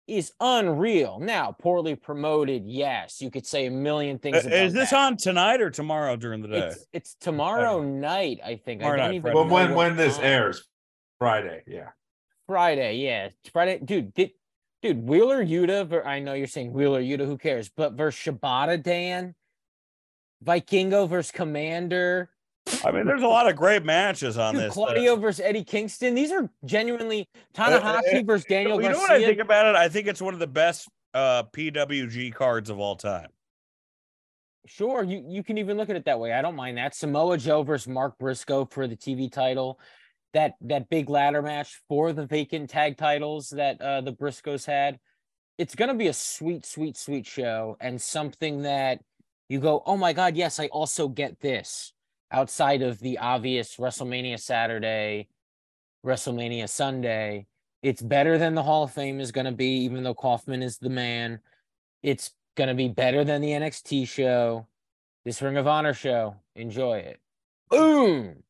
is unreal. Now, poorly promoted, yes, you could say a million things.
Uh, is this
that.
on tonight or tomorrow during the day?
It's, it's tomorrow night, I think.
Tomorrow
I don't
night,
even
Well,
know
when when this
time.
airs, Friday, yeah.
Friday, yeah, Friday, dude. Did, dude, Wheeler Yuta. I know you're saying Wheeler Yuta. Who cares? But versus Shibata Dan, Vikingo versus Komander.
I mean, there's a lot of great matches on
Dude,
this.
Claudio versus Eddie Kingston. These are genuinely Tanahashi
uh,
versus Daniel
you know
Garcia.
what I think about it? I think it's one of the best uh, PWG cards of all time.
Sure, you you can even look at it that way. I don't mind that. Samoa Joe versus Mark Briscoe for the TV title. That that big ladder match for the vacant tag titles that uh, the Briscoes had. It's gonna be a sweet, sweet, sweet show and something that you go, oh my god, yes, I also get this outside of the obvious WrestleMania Saturday, WrestleMania Sunday. It's better than the Hall of Fame is gonna be, even though Kaufman is the man. It's gonna be better than the NXT show. This Ring of Honor show. Enjoy it. Boom.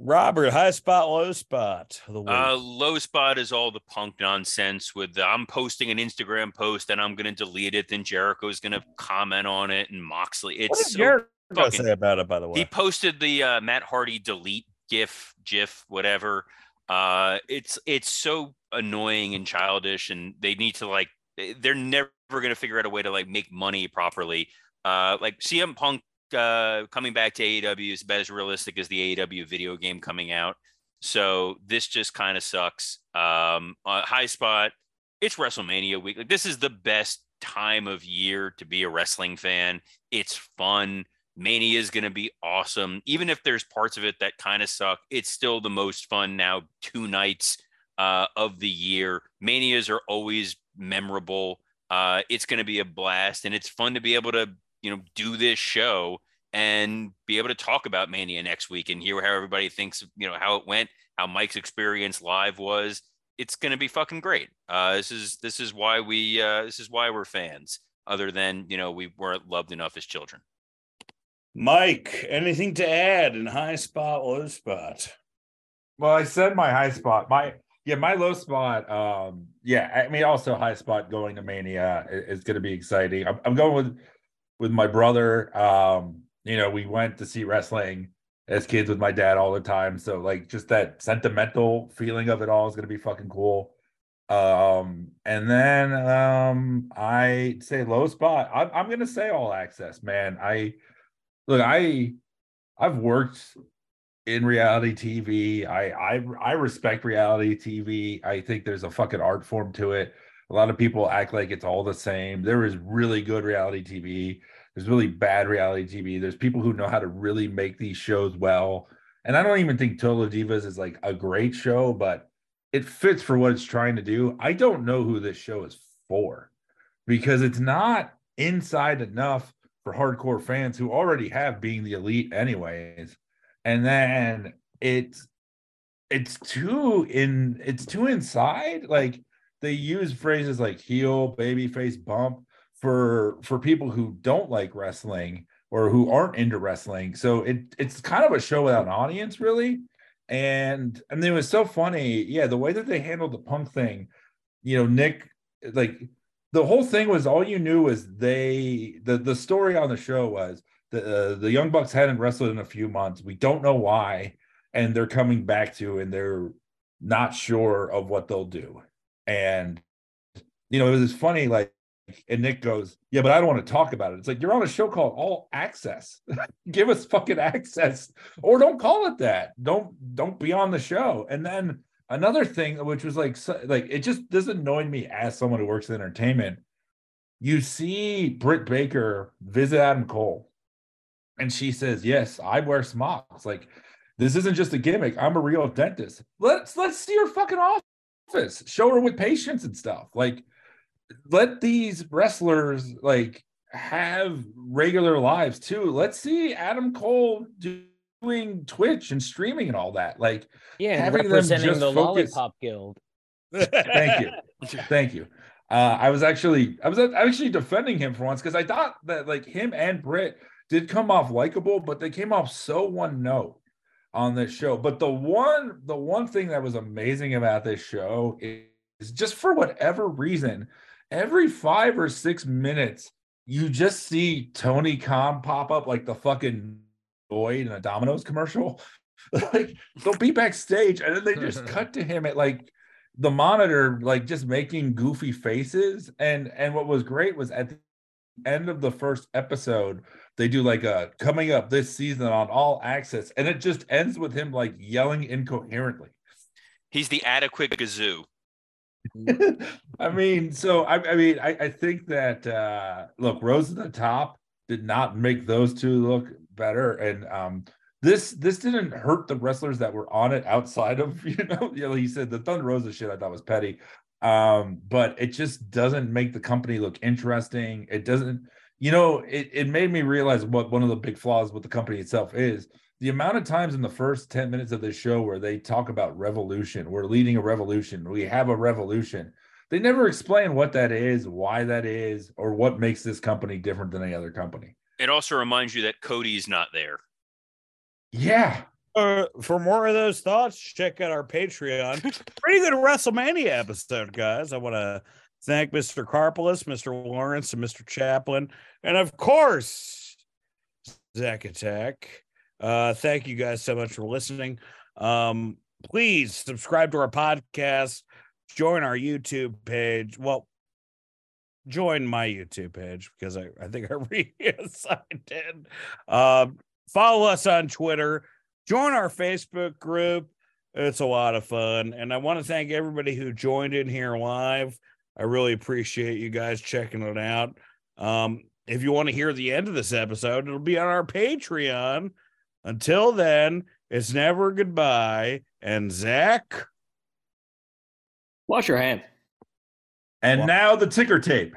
Robert, high spot, low spot the.
Uh, low spot is all the punk nonsense with the, I'm posting an Instagram post and I'm going to delete it. Then Jericho's going to comment on it and Moxley.
what
It's
did
so
Jericho
fucking-
say about it, by the way?
He posted the uh, Matt Hardy delete GIF, GIF, whatever. Uh, it's it's so annoying and childish, and they need to like they- they're never gonna figure out a way to like make money properly. Uh, like CM Punk uh, coming back to AEW is about as realistic as the AEW video game coming out. So this just kind of sucks. Um, uh, high spot. It's WrestleMania week. Like this is the best time of year to be a wrestling fan. It's fun. Mania is going to be awesome. Even if there's parts of it that kind of suck, it's still the most fun now. Two nights uh, of the year. Manias are always memorable. Uh, it's going to be a blast, and it's fun to be able to you know do this show and be able to talk about Mania next week and hear how everybody thinks you know how it went, how Mike's experience live was. It's going to be fucking great. Uh, this is this is why we uh, this is why we're fans. Other than you know we weren't loved enough as children.
Mike, anything to add in high spot, low spot?
Well, I said my high spot. My yeah, my low spot. Um, yeah, I mean, also high spot going to Mania is, is going to be exciting. I'm, I'm going with with my brother. Um, you know, we went to see wrestling as kids with my dad all the time. So like, just that sentimental feeling of it all is to be fucking cool. Um, and then um, I say low spot. I'm, I'm to say all access, man. I look, I I've worked in reality TV. I I I respect reality TV. I think there's a fucking art form to it. A lot of people act like it's all the same. There is really good reality TV. There's really bad reality TV. There's people who know how to really make these shows well. And I don't even think Total Divas is like a great show, but it fits for what it's trying to do. I don't know who this show is for because it's not inside enough for hardcore fans who already have being the elite anyways and then it's it's too in it's too inside like they use phrases like heel baby face bump for for people who don't like wrestling or who aren't into wrestling so it it's kind of a show without an audience really and and it was so funny yeah the way that they handled the punk thing you know nick like the whole thing was all you knew was they the the story on the show was the uh, the Young Bucks hadn't wrestled in a few months. We don't know why, and they're coming back to, and they're not sure of what they'll do. And you know, it was funny. Like, and Nick goes, "Yeah, but I don't want to talk about it." It's like you're on a show called All Access. [laughs] Give us fucking access, or don't call it that. Don't don't be on the show. And then another thing, which was like, like it just this annoyed me as someone who works in entertainment. You see Britt Baker visit Adam Cole and she says, Yes, I wear smocks. Like, this isn't just a gimmick. I'm a real dentist. Let's let's see her fucking office. Show her with patients and stuff. Like, let these wrestlers like have regular lives too. Let's see Adam Cole doing Twitch and streaming and all that. Like,
yeah, having representing them just the focus. Lollipop Guild.
Thank you, [laughs] thank you. Uh, I was actually I was actually defending him for once because I thought that like him and Britt did come off likable, but they came off so one note on this show. But the one the one thing that was amazing about this show is just for whatever reason, every five or six minutes, you just see Tony Khan pop up like the fucking boy in a Domino's commercial. [laughs] like they'll be backstage and then they just [laughs] cut to him at like the monitor, like just making goofy faces. And and what was great was at the end of the first episode they do like a coming up this season on all access and it just ends with him like yelling incoherently.
He's the adequate gazoo. [laughs]
I mean so i, I mean I, I, think that uh look Rhodes at the top did not make those two look better and um this this didn't hurt the wrestlers that were on it outside of [laughs] you know you know he said the thunder rosa shit i thought was petty. Um but it just doesn't make the company look interesting. It doesn't you know, it, it made me realize what one of the big flaws with the company itself is the amount of times in the first 10 minutes of this show where they talk about revolution, we're leading a revolution, we have a revolution. They never explain what that is, why that is, or what makes this company different than any other company.
It also reminds you that Cody's not there.
Yeah.
Uh, for more of those thoughts, check out our Patreon. [laughs] Pretty good WrestleMania episode, guys. I want to thank Mr. Karpeles, Mr. Lawrence, and Mr. Chaplin, and of course, Zach Attack. Uh, thank you guys so much for listening. Um, please subscribe to our podcast, join our YouTube page. Well, join my YouTube page because I, I think I [laughs] reassigned it. Um, follow us on Twitter, join our Facebook group. It's a lot of fun. And I want to thank everybody who joined in here live. I really appreciate you guys checking it out. Um, if you want to hear the end of this episode, it'll be on our Patreon. Until then, it's never goodbye. And Zach,
wash your hands.
And now the ticker tape.